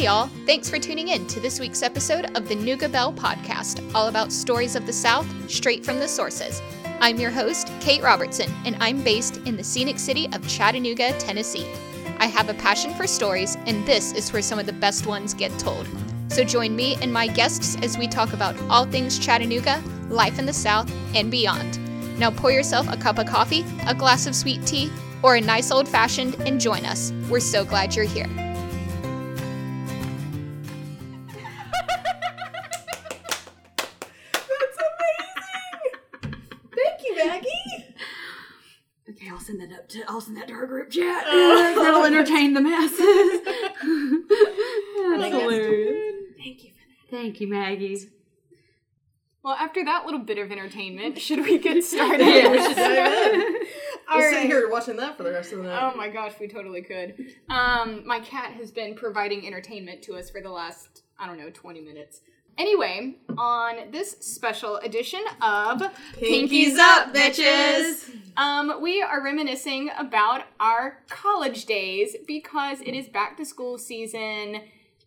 Hey, y'all. Thanks for tuning in to this week's episode of the Nooga Bell podcast, all about stories of the South, straight from the sources. I'm your host, Kate Robertson, and I'm based in the scenic city of Chattanooga, Tennessee. I have a passion for stories, and this is where some of the best ones get told. So join me and my guests as we talk about all things Chattanooga, life in the South, and beyond. Now pour yourself a cup of coffee, a glass of sweet tea, or a nice old fashioned and join us. We're so glad you're here. To I'll send that to our group chat. That'll entertain the masses. That's Thank you. hilarious. Thank you for that. Thank you, Maggie. Well, after that little bit of entertainment, should we get started? Yeah, we should dive in. All We'll sit here watching that for the rest of the night. Oh my gosh, we totally could. Um, my cat has been providing entertainment to us for the last, I don't know, 20 minutes. Anyway, on this special edition of Pinkies up, bitches. um, we are reminiscing about our college days because it is back to school season.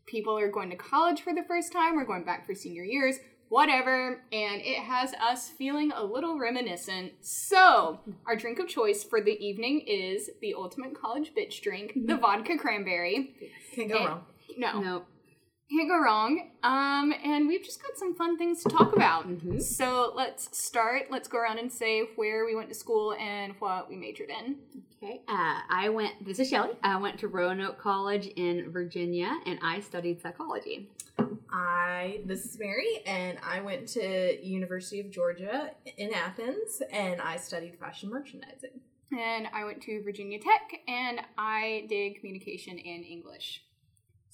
People are going to college for the first time, we're going back for senior years, whatever, and it has us feeling a little reminiscent. So, our drink of choice for the evening is the ultimate college bitch drink, the vodka cranberry. Can't go And- wrong. No, Nope. Can't go wrong. Um, and we've just got some fun things to talk about. So let's start. Let's go around and say where we went to school and what we majored in. Okay. Uh, I went. This is Shelly. I went to Roanoke College in Virginia, and I studied psychology. I this is Mary, and I went to University of Georgia in Athens, and I studied fashion merchandising. And I went to Virginia Tech and I did communication and English.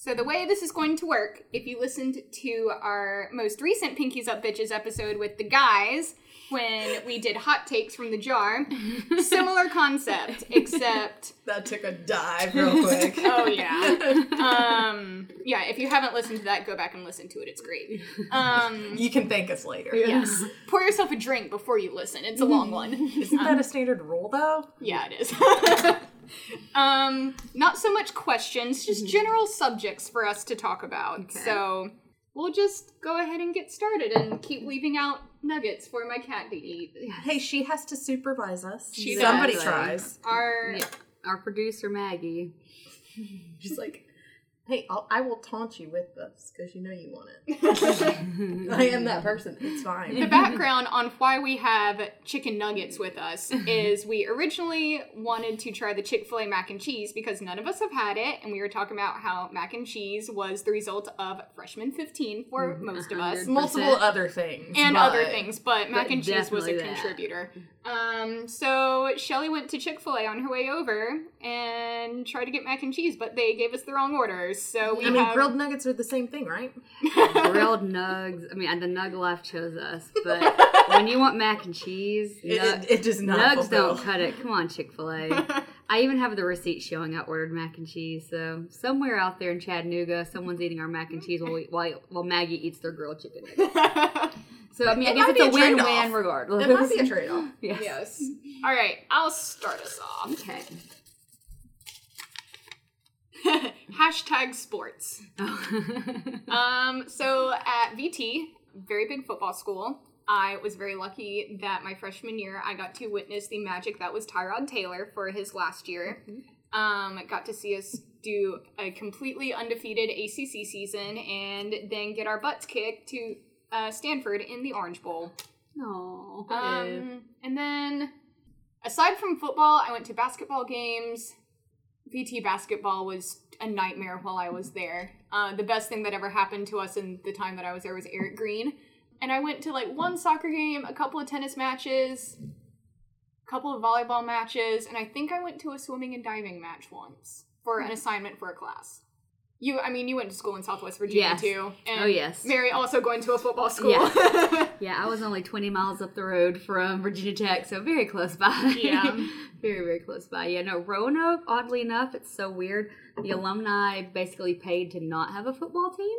So the way this is going to work, if you listened to our most recent Pinkies Up Bitches episode with the guys, when we did hot takes from the jar, similar concept, except That took a dive real quick. Oh yeah. Um yeah, if you haven't listened to that, go back and listen to it. It's great. Um you can thank us later. yes. Pour yourself a drink before you listen. It's a long one. Isn't that a standard rule though? Yeah, it is. Um not so much questions, just general subjects for us to talk about. So we'll just go ahead and get started and keep leaving out nuggets for my cat to eat. Hey, she has to supervise us. She Somebody does. tries. Our Yeah. Our producer Maggie. She's like, "Hey, I'll, I will taunt you with this because you know you want it. I am that person. It's fine. The background on why we have chicken nuggets with us is we originally wanted to try the Chick fil A mac and cheese because none of us have had it, and we were talking about how mac and cheese was the result of freshman 15 for mm-hmm. most of us. 100%. Multiple other things And but- other things, but mac But and cheese was a that. contributor. Um, so Shelly went to Chick fil A on her way over and tried to get mac and cheese, but they gave us the wrong orders. So we I mean, have grilled nuggets are the same thing, right? Grilled nugs. I mean, the Nug Life chose us, but when you want mac and cheese, It, nug- it, it does not. nugs fulfill. don't cut it. Come on, Chick Fil A. I even have the receipt showing I ordered mac and cheese. So somewhere out there in Chattanooga, someone's eating our mac and cheese while we, while, while Maggie eats their grilled chicken. So I mean, I It guess it's a a win-win trade-off. regardless. It might be a trade-off. yes. yes. All right, I'll start us off. Okay. Hashtag sports. Um, so at VT, very big football school, I was very lucky that my freshman year I got to witness the magic that was Tyrod Taylor for his last year. Um, got to see us do a completely undefeated ACC season and then get our butts kicked to uh, Stanford in the Orange Bowl. No. Um, and then, aside from football, I went to basketball games. VT basketball was a nightmare while I was there. Uh, the best thing that ever happened to us in the time that I was there was Erick Green. And I went to like one soccer game, a couple of tennis matches, a couple of volleyball matches, and I think I went to a swimming and diving match once for an hmm. assignment for a class. You, I mean, you went to school in Southwest Virginia Yes. too. Oh, and Oh, yes. Mary also going to a football school. Yeah. Yeah, I was only 20 miles up the road from Virginia Tech, so very close by. Yeah. very, very close by. Yeah, no, Roanoke, oddly enough, it's so weird. The alumni basically paid to not have a football team,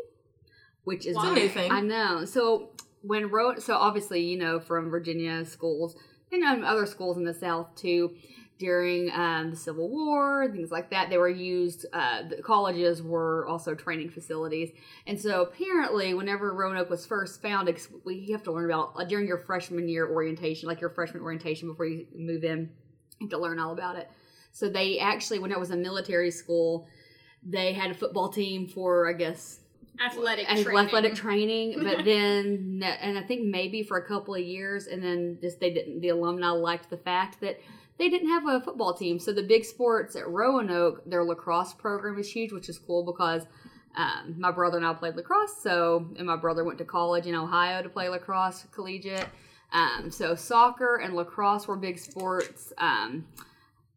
which is Why? It's a new thing. I know. So when Ro, so obviously, you know, from Virginia schools and um, other schools in the South too, during um, the Civil War, things like that. They were used. Uh, the colleges were also training facilities, and so apparently, whenever Roanoke was first founded, we you have to learn about uh, during your freshman year orientation, like your freshman orientation before you move in, you have to learn all about it. So they actually, when it was a military school, they had a football team for I guess Athletic training. athletic training, but then and I think maybe for a couple of years, and then just they didn't. The alumni liked the fact that they didn't have a football team, so the big sports at Roanoke, their lacrosse program is huge, which is cool because. Um, my brother and I played lacrosse, so and my brother went to college in Ohio to play lacrosse collegiate. Um, so soccer and lacrosse were big sports. Um,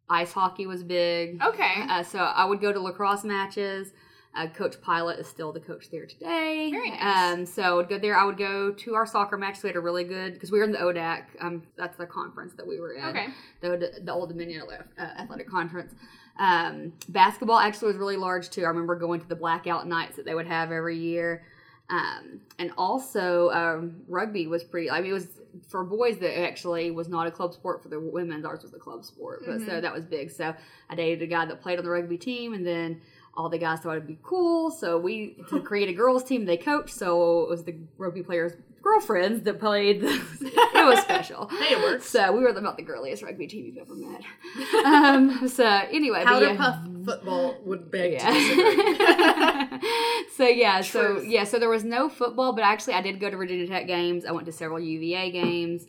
ice hockey was big. Okay. Uh, so I would go to lacrosse matches. Uh, coach Pilat is still the coach there today. Very nice. Um, so I would go there. I would go to our soccer matches. We had a really good because we were in the ODAC. Um, that's the conference that we were in. Okay. The, the Old Dominion uh, Athletic Conference. Um, basketball actually was really large too. I remember going to the blackout nights that they would have every year. Um, and also um, rugby was pretty. I mean, it was for boys that actually was not a club sport. For the women, ours was a club sport. But so that was big. So I dated a guy that played on the rugby team, and then all the guys thought it'd be cool. So we to create a girls team. They coached, so it was the rugby players' girlfriends that played. The, it was special. Hey, it works. So we were about the girliest rugby team you've ever met. Um, so anyway, Powder yeah. puff football would beg. Yeah. so yeah, so yeah, so there was no football, but actually I did go to Virginia Tech games. I went to several UVA games.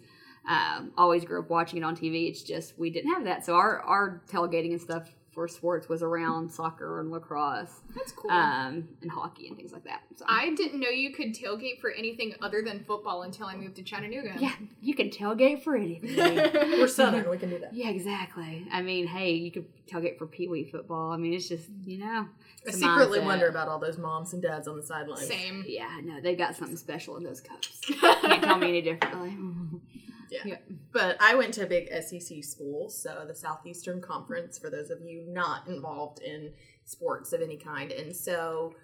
Um, always grew up watching it on TV. It's just we didn't have that, so our our tailgating and stuff for sports was around soccer and lacrosse, That's cool. um, and hockey and things like that. So I didn't know you could tailgate for anything other than football until I moved to Chattanooga. yeah, you can tailgate for anything. We're Southern. We can do that. yeah, exactly. I mean, hey, you could tailgate for pee wee football. I mean, it's just you know. I secretly mindset. wonder about all those moms and dads on the sidelines. Same. Yeah, no, they've got something special in those cups. Can't tell me any differently. Yeah. Yeah. But I went to a big SEC school, so the Southeastern Conference, for those of you not involved in sports of any kind. And so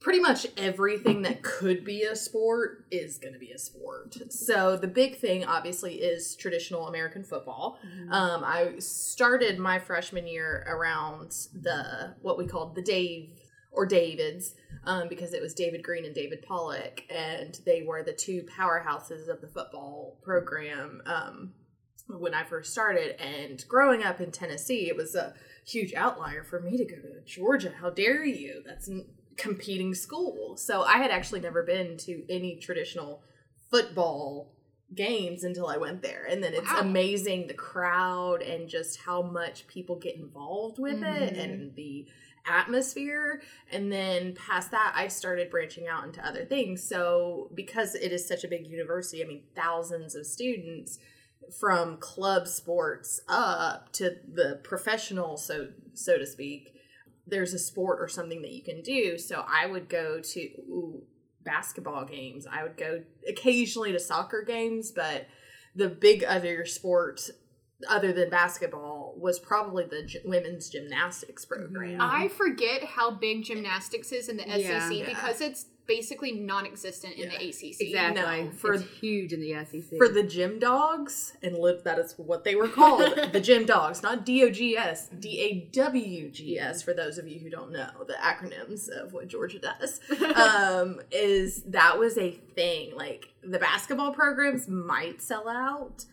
pretty much everything that could be a sport is going to be a sport. So the big thing, obviously, is traditional American football. Um, I started my freshman year around the what we called the Dave or Davids um, because it was David Greene and David Pollack, and they were the two powerhouses of the football program um, when I first started. And growing up in Tennessee, it was a huge outlier for me to go to Georgia. How dare you? That's a competing school. So I had actually never been to any traditional football games until I went there. And then it's Wow. amazing the crowd and just how much people get involved with it Mhm. and the atmosphere. And then past that, I started branching out into other things. So because it is such a big university, I mean, thousands of students from club sports up to the professional, so so to speak, there's a sport or something that you can do. So I would go to ooh, basketball games. I would go occasionally to soccer games, but the big other sport other than basketball was probably the gy- women's gymnastics mm-hmm. program. I forget how big gymnastics is in the Yeah. SEC Yeah. because it's basically non-existent in Yeah. the ACC. Exactly. No, for- it's huge in the SEC. for the gym dogs and live that is what they were called the gym dogs not d-o-g-s mm-hmm. d-a-w-g-s mm-hmm. for those of you who don't know the acronyms of what georgia does um, is that was a thing like the basketball programs might sell out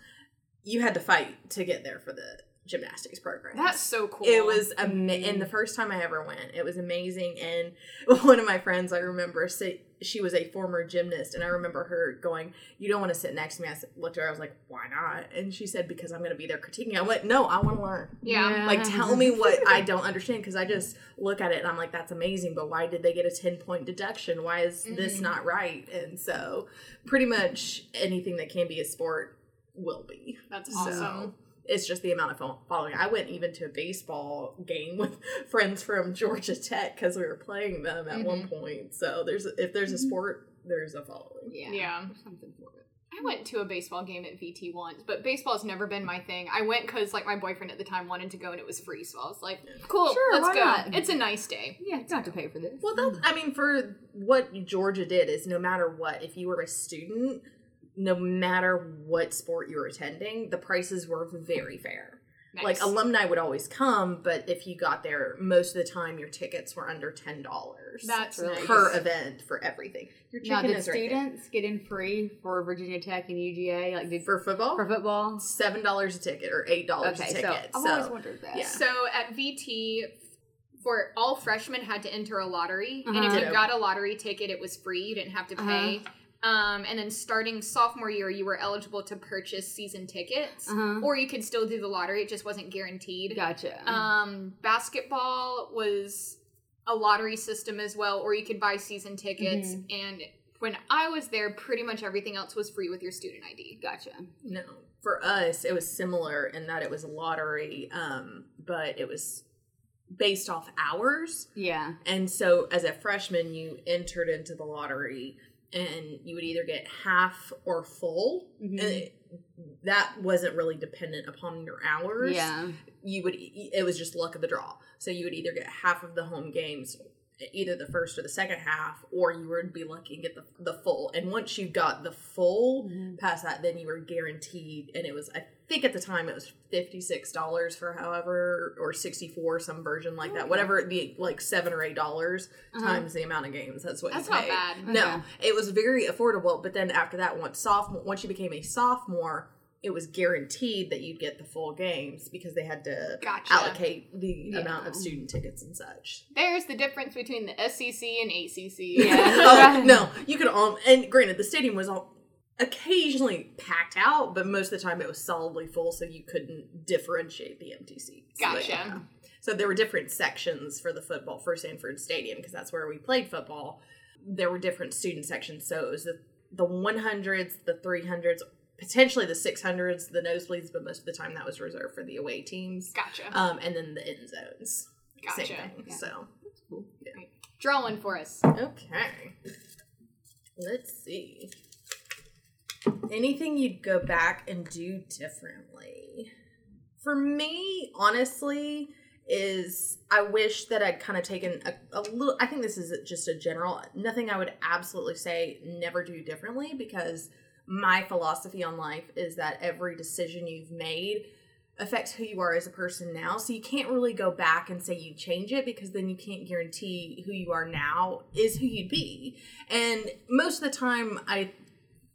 you had to fight to get there for the gymnastics program That's so cool. it was ama- and the first time I ever went, it was amazing. And one of my friends, I remember, say, she was a former gymnast, and I remember her going, "You don't want to sit next to me." I looked at her, I was like, "Why not?" And she said, "Because I'm going to be there critiquing." I went, "No, I want to learn." yeah. Like, tell me what I don't understand because I just look at it and I'm like, that's amazing, but why did they get a 10 point deduction? Why is this Mhm. not right? And so, pretty much anything that can be a sport will be. That's So, awesome. It's just the amount of following. I went even to a baseball game with friends from Georgia Tech because we were playing them at one mm-hmm. point. So there's if there's a mm-hmm. sport, there's a following. yeah, Yeah. something for it. I went to a baseball game at VT once, but baseball's never been my thing. I went because like my boyfriend at the time wanted to go and it was free, so I was like, "Cool, Sure, let's why go." not? It's a nice day. Yeah, you don't have to pay for this. Well, that's I mean, for what Georgia did is no matter what, if you were a student, no matter what sport you were attending, the prices were very fair. Like alumni would always come, but if you got there, most of the time your tickets were under ten dollars. That's really nice. per event for everything. Your Now, chicken did is right students get in free for Virginia Tech and UGA? Like, did for football for football? seven dollars a ticket or eight dollars Okay, a so ticket. I've So, always wondered that. yeah. So at VT, for all freshmen had to enter a lottery, and if Uh-huh. you got a lottery ticket, it was free. You didn't have to pay. Um, and then starting sophomore year, you were eligible to purchase season tickets, Uh-huh. or you could still do the lottery. It just wasn't guaranteed. Gotcha. Um, basketball was a lottery system as well, or you could buy season tickets. Mm-hmm. And when I was there, pretty much everything else was free with your student ID. gotcha. No, for us it was similar in that it was a lottery, um, but it was based off hours. Yeah. And so as a freshman, you entered into the lottery and you would either get half or full. Mhm. And it, that wasn't really dependent upon your hours. Yeah. You would, it was just luck of the draw. So you would either get half of the home games, either the first or the second half, or you would be lucky and get the, the full. And once you got the full Mhm. past that, then you were guaranteed. And it was, I think at the time it was $56 for however, or 64 some version like that. Whatever the like seven or eight dollars Uh-huh. times the amount of games. That's what That's you not bad. No, Okay. it was very affordable. But then after that, once sophomore, once you became a sophomore, it was guaranteed that you'd get the full games because they had to Gotcha. allocate the Yeah. amount of student tickets and such. There's the difference between the SEC and ACC. Yeah. oh no, you could all. and granted the stadium was all occasionally packed out, but most of the time it was solidly full, so you couldn't differentiate the empty seats. But, Gotcha. yeah. So there were different sections for the football for Sanford Stadium because that's where we played football. There were different student sections, so it was the the one hundreds, the three hundreds, potentially the six hundreds, the nosebleeds, but most of the time that was reserved for the away teams. Gotcha. Um, and then the end zones. Gotcha. Same thing. Yeah. So Draw one for us. Okay. Let's see. Anything you'd go back and do differently? For me, honestly, is I wish that I'd kind of taken a, a little. I think this is just a general. Nothing I would absolutely say never do differently because my philosophy on life is that every decision you've made affects who you are as a person now. So you can't really go back and say you change it because then you can't guarantee who you are now is who you'd be. And most of the time, I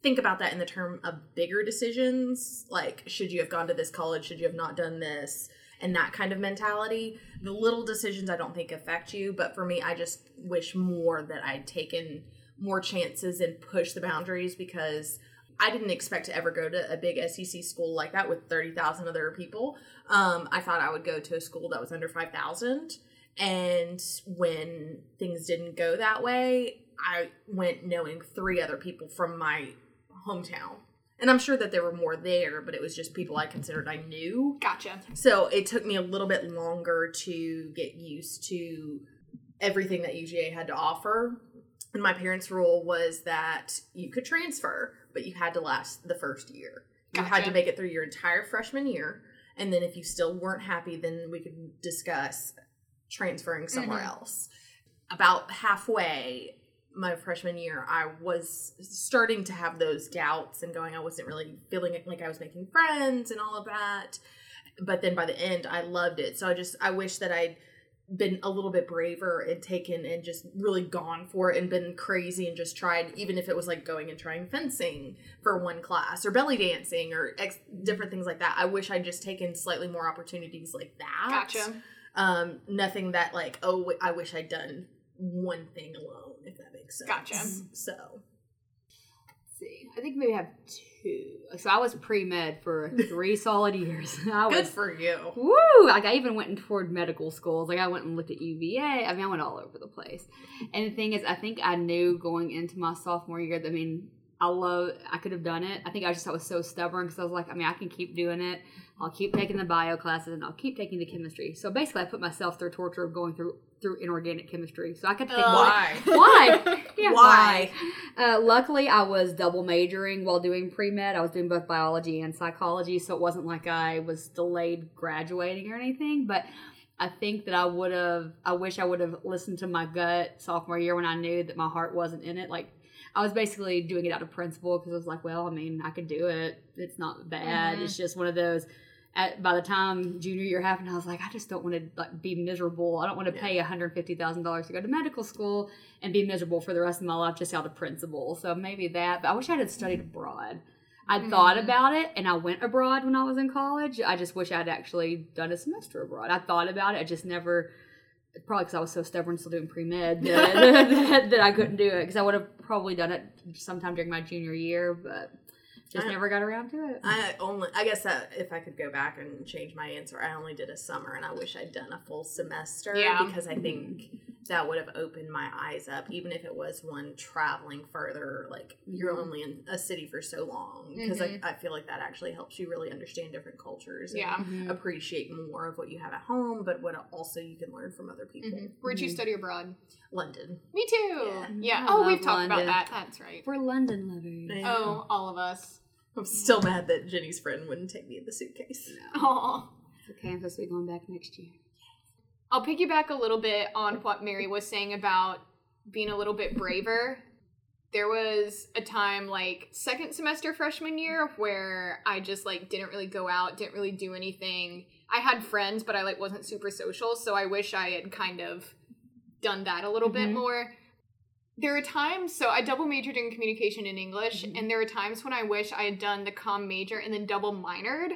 think about that in the term of bigger decisions like should you have gone to this college should you have not done this and that kind of mentality the little decisions i don't think affect you but for me i just wish more that i'd taken more chances and pushed the boundaries because I didn't expect to ever go to a big SEC school like that with 30,000 other people. Um, I thought I would go to a school that was under 5,000. And when things didn't go that way, I went knowing three other people from my hometown. And I'm sure that there were more there, but it was just people I considered I knew. Gotcha. So it took me a little bit longer to get used to everything that UGA had to offer. And my parents' rule was that you could transfer, but you had to last the first year. You had to make it through your entire freshman year. And then if you still weren't happy, then we could discuss transferring somewhere Mhm. else. About halfway my freshman year, I was starting to have those doubts and going, I wasn't really feeling like I was making friends and all of that. But then by the end, I loved it. So I just, I wish that I'd been a little bit braver and taken and just really gone for it and been crazy and just tried, even if it was like going and trying fencing for one class or belly dancing or ex- different things like that. I wish I'd just taken slightly more opportunities like that. Gotcha. Um, nothing that like, oh, I wish I'd done one thing alone, makes sense. Gotcha. So, see. I think maybe I have two. So I was pre med for three solid years. I good was for you. Woo! Like I even went toward medical schools. Like I went and looked at UVA. I mean, I went all over the place. And the thing is, I think I knew going into my sophomore year. That, I mean, I love. I could have done it. I think I just I was so stubborn because I was like, I mean, I can keep doing it. I'll keep taking the bio classes and I'll keep taking the chemistry. So basically, I put myself through torture of going through through inorganic chemistry. So I could take Uh, Why? why? Yeah, Why? Uh, luckily, I was double majoring while doing pre med. I was doing both biology and psychology, so it wasn't like I was delayed graduating or anything. But I think that I would have. I wish I would have listened to my gut sophomore year when I knew that my heart wasn't in it. Like I was basically doing it out of principle because I was like, well, I mean, I could do it. It's not bad. Mhm. It's just one of those. At by the time junior year happened, I was like, I just don't want to like be miserable. I don't want to pay one hundred fifty thousand dollars to go to medical school and be miserable for the rest of my life just out of principle. So maybe that. But I wish I had studied mm-hmm. abroad. I'd mm-hmm. thought about it, and I went abroad when I was in college. I just wish I'd actually done a semester abroad. I thought about it, I just never. Probably because I was so stubborn, still doing pre med, that, that, that I couldn't do it. Because I would have probably done it sometime during my junior year, but just I- never got around to it. I only, I guess that if I could go back and change my answer, I only did a summer, and I wish I'd done a full semester Yeah. because I think that would have opened my eyes up, even if it was one traveling further. Like you're Mhm. only in a city for so long, because I, I feel like that actually helps you really understand different cultures. and Yeah. Mhm. appreciate more of what you have at home, but what also you can learn from other people. Mhm. Where'd you Mhm. study abroad? London. Me too. Yeah. Yeah. Oh, we've love talked about that. That's right. We're London lovers. Oh, all of us. I'm still mad that Jenny's friend wouldn't take me in the suitcase. Oh. It's okay, I'm supposed to be going back next year. I'll piggyback a little bit on what Mary was saying about being a little bit braver. There was a time like second semester freshman year where I just like didn't really go out, didn't really do anything. I had friends, but I like wasn't super social, so I wish I had kind of done that a little bit Mhm. more. There are times, so I double majored in communication and English, mm-hmm. and there are times when I wish I had done the com major and then double minored.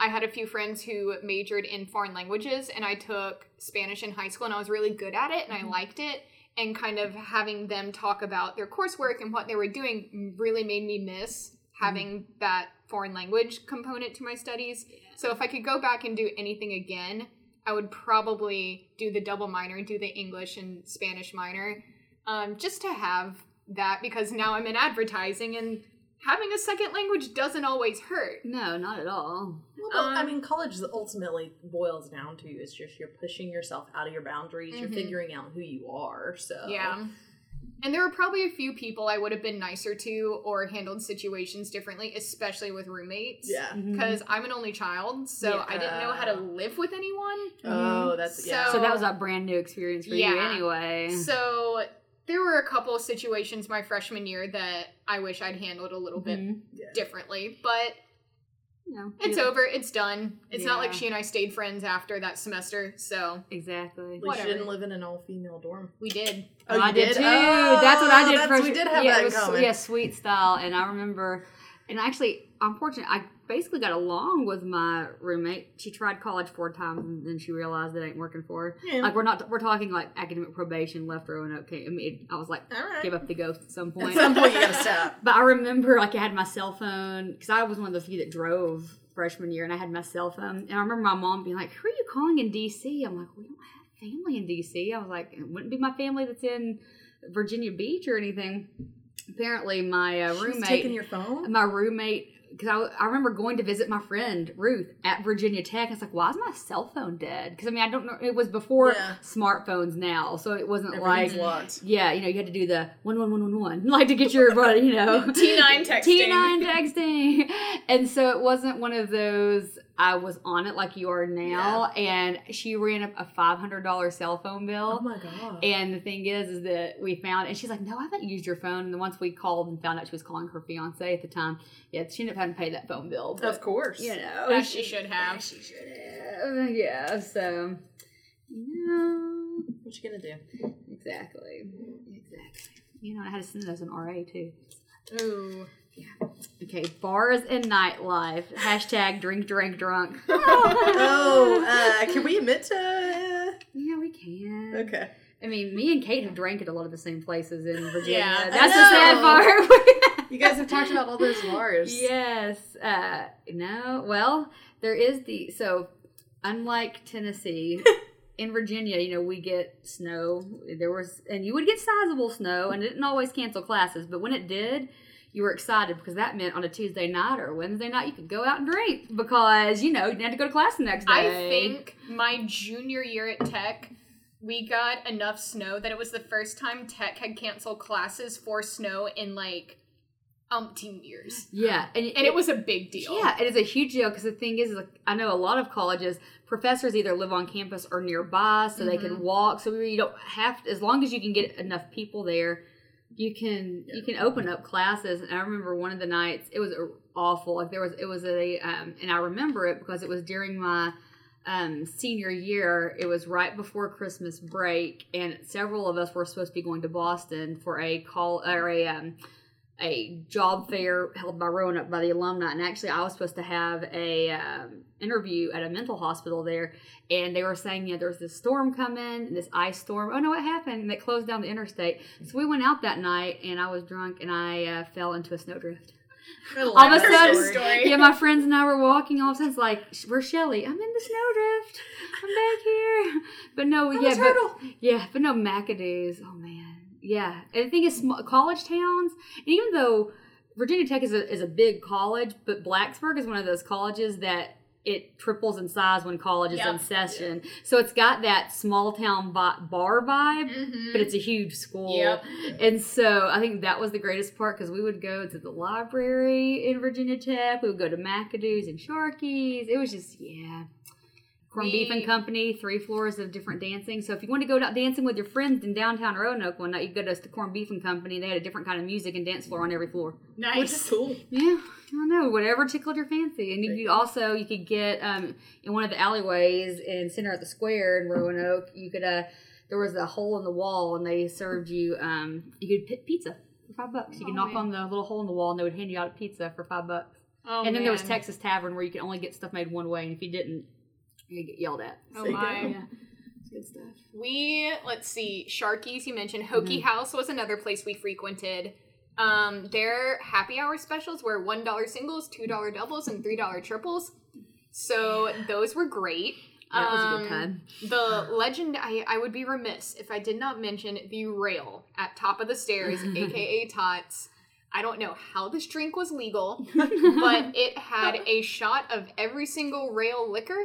I had a few friends who majored in foreign languages, and I took Spanish in high school, and I was really good at it, and I mm-hmm. liked it. And kind of having them talk about their coursework and what they were doing really made me miss mm-hmm. having that foreign language component to my studies. So if I could go back and do anything again, I would probably do the double minor and do the English and Spanish minor, um, just to have that because now I'm in advertising and having a second language doesn't always hurt. No, not at all. Well, I Um, mean, college ultimately boils down to is just you're pushing yourself out of your boundaries. You're Mhm. figuring out who you are. So Yeah. And there were probably a few people I would have been nicer to or handled situations differently, especially with roommates. yeah. Mm-hmm. Because I'm an only child, so I didn't know how to live with anyone. Oh, that's yeah. So- So that was a brand new experience for you anyway. So there were a couple of situations my freshman year that I wish I'd handled a little bit Mhm. Yeah. differently, but No, it's you- over. It's done. It's not like she and I stayed friends after that semester, so Exactly. At least didn't live in an all-female dorm. we did. Oh, I you did did? too. Oh, that's what I did. that's- freshman- we did have yeah, that it in was, common. Yeah, suite style. And I remember, and actually, I'm. I basically got along with my roommate. She tried college four times, and then she realized it ain't working for her. Yeah. Like we're not, we're talking like academic probation, left row and okay. I mean, I was like, All right. give up the ghost at some point. At some point, you gotta stop. But I remember, like, I had my cell phone because I was one of the few that drove freshman year, and I had my cell phone. And I remember my mom being like, "Who are you calling in D.C.?" I'm like, "We don't have family in D.C." I was like, "It wouldn't be my family that's in Virginia Beach or anything." Apparently, my uh, She's roommate, taking your phone. my roommate, because I, I remember going to visit my friend Ruth at Virginia Tech. I was like, "Why is my cell phone dead?" Because I mean, I don't know. It was before Yeah. smartphones now, so it wasn't like. locked. Yeah, you know, you had to do the one one one one one, like to get your, uh, you know, T9 texting. T9 texting. And so it wasn't one of those I was on it like you are now. And she ran up a $500 cell phone bill. Oh my god. and the thing is, is that we found, and she's like, "No, I haven't used your phone." And then once we called and found out she was calling her fiance at the time, yeah, she ended up having to pay that phone bill. But, of course. you know, As she should have. She should have. Yeah. So, no, What you gonna do? exactly, exactly. You know, I had to send it as an RA too. Ooh. Okay, bars and nightlife. Hashtag drink, drink, drunk. oh, uh, can we admit to? uh, Yeah, we can. Okay. I mean, me and Kate have drank at a lot of the same places in Virginia. Yeah, That's the sad part. You guys have talked about all those bars. yes. Uh, no. Well, there is the so unlike Tennessee. In Virginia, you know, we get snow. There was, and you would get sizable snow, and it didn't always cancel classes. But when it did, you were excited because that meant on a Tuesday night or a Wednesday night you could go out and drink because you know you didn't have to go to class the next day. I think my junior year at Tech, we got enough snow that it was the first time Tech had canceled classes for snow in like umpteen years. Yeah, and, And it was a big deal. Yeah, it is a huge deal because the thing is, like, I know a lot of colleges professors either live on campus or nearby, so they Mm-hmm. can walk. So you don't have as long as you can get enough people there, you can you can open up classes. And I remember one of the nights it was awful. Like there was, it was a, um, and I remember it because it was during my um, senior year. It was right before Christmas break, and several of us were supposed to be going to Boston for a call or a um, a job fair held by Roanoke by the alumni. And actually, I was supposed to have a um, interview at a mental hospital there, and they were saying, yeah, there's this storm coming, this ice storm. Oh no, what happened? And it closed down the interstate. So we went out that night, and I was drunk, and I uh, fell into a snowdrift. All of a sudden, story. yeah, my friends and I were walking. All of a sudden, it's like, "Where's Shelly? I'm in the snowdrift. I'm back here." But no, yeah, but yeah, but no Macado's. Oh man, yeah. And the thing is, sm- college towns, and even though Virginia Tech is a is a big college, but Blacksburg is one of those colleges that it triples in size when college is in Yep. session. So it's got that small town bar vibe, Mhm. but it's a huge school. Yep. And so I think that was the greatest part because we would go to the library in Virginia Tech. We would go to Macado's and Sharkey's. It was just, yeah. Corn Beef and Company, three floors of different dancing. So if you want to go out dancing with your friends in downtown Roanoke one night, you go to the Corn Beef and Company. They had a different kind of music and dance floor on every floor. Nice. Which is cool. Yeah, I don't know, whatever tickled your fancy. And you could also you could get um in one of the alleyways in center at the square in Roanoke. You could uh there was a hole in the wall and they served you um you could pizza for five bucks. You could Oh, knock man. on the little hole in the wall and they would hand you out a pizza for five bucks. Oh, and then there was. Texas Tavern where you could only get stuff made one way, and if you didn't, you get yelled at. Oh my. Yeah, it's good stuff. We let's see, Sharkey's You mentioned Hokie Mm-hmm. House was another place we frequented. Um, their happy hour specials were one dollar singles, two dollar doubles, and three dollar triples. So those were great. That was a Um, good time. The legend, I, I would be remiss if I did not mention the rail at top of the stairs, aka Tots. I don't know how this drink was legal, but it had a shot of every single rail liquor,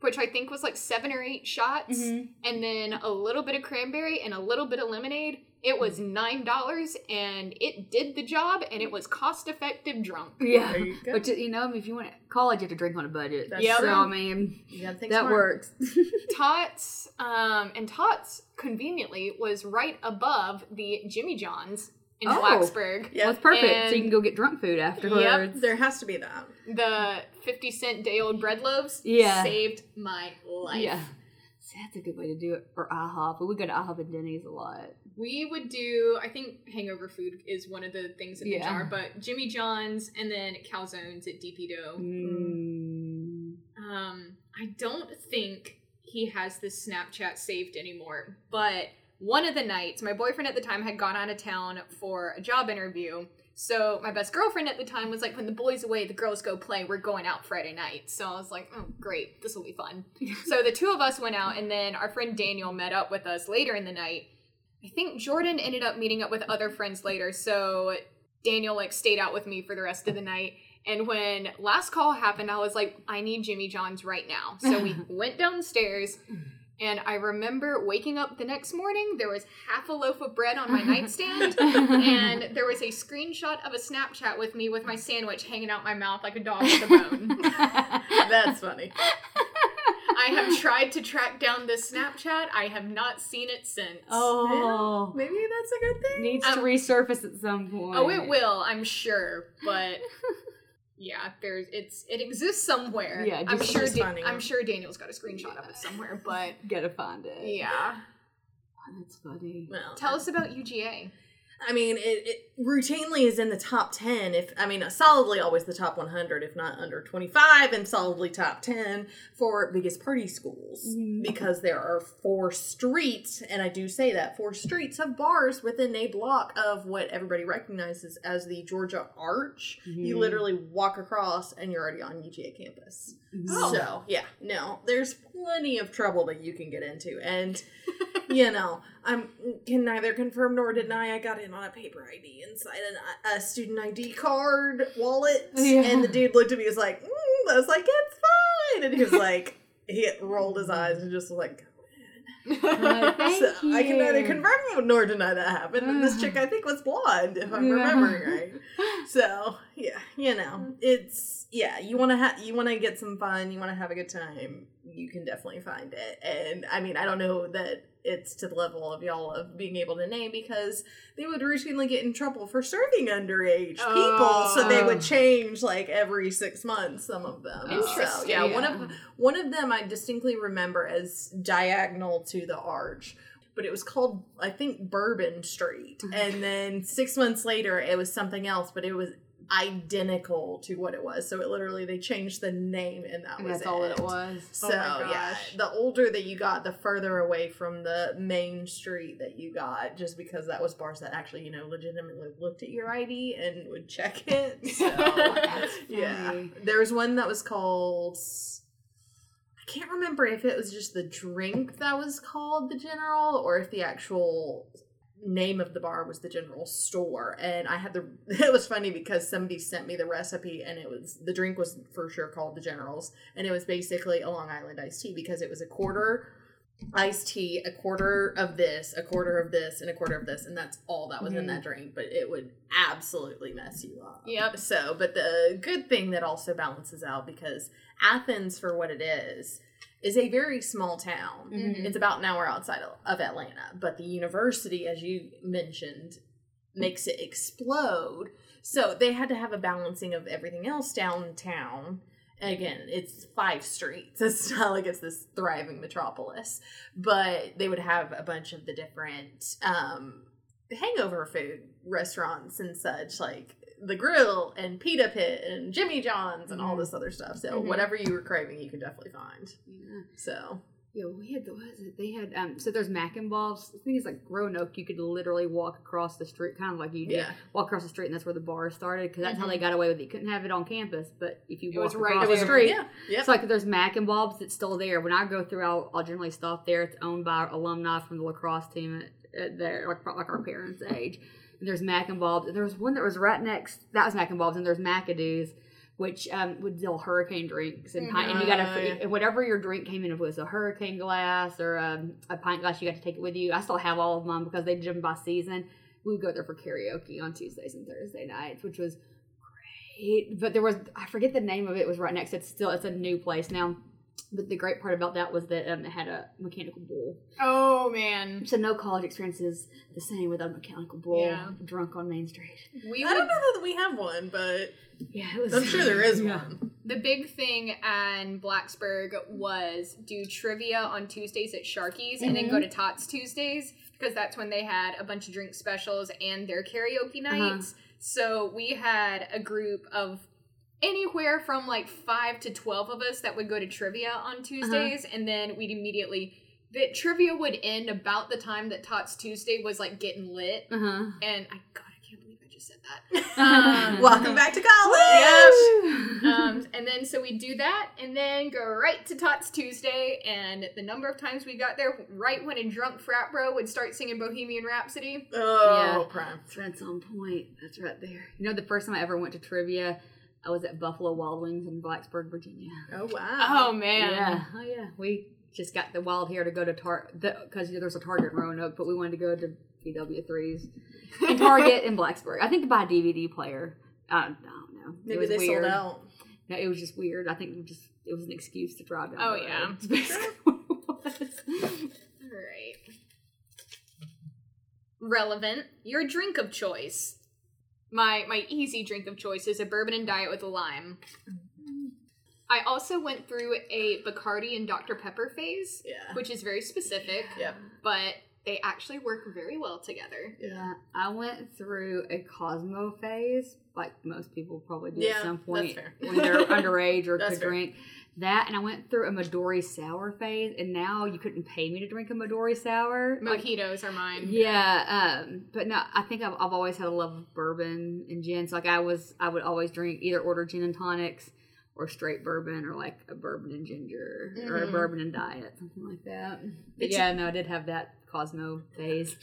which I think was like seven or eight shots, Mhm. and then a little bit of cranberry and a little bit of lemonade. It was nine dollars, and it did the job, and it was cost effective drunk. Yeah, There you go. but you know, if you want college, you have to drink on a budget. Yeah, so. I mean, You think that smart. works. Tots, um, and Tots conveniently was right above the Jimmy John's in Oh. Blacksburg. Yeah. Well, it's perfect. so you can go get drunk food afterwards. There has to be that. The fifty cent day old bread loaves Yeah. saved my life. Yeah. See, that's a good way to do it. Or IHOP. But we go to IHOP and Denny's a lot. We would do. I think hangover food is one of the things in the Yeah. jar, but Jimmy John's and then calzones at DP Dough. Mm. Um, I don't think he has this Snapchat saved anymore, but one of the nights, my boyfriend at the time had gone out of town for a job interview. So my best girlfriend at the time was like, when the boys away, the girls go play. We're going out Friday night. So I was like, oh great, this will be fun. so the two of us went out, and then our friend Daniel met up with us later in the night. I think Jordan ended up meeting up with other friends later. So Daniel like stayed out with me for the rest of the night. And when last call happened, I was like, I need Jimmy John's right now. So we went downstairs. And I remember waking up the next morning, there was half a loaf of bread on my nightstand, and there was a screenshot of a Snapchat with me with my sandwich hanging out my mouth like a dog with a bone. That's funny. I have tried to track down this Snapchat. I have not seen it since. oh. Maybe that's a good thing. Needs to Um, resurface at some point. Oh, it will, I'm sure, but yeah, there's it's it exists somewhere. Yeah, I'm sure. Da- I'm sure Daniel's got a screenshot of it somewhere, but Gotta find it. yeah. Oh, that's funny. Well, Tell us about UGA. I mean, it, it routinely is in the top 10. If I mean, solidly always the top 100, if not under 25, and solidly top 10 for biggest party schools Mhm. because there are four streets, and I do say that four streets of bars within a block of what everybody recognizes as the Georgia Arch. You Mhm. literally walk across, and you're already on UGA campus. Oh. So yeah, no, there's plenty of trouble that you can get into, and you know, I'm can neither confirm nor deny. I got in on a paper ID inside an, a student ID card wallet, Yeah. and the dude looked at me and was like, mm, I was like, it's fine, and he was like, he rolled his eyes and just was like. Uh, so I can neither confirm nor deny that happened. And this chick, I think, was blonde, if I'm remembering right. So yeah, you know, it's yeah. You want to have you want to get some fun. You want to have a good time. you can definitely find it. And I mean, I don't know that it's to the level of y'all of being able to name because they would routinely get in trouble for serving underage people, so they Oh. would change like every six months. Some of them. So, Interesting. yeah, one of one of them I distinctly remember as diagonal to the arch. But it was called, I think, Bourbon Street. Mm-hmm. And then six months later, it was something else, but it was identical to what it was. So it literally, they changed the name and that And was that's all that it. it was. Oh so Oh yeah, the older that you got, the further away from the main street that you got, just because that was bars that actually, you know, legitimately looked at your ID and would check it. So yeah, there was one that was called. I can't remember if it was just the drink that was called the General or if the actual name of the bar was the general store and i had the it was funny because somebody sent me the recipe and it was the drink was for sure called the generals and it was basically a long island iced tea because it was a quarter iced tea a quarter of this a quarter of this and a quarter of this and that's all that was in Mhm. that drink but it would absolutely mess you up Yep. so but the good thing that also balances out because athens for what it is is a very small town Mhm. it's about an hour outside of- of Atlanta, but the university, as you mentioned, makes it explode. So they had to have a balancing of everything else downtown. And again, it's five streets. It's not like it's this thriving metropolis, but they would have a bunch of the different um, hangover food restaurants and such, like the Grill and Pita Pit and Jimmy John's and all Mhm. this other stuff. So Mhm. whatever you were craving, you could definitely find. Yeah. So Yeah, we had the what is it? They had um so there's Mac and Bob's. The thing is like Roanoke, you could literally walk across the street, kind of like you did. Yeah. Walk across the street, and that's where the bar started because that's how they got away with it. You couldn't have it on campus, but if you It walk was right across the street, yeah, yep. it's like there's Mac and Bob's that's still there. When I go through, I'll, I'll generally stop there. It's owned by alumni from the lacrosse team at, at there, like like our parents' age. There's Mac involved. There was one that was right next. That was Mac involved, and there's Macado's, which um, would deal hurricane drinks and pint. And you got to yeah. whatever your drink came in, if it was a hurricane glass or um, a pint glass, you got to take it with you. I still have all of mine because they did them by season. We would go there for karaoke on Tuesdays and Thursday nights, which was great. But there was I forget the name of it. It was right next. It's still it's a new place now. But the great part about that was that um, it had a mechanical bull. Oh man, So no college experience is the same without a mechanical bull Yeah. drunk on Main Street. we I don't know that we have one, but Yeah, it was. I'm sure there is Yeah. one. The big thing in Blacksburg was do trivia on Tuesdays at Sharkey's and then go to Tots Tuesdays because that's when they had a bunch of drink specials and their karaoke nights. So we had a group of anywhere from like five to 12 of us that would go to trivia on Tuesdays and then we'd immediately. The trivia would end about the time that Tots Tuesday was like getting lit. Uh huh. And I, God, I can't believe I just said that. Um, Welcome back to college. um, and then so we do that, and then go right to Tots Tuesday. And the number of times we got there, right when a drunk frat bro would start singing Bohemian Rhapsody. Oh, Yeah. prime. That's on point. That's right there. You know, the first time I ever went to trivia, I was at Buffalo Wild Wings in Blacksburg, Virginia. Oh wow. Oh man, Yeah. Oh yeah. We just got the wild hair to go to Target because there's a Target in Roanoke, but we wanted to go to BW threes and Target in Blacksburg. I think to buy a DVD player. I don't, I don't know. Maybe they weird. sold out. No, it was just weird. I think we just it was an excuse to drive down. Oh, the yeah. That's basically what it was. All right. Relevant. Your drink of choice. My my easy drink of choice is a bourbon and diet with a lime. Mm-hmm. I also went through a Bacardi and Dr Pepper phase, Yeah. which is very specific, Yep. but they actually work very well together. Yeah, I went through a Cosmo phase, like most people probably do Yeah, at some that's point fair. when they're underage or That's could fair. drink. That, and I went through a Midori sour phase, and now you couldn't pay me to drink a Midori sour. Like, Mojitos are mine. yeah, um, but no, I think I've, I've always had a love of bourbon and gin. So like I was, I would always drink either order gin and tonics or straight bourbon or like a bourbon and ginger or a Mhm. bourbon and diet, something like that. But yeah, no, I did have that Cosmo phase.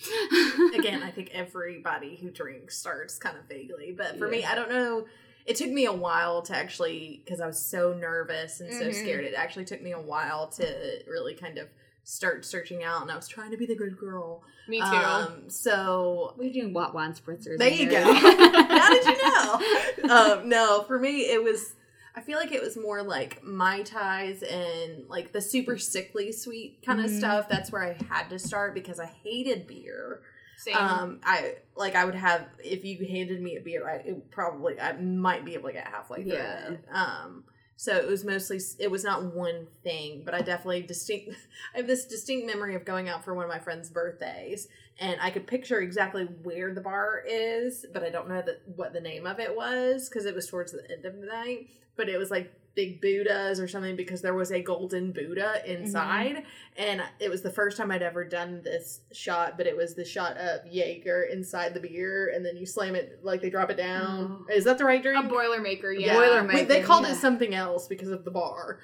Again, I think everybody who drinks starts kind of vaguely, but for me, I don't know. It took me a while to actually, because I was so nervous and so Mhm. scared. It actually took me a while to really kind of start searching out, and I was trying to be the good girl. Me too. Um, so We're doing white wine spritzers. There you go. How did you know? um, no, for me, it was. I feel like it was more like Mai Tais and like the super sickly sweet kind of Mhm. stuff. That's where I had to start because I hated beer. Same. Um, I like I would have if you handed me a beer, I it probably I might be able to get halfway through Yeah. it. Um, so it was mostly it was not one thing, but I definitely distinct. I have this distinct memory of going out for one of my friends' birthdays, and I could picture exactly where the bar is, but I don't know that what the name of it was because it was towards the end of the night. But it was like big Buddhas or something because there was a golden Buddha inside, and it was the first time I'd ever done this shot. But it was the shot of Jaeger inside the beer, and then you slam it like they drop it down. Oh. Is that the right drink? a Boilermaker, yeah. Yeah. Boilermaker, Wait, they called yeah. it something else because of the bar.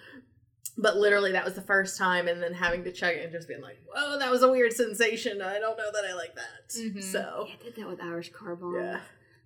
But literally, that was the first time, and then having to check it and just being like, "Whoa, that was a weird sensation. I don't know that I like that." Mhm. So, Yeah, I did that with Irish car bomb. yeah,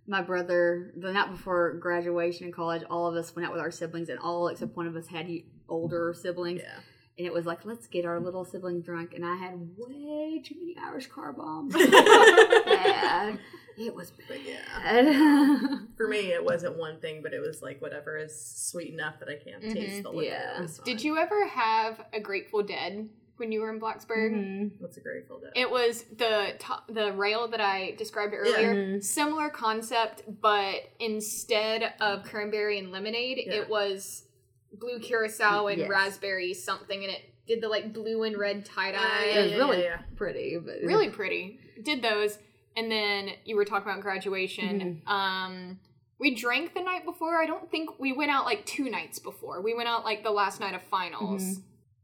My brother, the night before graduation in college, all of us went out with our siblings, and all except one of us had older siblings. yeah. And it was like, let's get our little sibling drunk. And I had way too many Irish car bombs. bad. It was But yeah, bad. for me, it wasn't one thing, but it was like whatever is sweet enough that I can't Mhm. taste the liquor. Yeah. Did you ever have a Grateful Dead when you were in Blacksburg? Mhm. What's a Grateful Dead? It was the to- the rail that I described earlier. Mhm. Similar concept, but instead of cranberry and lemonade, Yeah. it was blue curacao and Yes. raspberry something, and it did the like blue and red tie dye. Uh, It was really yeah, yeah. pretty, but really pretty. Did those, and then you were talking about graduation. Um, we drank the night before. I don't think we went out like two nights before. We went out like the last night of finals,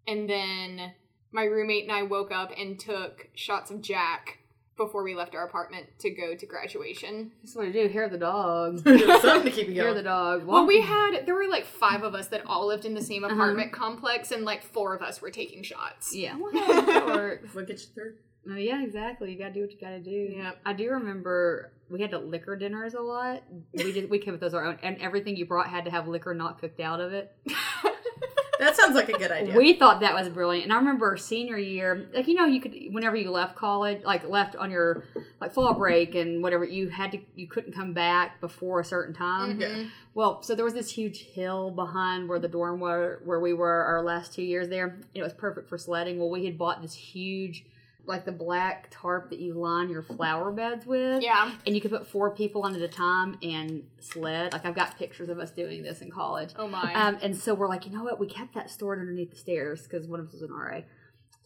and then my roommate and I woke up and took shots of Jack before we left our apartment to go to graduation. That's what I do. Hair the dog. Something to keep you Hair the dog. Well, we had there were like five of us that all lived in the same Uh-huh. apartment complex, and like four of us were taking shots. Yeah, well, that works. What gets you through? Oh, yeah, exactly. You gotta do what you gotta do. Yeah, I do remember we had to liquor dinners a lot. We did. We kept those our own, and everything you brought had to have liquor not cooked out of it. That sounds like a good idea. We thought that was brilliant, and I remember senior year, like you know, you could whenever you left college, like left on your like fall break and whatever, you had to you couldn't come back before a certain time. Mhm. Well, so there was this huge hill behind where the dorm were, where we were our last two years there. and It was perfect for sledding. Well, we had bought this huge, like the black tarp that you line your flower beds with. Yeah. And you could put four people on at a time and sled. Like I've got pictures of us doing this in college. Oh my. Um, and so we're like, you know what? We kept that stored underneath the stairs because one of us was an RA.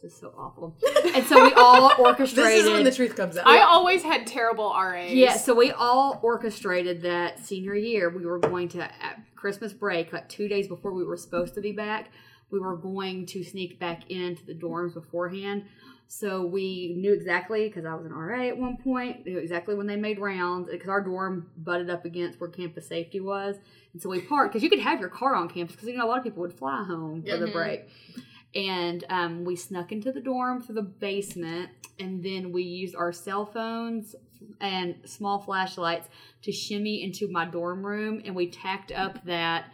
This is so awful. and so we all orchestrated. this is when the truth comes out. I always had terrible RAs. Yeah, so we all orchestrated that senior year. We were going to, at Christmas break, like two days before we were supposed to be back, we were going to sneak back into the dorms beforehand. So we knew exactly, because I was an RA at one point, knew exactly when they made rounds, because our dorm butted up against where campus safety was. And so we parked, because you could have your car on campus, because you know, a lot of people would fly home for the Mhm. break. And um, we snuck into the dorm for the basement, and then we used our cell phones and small flashlights to shimmy into my dorm room, and we tacked up that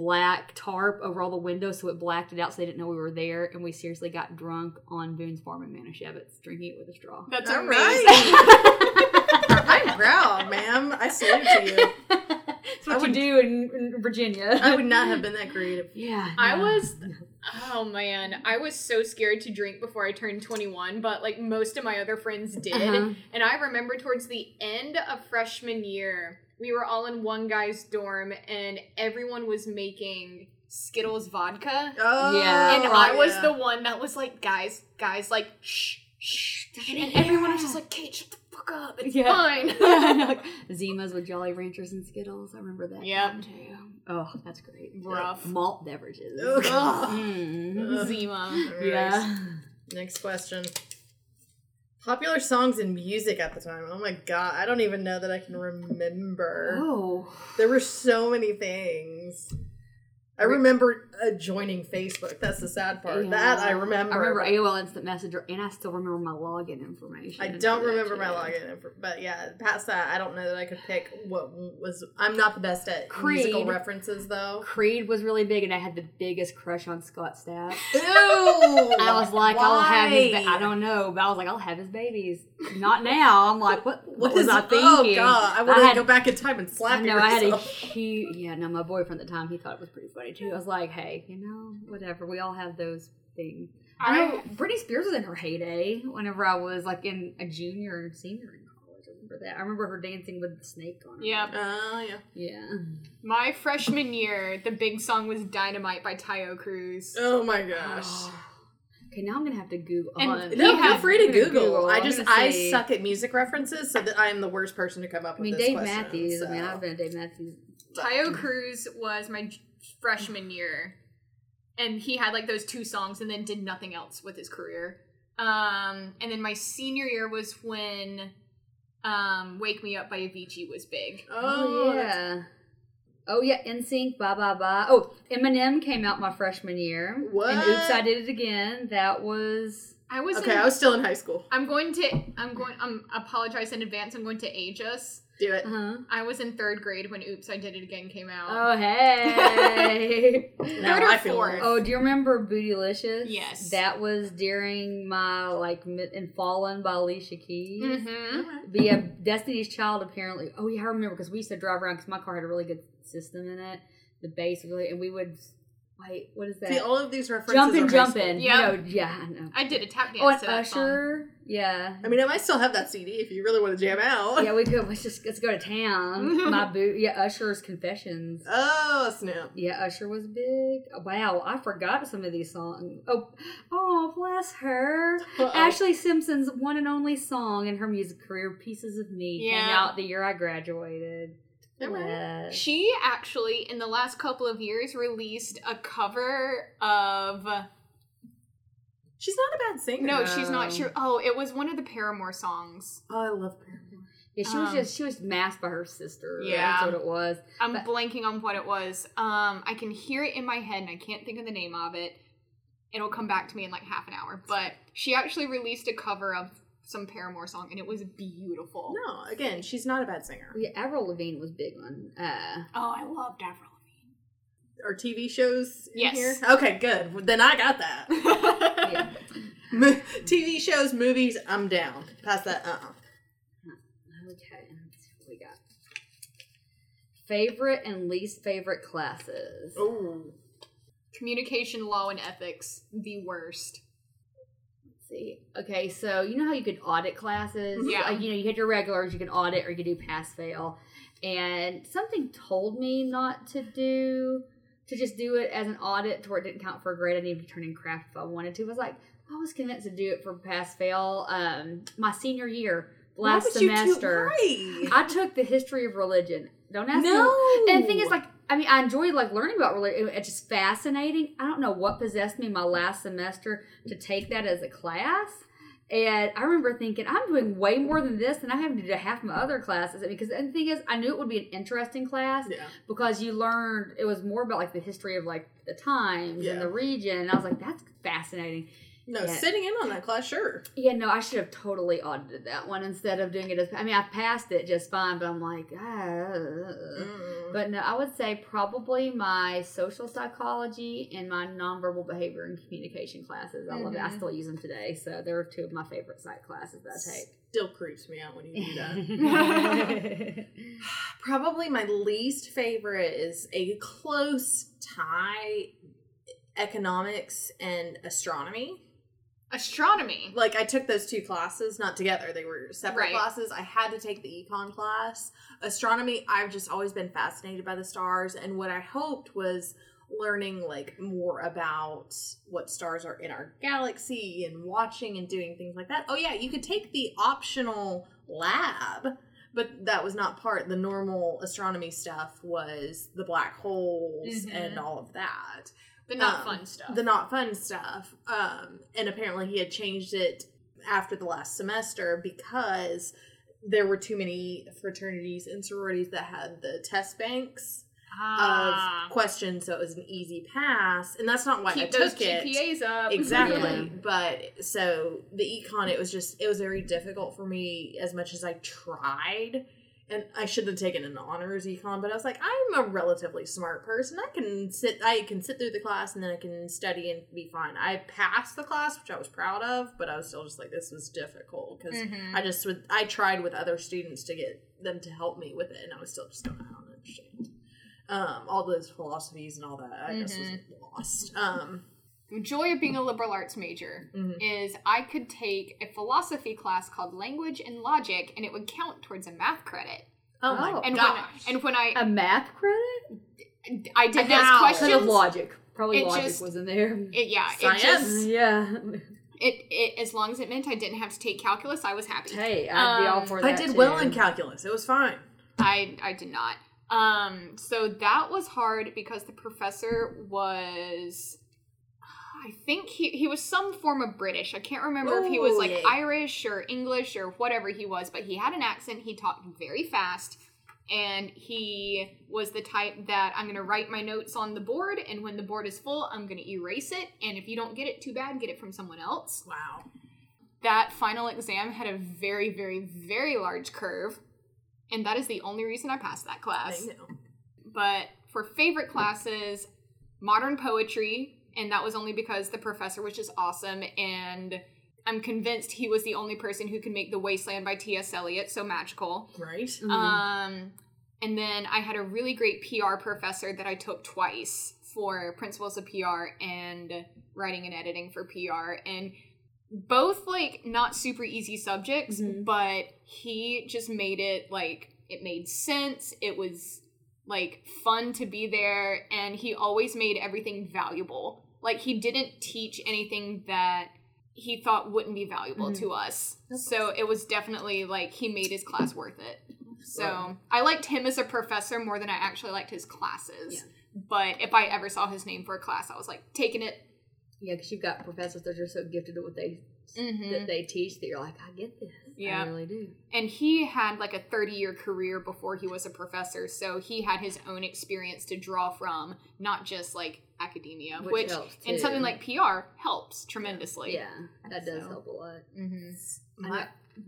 black tarp over all the windows so it blacked it out so they didn't know we were there. And we seriously got drunk on Boone's Farm in Manischewitz, drinking it with a straw. That's All amazing. right. I'm proud, ma'am. I salute to you. That's what I you would- do in, in Virginia. I would not have been that creative. Yeah, I was oh man, I was so scared to drink before I turned 21, but like most of my other friends did. Uh-huh. And I remember towards the end of freshman year, we were all in one guy's dorm and everyone was making Skittles vodka. Oh, Yeah. and I was yeah. the one that was like, guys, guys, like, shh, shh. And everyone was just like, Kate, shut the fuck up. It's Yeah. fine. yeah, I know, like Zimas with Jolly Ranchers and Skittles. I remember that. Yeah. too. Oh, that's great. Rough. Malt beverages. Oh, God. Mm. Zima. Yeah. Next question. Popular songs and music at the time. Oh my god, I don't even know that I can remember. Oh. There were so many things. I remember uh, joining Facebook. That's the sad part. That I remember. I remember AOL Instant Messenger, and I still remember my login information. I don't remember my login, info, but yeah, past that, I don't know that I could pick what was. I'm not the best at musical Creed. references, though. Creed was really big, and I had the biggest crush on Scott Stapp. Ew! I was like, I'll have his. Ba- I don't know, but I was like, I'll have his babies. Not now. I'm like, what? What, What was is- I Oh god, I want to go back in time and slap I know I had a huge. Yeah, no, my boyfriend at the time he thought it was pretty funny too. I was like, hey, you know, whatever. We all have those things. I know Britney Spears was in her heyday. Whenever I was like in a junior and senior in college, I remember that. I remember her dancing with the snake on her. Yep. Oh yeah. Yeah. My freshman year, the big song was Dynamite by Taio Cruz. Oh my gosh. Okay, now I'm gonna have to Google. And hold on. No, feel free to I'm Google. I just I say- suck at music references, so that I am the worst person to come up with. I with mean, this Dave question, Matthews. I mean, so. I've been a Dave Matthews. Taio Cruz was my j- freshman year, and he had like those two songs, and then did nothing else with his career. Um, and then my senior year was when um, "Wake Me Up" by Avicii was big. Oh, yeah. yeah. Oh yeah, NSYNC, ba bye bye. Oh, Eminem came out my freshman year. What? And Oops, I Did It Again. That was I was Okay, in- I was still in high school. I'm going to. I'm going. I'm apologize in advance. I'm going to age us. Do it. uh-huh. I was in third grade when "Oops, I Did It Again" came out. Oh hey. Now Third or I feel fourth? oh, do you remember Bootylicious? Yes. That was during my like mid- and Fallen by Alicia Keys. Mm-hmm. But yeah, Destiny's Child apparently. Oh yeah, I remember because we used to drive around because my car had a really good system in it. The bass really, and we would wait. What is that? See, all of these references. Jumpin', are high jumpin'. Yeah. You yeah, I know. I did a tap oh, dance Oh, and to that. Usher. Yeah. I mean, I might still have that CD if you really want to jam out. Yeah, we could. Let's just let's go to town. My boot. Yeah, Usher's Confessions. Oh snap! Yeah, Usher was big. Wow, I forgot some of these songs. Oh, oh, bless her. Uh-oh. Ashlee Simpson's one and only song in her music career, "Pieces of Me," came Yeah. out the year I graduated. Alright. Bless. She actually, in the last couple of years, released a cover of. She's not a bad singer. No, she's not No. sure. Oh, it was one of the Paramore songs. Oh, I love Paramore. Yeah, she was Um, just she was masked by her sister. Yeah. that's what it was. I'm But- blanking on what it was. Um, I can hear it in my head, and I can't think of the name of it. It'll come back to me in like half an hour. But she actually released a cover of some Paramore song, and it was beautiful. No, again, she's not a bad singer. Yeah, Avril Lavigne was big on. Uh, Oh, I loved Avril Lavigne. Are TV shows in Yes. here? Okay, good. Then I got that. Yeah. Mo- TV shows, movies, I'm down. Past that, uh uh Okay, let's see what we got. Favorite and least favorite classes. Oh. Communication, law, and ethics, the worst. See. Okay, so you know how you could audit classes? Yeah. Like, you know, you had your regulars, you can audit or you can do pass fail. And something told me not to do, to just do it as an audit to where it didn't count for a grade. I needed to turn in craft if I wanted to. I was like, I was convinced to do it for pass fail. Um, my senior year, last Why would you do- semester. I took the history of religion. Don't ask me. No. And the thing is, like, I mean, I enjoyed like learning about religion. It's just fascinating. I don't know what possessed me my last semester to take that as a class. And I remember thinking, I'm doing way more than this and I have to do half my other classes. Because the thing is, I knew it would be an interesting class Yeah. because you learned it was more about like the history of like the times Yeah. and the region. And I was like, that's fascinating. No, Yeah. sitting in on that class, sure. Yeah, no, I should have totally audited that one instead of doing it as. I mean, I passed it just fine, but I'm like, ah. Mm. But no, I would say probably my social psychology and my nonverbal behavior and communication classes. I love it. I Mhm. still use them today. So they're two of my favorite psych classes that I take. Still creeps me out when you do that. Probably my least favorite is a close tie economics and astronomy. Astronomy. Like I took those two classes, not together. They were separate Right. classes. I had to take the econ class. Astronomy, I've just always been fascinated by the stars and what I hoped was learning like more about what stars are in our galaxy and watching and doing things like that. Oh yeah, you could take the optional lab, but that was not part. The normal astronomy stuff was the black holes Mhm. and all of that The not Um, fun stuff. the not fun stuff. Um, and apparently he had changed it after the last semester because there were too many fraternities and sororities that had the test banks. Ah. of questions, so it was an easy pass. And that's not why I Keep took those it. GPAs up. Exactly. Yeah. But so the econ, it was just, it was very difficult for me as much as I tried. And I shouldn't have taken an honors econ, but I was like, I'm a relatively smart person. I can sit, I can sit through the class and then I can study and be fine. I passed the class, which I was proud of, but I was still just like, this was difficult because Mhm. I just would, I tried with other students to get them to help me with it, and I was still just going, I don't understand. Um, all those philosophies and all that, I just was lost. Um, The joy of being a liberal arts major mhm. is I could take a philosophy class called language and logic, and it would count towards a math credit. Oh my. And gosh. when and when I A math credit? I did those How? questions, Kind of logic. Probably It logic just- wasn't there. it, yeah, it Science? just yeah. it, it as long as it meant I didn't have to take calculus, I was happy. Hey, I'd be all Um, for I did too. well in calculus. It was fine. I I did not. Um, so that was hard because the professor was, I think he he was some form of British. I can't remember if he was like yay. Irish or English or whatever he was, but he had an accent. He talked very fast. And he was the type that I'm gonna write my notes on the board, and when the board is full, I'm gonna erase it. And if you don't get it, too bad, get it from someone else Wow. that final exam had a very, very, very large curve, and that is the only reason I passed that class. I know. But for favorite classes, modern poetry, and that was only because the professor was just awesome, and I'm convinced he was the only person who could make The Wasteland by T.S. Eliot so magical. Right? Mhm. Um, and then I had a really great PR professor that I took twice for principles of PR and writing and editing for PR. And both like not super easy subjects, Mhm. but he just made it like it made sense. It was like fun to be there, and he always made everything valuable. Like he didn't teach anything that he thought wouldn't be valuable Mhm. to us. So it was definitely like he made his class worth it. So Right. I liked him as a professor more than I actually liked his classes. Yeah. But if I ever saw his name for a class, I was like taking it. Yeah, because you've got professors that are so gifted at what they Mhm. that they teach that you're like, I get this. Yeah. I really do. And he had like a 30 year career before he was a professor, so he had his own experience to draw from, not just like academia, Which which, helps, in too. something like PR helps tremendously. Yeah, that does So. help a lot. hmm My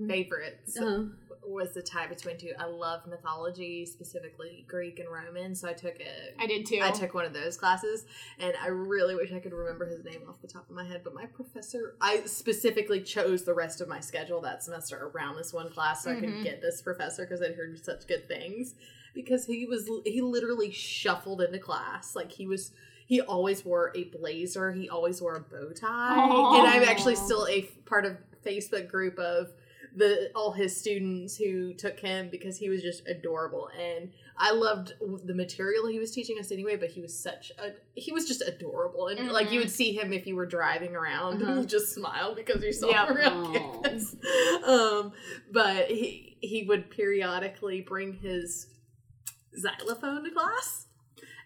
favorites Uh-huh. Was the tie between two. I love mythology, specifically Greek and Roman. So I took a I did too. I took one of those classes, and I really wish I could remember his name off the top of my head. But my professor, I specifically chose the rest of my schedule that semester around this one class so I Mhm. could get this professor because I'd heard such good things. Because he was, he literally shuffled into class like he was. He always wore a blazer. He always wore a bow tie, Aw. and I'm actually still a f- part of Facebook group of the all his students who took him because he was just adorable and I loved the material he was teaching us anyway but he was such a he was just adorable and like you would see him if you were driving around and Uh-huh. you just smile because you saw Yep. Aw. campus um but he he would periodically bring his xylophone to class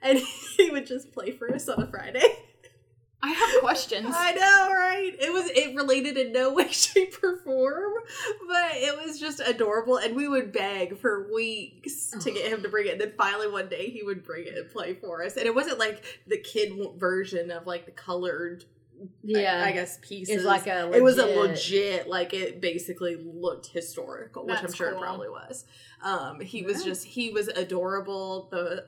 and he would just play for us on a Friday I have questions. I know, right? It was it related in no way, shape, or form, but it was just adorable. And we would beg for weeks to get him to bring it. And then finally one day he would bring it and play for us. And it wasn't like the kid version of like the colored, Yeah, I, guess pieces. it's like a. it was a legit- legit, like it basically looked historical, which I'm sure cool. it probably was. Um, he was just he was adorable. The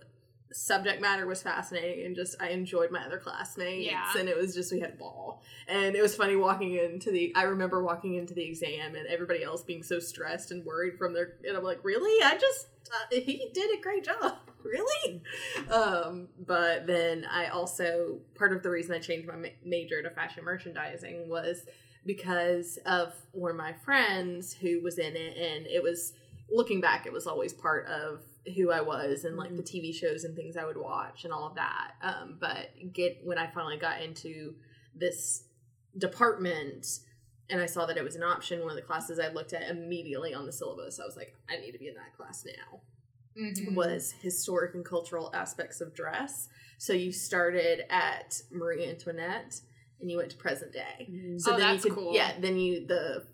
subject matter was fascinating, and just I enjoyed my other classmates, Yeah. and it was just we had a ball, and it was funny walking into the. I remember walking into the exam and everybody else being so stressed and worried from their, and I'm like, really? I just uh, he did a great job. Really? Um, but then I also part of the reason I changed my ma- major to fashion merchandising was because of one of my friends who was in it and it was looking back it was always part of who I was and like the TV shows and things I would watch and all of that um but get when I finally got into this department and I saw that it was an option one of the classes I looked at immediately on the syllabus I was like I need to be in that class now Mhm. was historic and cultural aspects of dress. So you started at Marie Antoinette and you went to present day. Mhm. So Oh, then that's you could cool. yeah, then you the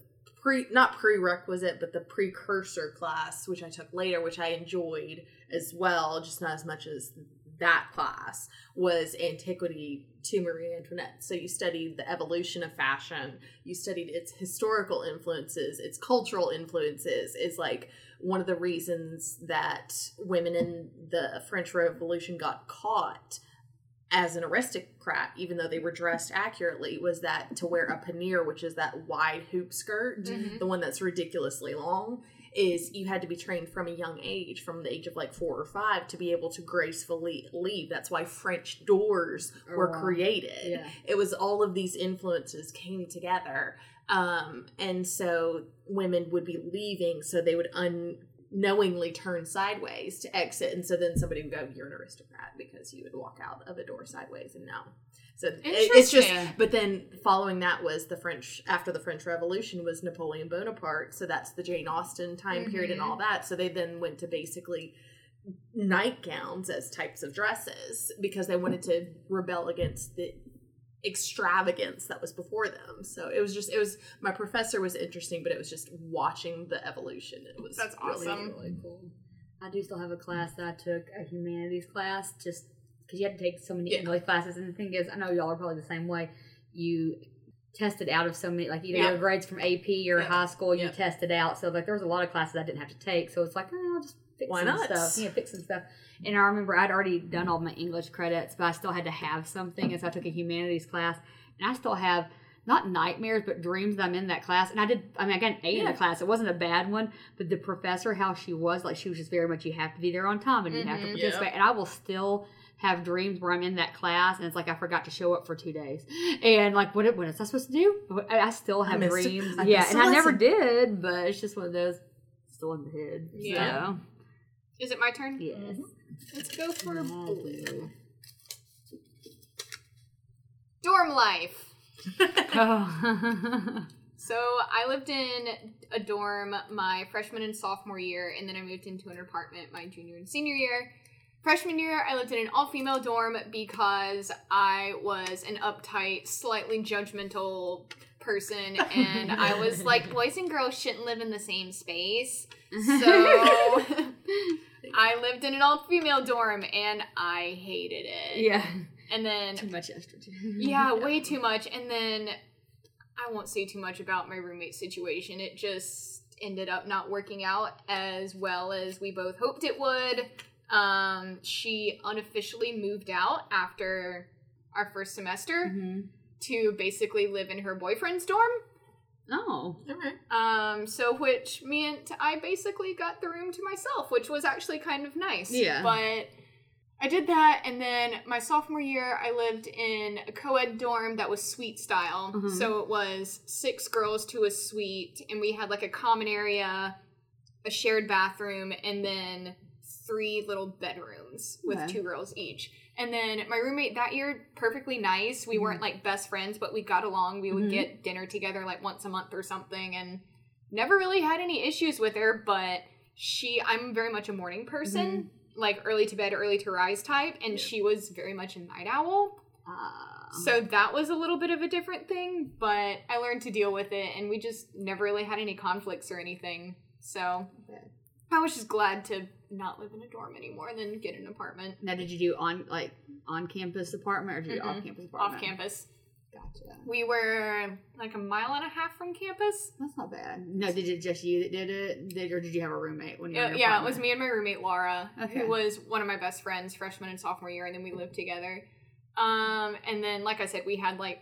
pre not prerequisite, but the precursor class, which I took later, which I enjoyed as well, just not as much as that class was antiquity to Marie Antoinette. So you studied the evolution of fashion, you studied its historical influences, its cultural influences. Is like one of the reasons that women in the French Revolution got caught as an aristocrat, even though they were dressed accurately, was that to wear a pannier, which is that wide hoop skirt, Mhm. the one that's ridiculously long, is you had to be trained from a young age, from the age of like four or five, to be able to gracefully leave. That's why French doors were wow. created. Yeah. It was all of these influences came together. Um, and so women would be leaving, so they would unknowingly turn sideways to exit. And so then somebody would go, You're an aristocrat because you would walk out of a door sideways and no. So it's just, but then following that was the French, after the French Revolution was Napoleon Bonaparte. So that's the Jane Austen time period and Mhm. all that. So they then went to basically nightgowns as types of dresses because they wanted to rebel against the extravagance that was before them. So it was just it was my professor was interesting, but it was just watching the evolution. It was That's really, awesome. really mm-hmm. cool. I do still have a class that I took, a humanities class, just because you had to take so many Yeah. English classes. And the thing is, I know y'all are probably the same way. You tested out of so many, like either Yeah. your grades from AP or Yeah. high school, you Yeah. tested out. So like there was a lot of classes I didn't have to take. So it's like, oh, I'll just fix Why some not? stuff. Yeah, fix some stuff. And I remember I'd already done all my English credits, but I still had to have something, and so I took a humanities class, and I still have not nightmares, but dreams that I'm in that class. And I did, I mean, I got an A in the class. It wasn't a bad one, but the professor, how she was, like, she was just very much, you have to be there on time and you have to Mhm. participate. And I will still have dreams where I'm in that class and it's like I forgot to show up for two days. And like, what, what is I supposed to do? I I still have it. dreams. Yeah, and I never did, but it's just one of those still in the head. Yeah. So, Is it my turn? yes. Mm-hmm. Let's go for blue. dorm life. Oh. So I lived in a dorm my freshman and sophomore year, and then I moved into an apartment my junior and senior year. Freshman year, I lived in an all female dorm because I was an uptight, slightly judgmental person, and I was like, boys and girls shouldn't live in the same space. So I lived in an all female dorm, and I hated it. yeah. And then Too much estrogen. yeah, way too much. And then I won't say too much about my roommate situation. It just ended up not working out as well as we both hoped it would. Um, she unofficially moved out after our first semester hmm to basically live in her boyfriend's dorm. Oh. Okay. Um, so which meant I basically got the room to myself, which was actually kind of nice. Yeah. But I did that, and then my sophomore year, I lived in a co-ed dorm that was suite style. Mhm. So it was six girls to a suite, and we had like a common area, a shared bathroom, and then three little bedrooms with Okay. two girls each. And then my roommate that year, perfectly nice. We weren't like best friends, but we got along. We would Mhm. get dinner together like once a month or something, and never really had any issues with her. But she, I'm very much a morning person, like early to bed, early to rise type, and Yeah. she was very much a night owl. Uh, So that was a little bit of a different thing, but I learned to deal with it, and we just never really had any conflicts or anything. So Okay. I was just glad to not live in a dorm anymore and then get an apartment now, did you do on like on campus apartment or did you do Mhm. off campus apartment? off campus. Gotcha. We were like a mile and a half from campus. That's not bad. No, did it just you that did it? Did or did you have a roommate when you were Yeah, yeah, it was me and my roommate Laura, Okay. who was one of my best friends freshman and sophomore year, and then we lived together. Um, and then, like I said, we had like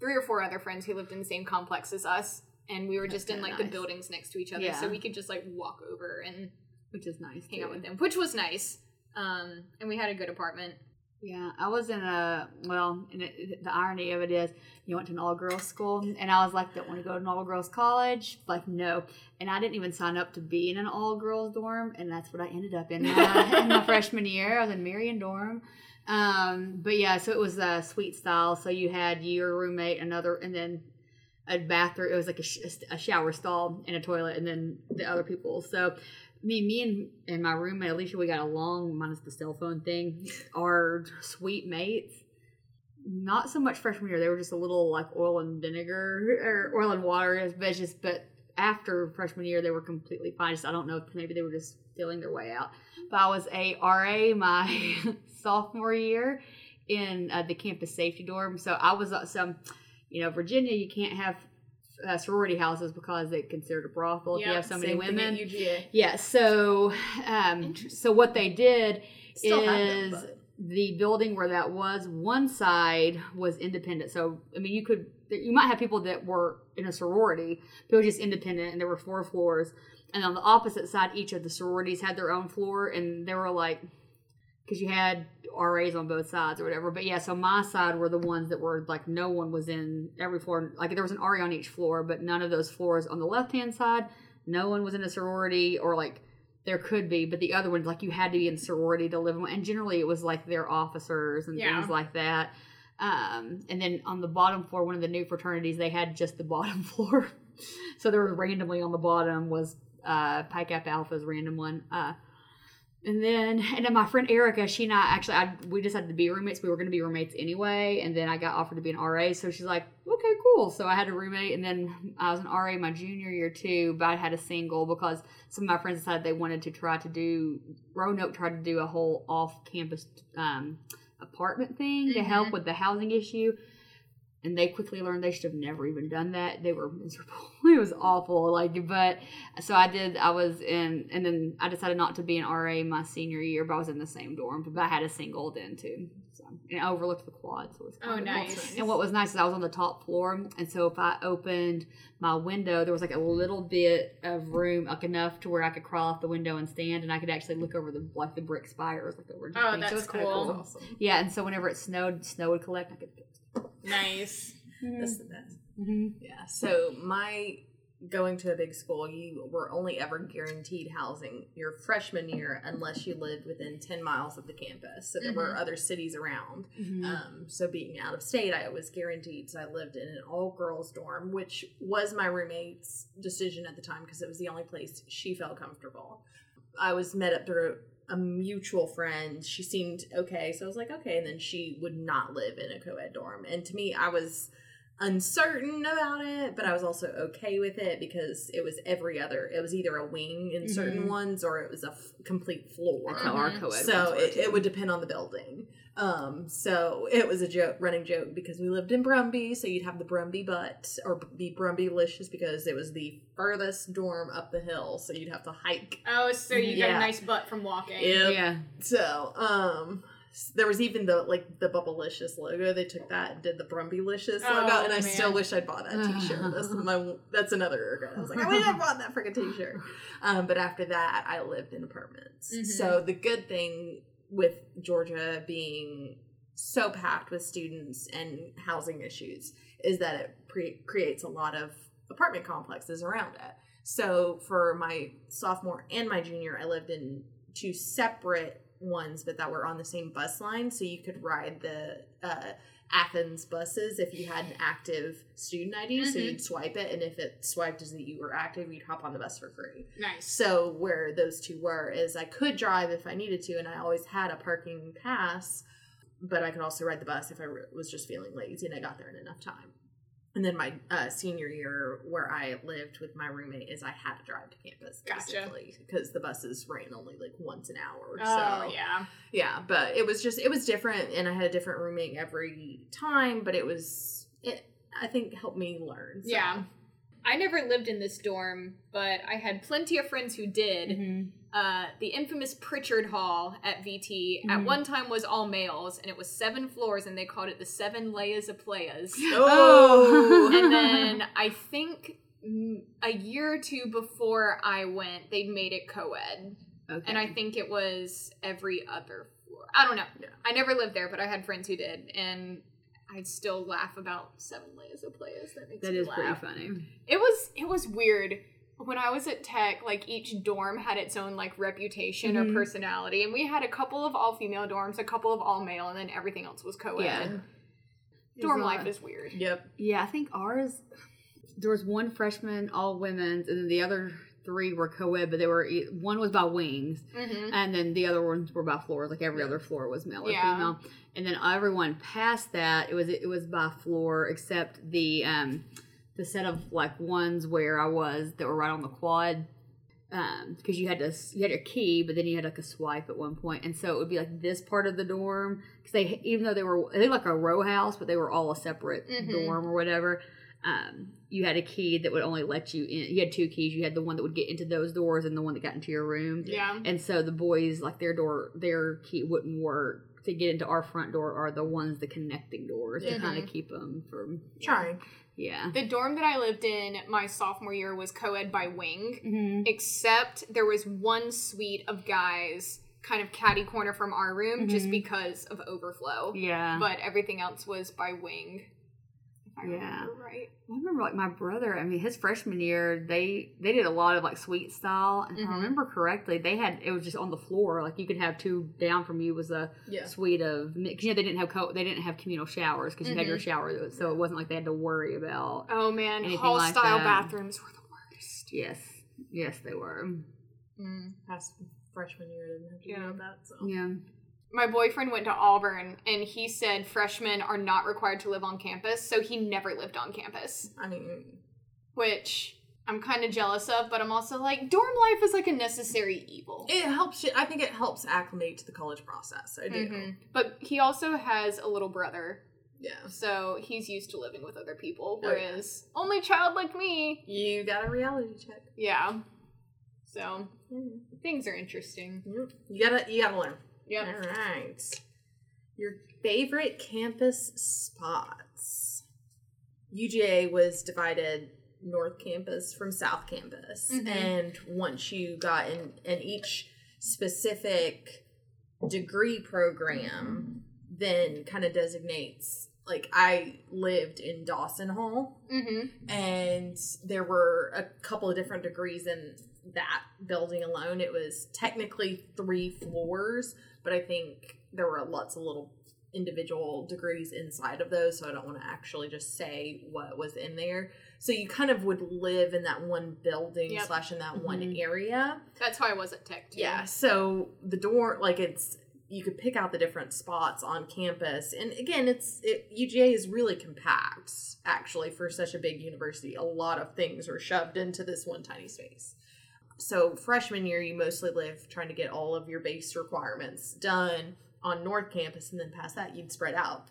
three or four other friends who lived in the same complex as us, and we were just in like kinda the buildings next to each other, so we could just like walk over and which is nice. hang out with them, which was nice. Um, and we had a good apartment. Yeah, I was in a well, and it, the irony of it is, you went to an all girls school, and I was like, don't want to go to an all girls college. Like, no, and I didn't even sign up to be in an all girls dorm, and that's what I ended up in my, in my freshman year. I was in Marion dorm. Um, but yeah, so it was a suite style. So you had your roommate, another, and then a bathroom. It was like a, sh- a shower stall and a toilet, and then the other people. So me, me and, and my roommate Alicia, we got along minus the cell phone thing. Our suite mates. Not so much freshman year. They were just a little like oil and vinegar or oil and water, but it's just but after freshman year they were completely fine. Just, I don't know if maybe they were just feeling their way out. But I was a RA my sophomore year in uh, the campus safety dorm. So I was uh, some, you know, Virginia. You can't have uh, sorority houses because they considered a brothel if you have so many Same thing at women. UGA. Yeah. So, um, so what they did Still is them, the building where that was one side was independent. So I mean, you could you might have people that were in a sorority, but it was just independent, and there were four floors. And on the opposite side, each of the sororities had their own floor, and they were like, because you had RAs on both sides or whatever. But yeah, so my side were the ones that were like no one was in every floor. Like there was an RA on each floor, but none of those floors on the left hand side, no one was in a sorority or like there could be, but the other ones like you had to be in sorority to live in. And generally, it was like their officers and Yeah. things like that. Um, and then on the bottom floor, one of the new fraternities, they had just the bottom floor. so there was randomly on the bottom was uh, Pi Kappa Alpha's random one. Uh, and then, and then my friend Erica, she and I actually, I, we decided to be roommates. We were going to be roommates anyway. And then I got offered to be an RA. So she's like, okay, cool. So I had a roommate. And then I was an RA my junior year too, but I had a single because some of my friends decided they wanted to try to do, Roanoke tried to do a whole off campus um, apartment thing to help with the housing issue. And they quickly learned they should have never even done that. They were miserable. It was awful. Like, but so I did. I was in, and then I decided not to be an RA my senior year, but I was in the same dorm. But I had a single then too, so and I overlooked the quad. So it was Oh, cool. nice. And what was nice is I was on the top floor, and so if I opened my window, there was like a little bit of room, like enough to where I could crawl off the window and stand, and I could actually look over the like the brick spires, like over. the Oh, thing. that's so it was kinda cool. That's awesome. Yeah, and so whenever it snowed, snow would collect. I could. Nice. That's the best. Mm-hmm. Yeah. So my going to a big school, you were only ever guaranteed housing your freshman year unless you lived within ten miles of the campus. So there were other cities around. Um, so being out of state, I was guaranteed. So I lived in an all girls dorm, which was my roommate's decision at the time because it was the only place she felt comfortable. I was met up through a mutual friend. She seemed okay, so I was like, okay. And then she would not live in a co-ed dorm, and to me, I was uncertain about it, but I was also okay with it because it was every other. It was either a wing in certain Mhm. ones or it was a f- complete floor. Our Mhm. co-ed So it, it would depend on the building. Um, so it was a joke, running joke because we lived in Brumby, so you'd have the Brumby butt or be Brumby licious because it was the furthest dorm up the hill, so you'd have to hike. Oh, so you got a nice butt from walking. Yep. Yeah. So, um, there was even the like the Bubblicious logo. They took that and did the Brumbylicious Oh, logo, and I man. still wish I'd bought that T-shirt. That's my that's another regret. I was like, I wish I bought that freaking T-shirt. Um, but after that, I lived in apartments. Mhm. So the good thing with Georgia being so packed with students and housing issues is that it pre- creates a lot of apartment complexes around it. So for my sophomore and my junior, I lived in two separate ones, but that were on the same bus line. So you could ride the uh, Athens buses if you had an active student ID. So Mhm. you'd swipe it, and if it swiped as that you were active, you'd hop on the bus for free. Nice. So where those two were is I could drive if I needed to, and I always had a parking pass, but I could also ride the bus if I was just feeling lazy and I got there in enough time. And then my uh, senior year, where I lived with my roommate, is I had to drive to campus Gotcha. basically because the buses ran only like once an hour. Oh, so yeah. yeah, but it was just it was different, and I had a different roommate every time. But it was it. I think helped me learn. so. Yeah. I never lived in this dorm, but I had plenty of friends who did. Mm-hmm. Uh, the infamous Pritchard Hall at VT at Mhm. one time was all males, and it was seven floors, and they called it the Seven Leias of Playas. Oh. and then I think mm, a year or two before I went, they made it co-ed, Okay. and I think it was every other floor. I don't know. Yeah. I never lived there, but I had friends who did, and I'd still laugh about Seven Leias of Playas. That makes that me is laugh. pretty funny. It was it was weird. When I was at Tech, like each dorm had its own like reputation Mhm. or personality, and we had a couple of all female dorms, a couple of all male, and then everything else was co-ed. Yeah. Dorm There's life lot. is weird. Yep. Yeah, I think ours. There was one freshman, all women's, and then the other three were co-ed, but they were e- one was by wings, Mm-hmm. and then the other ones were by floors. Like every other floor was male or Yeah. female, and then everyone past that it was it was by floor except the um the set of like ones where I was that were right on the quad. because you had to you had a key, but then you had like a swipe at one point, and so it would be like this part of the dorm because they even though they were they were like a row house, but they were all a separate Mhm. dorm or whatever. Um, you had a key that would only let you in. You had two keys. You had the one that would get into those doors and the one that got into your room. Yeah. And so the boys, like their door, their key wouldn't work to get into our front door. Are the ones the connecting doors to kind of keep them from. Trying. Yeah. The dorm that I lived in my sophomore year was co ed by wing, Mm-hmm. except there was one suite of guys kind of catty corner from our room just Mhm. because of overflow. Yeah. But everything else was by wing. I Yeah. remember right. I remember like my brother. I mean, his freshman year, they they did a lot of like suite style. And if I remember correctly, they had it was just on the floor. Like you could have two down from you was a Yeah. suite of because you know they didn't have co- they didn't have communal showers because you had your Mhm. shower, so it wasn't like they had to worry about. Oh man, hall like style that. bathrooms were the worst. Yes, yes, they were. Mm. Past freshman year, I didn't have to Yeah. deal with that. So. Yeah. My boyfriend went to Auburn and he said freshmen are not required to live on campus, so he never lived on campus, I mean, which I'm kind of jealous of, but I'm also like, dorm life is like a necessary evil. it helps. You, I think it helps acclimate to the college process. I do. Mhm. But he also has a little brother, Yeah. so he's used to living with other people, Oh, yeah. whereas only child like me, You got a reality check. yeah. So things are interesting. Yep. You gotta. You gotta learn. Yep. All right. Your favorite campus spots. UGA was divided North Campus from South Campus, Mhm. and once you got in, in each specific degree program, then kind of designates. Like I lived in Dawson Hall, Mm-hmm. and there were a couple of different degrees in that building alone. It was technically three floors, but I think there were lots of little individual degrees inside of those, so I don't want to actually just say what was in there. So you kind of would live in that one building Yep. slash in that one Mhm. area. That's how I was at Tech too. Yeah, so the door, like it's, you could pick out the different spots on campus, and again, it's it, UGA is really compact. Actually, for such a big university, a lot of things are shoved into this one tiny space. So freshman year, you mostly live trying to get all of your base requirements done on North Campus, and then past that, you'd spread out.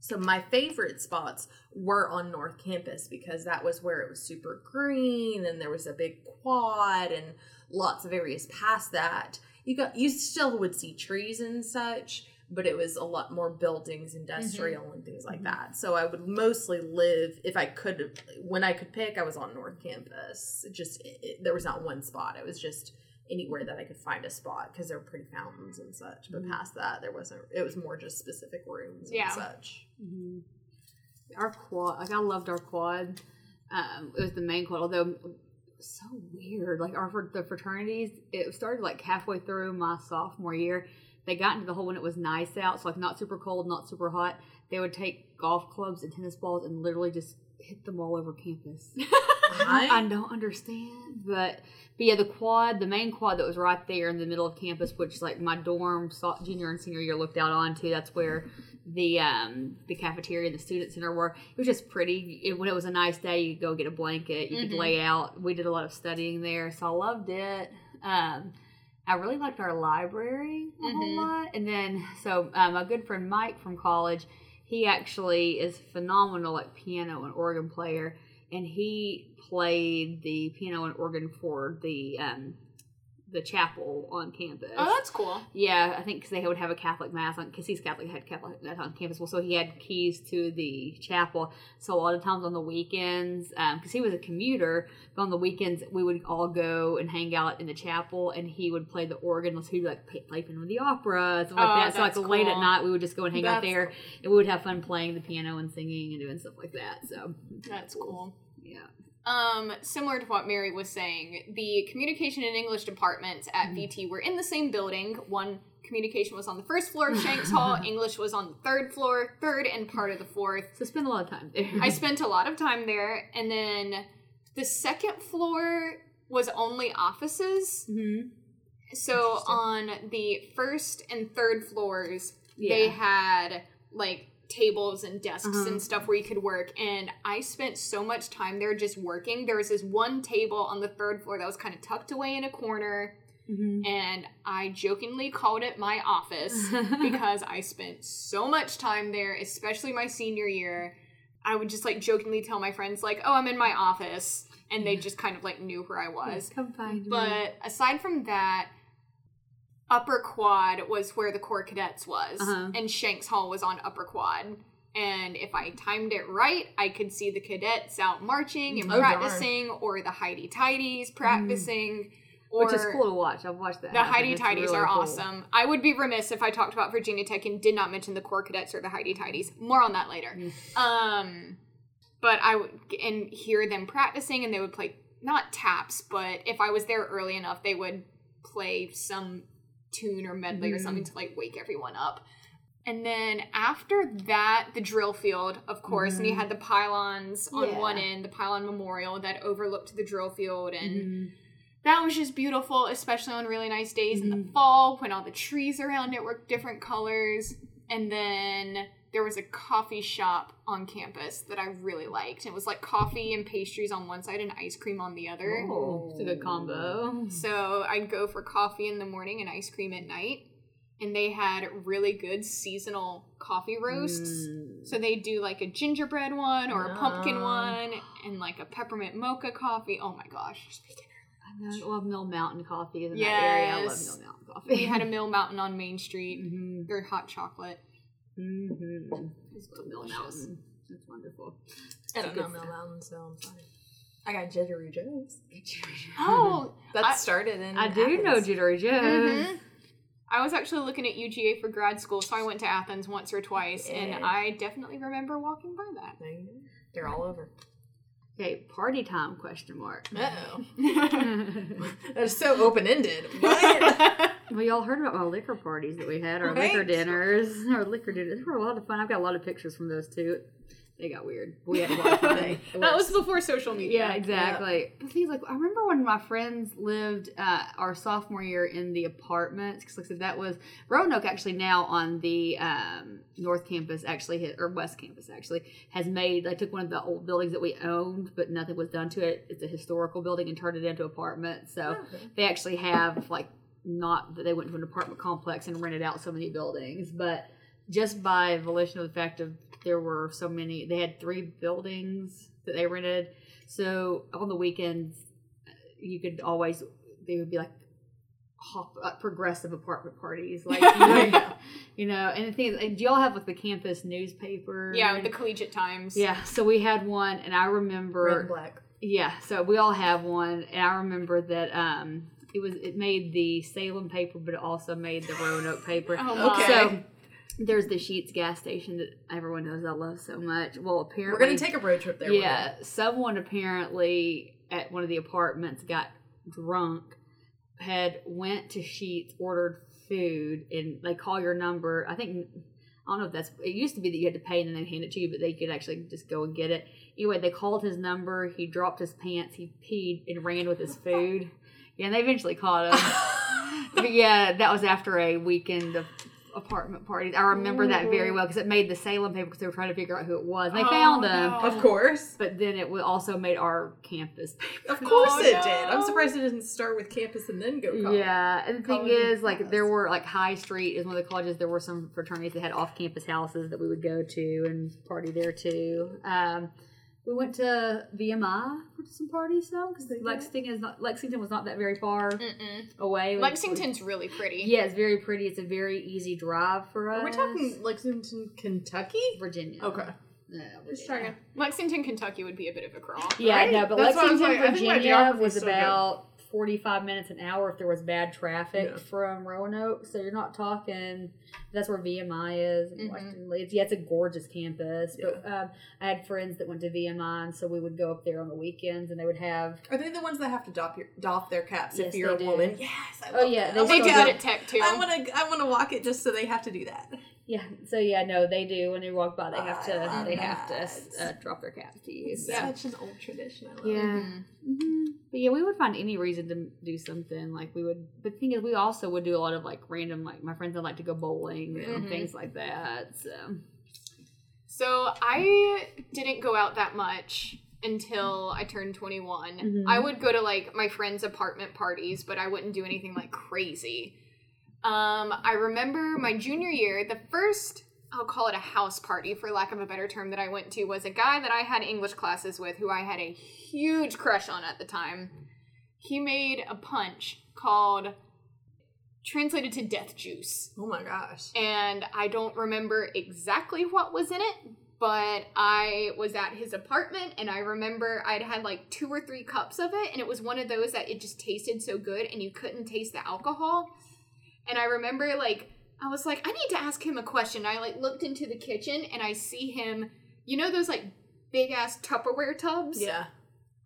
So my favorite spots were on North Campus because that was where it was super green and there was a big quad and lots of areas past that. You got you still would see trees and such, but it was a lot more buildings, industrial and things like that. So I would mostly live if I could when I could pick, I was on North Campus. It just it, it- there was not one spot. It was just anywhere that I could find a spot because there were pretty fountains and such. But Mhm. past that, there wasn't. It was more just specific rooms Yeah. and such. hmm Our quad, like I loved our quad. Um, it was the main quad, although so weird. Like our the fraternities, it started like halfway through my sophomore year. They got into the whole when it was nice out, so like not super cold, not super hot. They would take golf clubs and tennis balls and literally just hit them all over campus. I I, don't understand, but but yeah, the quad, the main quad that was right there in the middle of campus, which like my dorm so- junior and senior year looked out onto. That's where the um the cafeteria and the student center were. It was just pretty. It, when it was a nice day, you could go get a blanket. You could Mhm. lay out. We did a lot of studying there, so I loved it. Um, I really liked our library a Mhm. whole lot, and then so um, my good friend Mike from college, he actually is phenomenal at piano and organ player and he played the piano and organ for the um, the chapel on campus. Oh, that's cool. yeah, I think because they would have a Catholic mass on because he's Catholic, had Catholic mass on campus. Well, so he had keys to the chapel. So a lot of times on the weekends, um, because he was a commuter, but on the weekends we would all go and hang out in the chapel, and he would play the organ. So he'd like play, play from the opera and stuff like Oh, that. So like that's late at night we would just go and hang out That's there, and we would have fun playing the piano and singing and doing stuff like that. So That's cool. yeah. Um, similar to what Mary was saying, the communication and English departments at Mm-hmm. VT were in the same building. One communication was on the first floor of Shanks Hall, English was on the third floor, third and part of the fourth. So spend a lot of time there. I spent a lot of time there, and then the second floor was only offices. hmm So on the first and third floors, they had like tables and desks Uh-huh. and stuff where you could work. And I spent so much time there just working. There was this one table on the third floor that was kind of tucked away in a corner. Mm-hmm. And I jokingly called it my office because I spent so much time there, especially my senior year. I would just like jokingly tell my friends, like, oh, I'm in my office. And they just kind of like knew where I was. Come find me. But aside from that, Upper Quad was where the Corps Cadets was, Uh-huh. and Shanks Hall was on Upper Quad. And if I timed it right, I could see the cadets out marching and Oh, darn. practicing, or the Highty-Tighties practicing, or Mm. Which is cool to watch. I've watched that. the. Highty-Tighties really are cool. awesome. I would be remiss if I talked about Virginia Tech and did not mention the Corps Cadets or the Highty-Tighties. More on that later. Mm. Um, but I would and hear them practicing, and they would play not taps, but if I was there early enough, they would play some tune or medley or Mm-hmm. something to like wake everyone up. And then after that, the drill field, of course, and you had the pylons on Mm-hmm. Yeah. one end, the pylon memorial that overlooked the drill field, and Mhm. that was just beautiful, especially on really nice days in Mm-hmm. the fall when all the trees around it were different colors. And then there was a coffee shop on campus that I really liked. It was like coffee and pastries on one side and ice cream on the other. Oh, it's a good combo. So I'd go for coffee in the morning and ice cream at night. And they had really good seasonal coffee roasts. Mm. So they do like a gingerbread one or a pumpkin one and like a peppermint mocha coffee. Oh my gosh. I love Mill Mountain coffee in that area. I love Mill Mountain coffee. We had a Mill Mountain on Main Street. Mhm. Their hot chocolate. Mm-hmm. It's Mill delicious. Mountain. It's wonderful. I don't know Mill Mountain, so I'm sorry. I got Jittery Joe's. Oh, That I- started in. I do know Athens. Jittery Joe. mhm. I was actually looking at UGA for grad school, so I went to Athens once or twice, Yeah. and I definitely remember walking by that. There. They're all over. Okay, party time question mark. Uh oh. That is so open ended. What? Well, y'all heard about my liquor parties that we had, our liquor dinners, our liquor dinners. Were a lot of fun. I've got a lot of pictures from those too. They got weird. We had a lot of fun. That was before social media. Yeah, exactly. But things like I remember when my friends lived uh, our sophomore year in the apartments because like I said that was Roanoke actually now on the um, North Campus actually hit, or West Campus actually has made. They took one of the old buildings that we owned, but nothing was done to it. It's a historical building and turned it into apartments. So they actually have like not that they went to an apartment complex and rented out so many buildings, but just by volition of the fact of there were so many, they had three buildings that they rented. So on the weekends, you could always they would be like hop, uh, progressive apartment parties, like you know, you know. And the thing is, and do y'all have like the campus newspaper? Yeah, with the Collegiate Times. yeah. So we had one, and I Red remember and black. yeah, so we all have one, and I remember that um, it was it made the Salem paper, but it also made the Roanoke paper. Oh. Okay. So there's the Sheetz gas station that everyone knows I love so much. Well, apparently, We're gonna take a road trip there. yeah, someone apparently at one of the apartments got drunk, had went to Sheetz, ordered food, and they call your number. I think I don't know if that's. It used to be that you had to pay and then they hand it to you, but they could actually just go and get it. Anyway, they called his number. He dropped his pants. He peed and ran with his food. Yeah, and they eventually caught him. but yeah, that was after a weekend of apartment parties. I remember that very well because it made the Salem paper because they were trying to figure out who it was. They Oh, found him. no. Of course. But then it would also made our campus paper. Of course Oh, it no. did. I'm surprised it didn't start with campus and then go college. Yeah, and the thing College is, like, class. there were like High Street is one of the colleges. There were some fraternities that had off-campus houses that we would go to and party there too. Um, we went to VMI for some parties though, because Lexington is not Lexington was not that very far Mm-mm. away. Lexington's really pretty. yeah, it's very pretty. It's a very easy drive for us. Are we talking Lexington, Kentucky? Virginia? Okay. No, Just Virginia. checking. Lexington, Kentucky would be a bit of a crawl. Yeah, Right? no, but That's why I was Lexington, like, I think my Virginia geography's was so good. about 45 minutes an hour if there was bad traffic Yeah. from Roanoke. So you're not talking, that's where VMI is. And Mhm. Western Leeds. Yeah, it's a gorgeous campus. But um, I had friends that went to VMI, and so we would go up there on the weekends and they would have. Are they the ones that have to doff, your, doff their caps Yes, if you're a do. woman? Yes. I Oh, yeah, that. they They do still go- that at Tech too. I want to. I want to walk it just so they have to do that. Yeah, so yeah, no, they do. When they walk by, they have to. I they have that. to uh, drop their caps to you. So. such an old tradition. I love Yeah. it. Mhm. hmm But yeah, we would find any reason to do something. Like we would, but the thing is, we also would do a lot of like random, like my friends would like to go bowling and Mhm. things like that. So So I didn't go out that much until I turned 21. Mhm. I would go to like my friends' apartment parties, but I wouldn't do anything like crazy. Um, I remember my junior year, the first, I'll call it a house party for lack of a better term, that I went to was a guy that I had English classes with who I had a huge crush on at the time. He made a punch called, translated to death juice Oh my gosh. and I don't remember exactly what was in it, but I was at his apartment and I remember I'd had like two or three cups of it, and it was one of those that it just tasted so good and you couldn't taste the alcohol. And I remember like I was like, I need to ask him a question. I like looked into the kitchen and I see him, you know those like big ass Tupperware tubs? Yeah.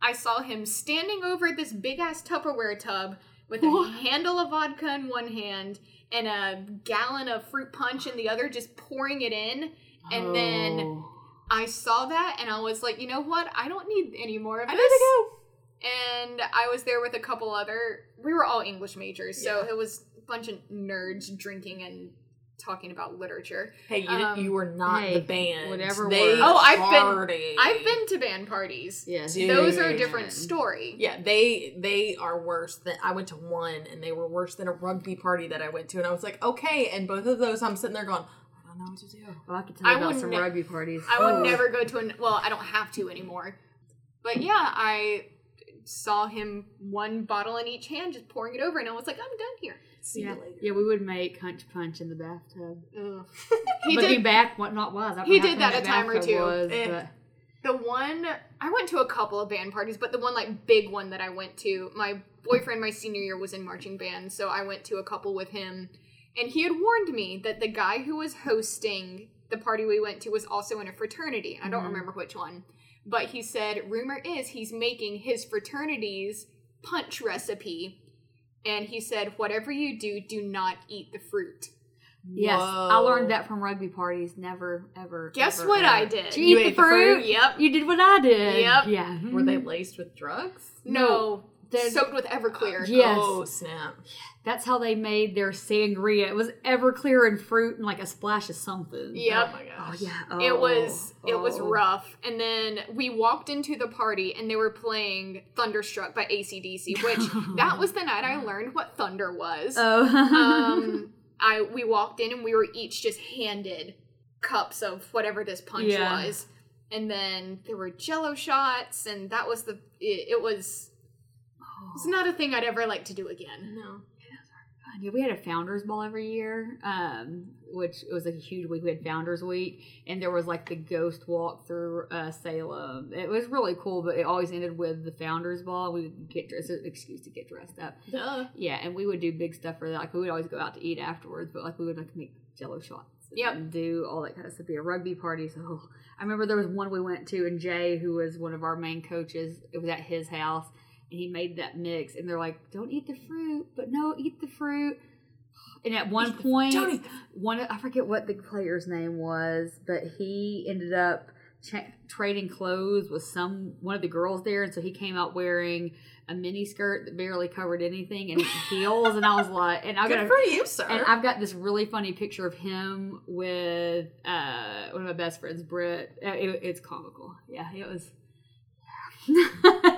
I saw him standing over this big ass Tupperware tub with a What? handle of vodka in one hand and a gallon of fruit punch in the other, just pouring it in. And then Oh. I saw that and I was like, you know what? I don't need any more of I this. need to And I was there with a couple other. We were all English majors, so Yeah. it was bunch of nerds drinking and talking about literature. Hey, you, Um, you were not hey, the band. whatever They. Oh, I've been- I've been to band parties. Yes. Dude. Those are a different story. Yeah, they they are worse than I went to one, and they were worse than a rugby party that I went to, and I was like, okay. And both of those, I'm sitting there going, I don't know what to do. Well, I could tell I you about some ne- rugby parties. I would Oh. never go to an well, I don't have to anymore. But yeah, I saw him one bottle in each hand, just pouring it over, and I was like, I'm done here. See Yeah. you later. yeah, we would make hunch punch in the bathtub. He Looking did back, what not was. He did that a time or two. Was, Eh. the one I went to a couple of band parties, but the one like big one that I went to, my boyfriend my senior year was in marching band, so I went to a couple with him, and he had warned me that the guy who was hosting the party we went to was also in a fraternity. I don't Mhm. remember which one, but he said rumor is he's making his fraternity's punch recipe, and he said whatever you do, do not eat the fruit. yes, I learned that from rugby parties. Never, ever. Guess ever, what ever. I did? Did you, You eat ate the the fruit? fruit? Yep. You did what I did. Yep. Yeah. Were they laced with drugs? No, There's- soaked with Everclear. Yes. Oh snap! That's how they made their sangria. It was Everclear and fruit and like a splash of something. Yep. Oh my Oh gosh. yeah. it Oh, was it was oh. rough and then we walked into the party and they were playing thunderstruck by AC/DC which that was the night i learned what thunder was Oh. um i we walked in and we were each just handed cups of whatever this punch Yeah. was and then there were jello shots and that was the it, it was it's not a thing i'd ever like to do again No. Yeah, we had a founders ball every year, um, which was like a huge week. We had founders week, and there was like the ghost walk through uh, Salem. It was really cool, but it always ended with the founders ball. We would get dressed, an excuse to get dressed up. Duh. Yeah, and we would do big stuff for that. Like we would always go out to eat afterwards, but like we would like make Jello shots. Yep. do all that kind of stuff. Be a rugby party. So I remember there was one we went to, and Jay, who was one of our main coaches, it was at his house, he made that mix. And they're like, "Don't eat the fruit," but no, eat the fruit. And at one point, eat the one I forget what the player's name was, but he ended up cha- trading clothes with some one of the girls there, and so he came out wearing a mini skirt that barely covered anything and heels, and I was like, and I got for you, sir. and I've got this really funny picture of him with uh, one of my best friends, Britt. Uh, it- it's comical. Yeah, it was.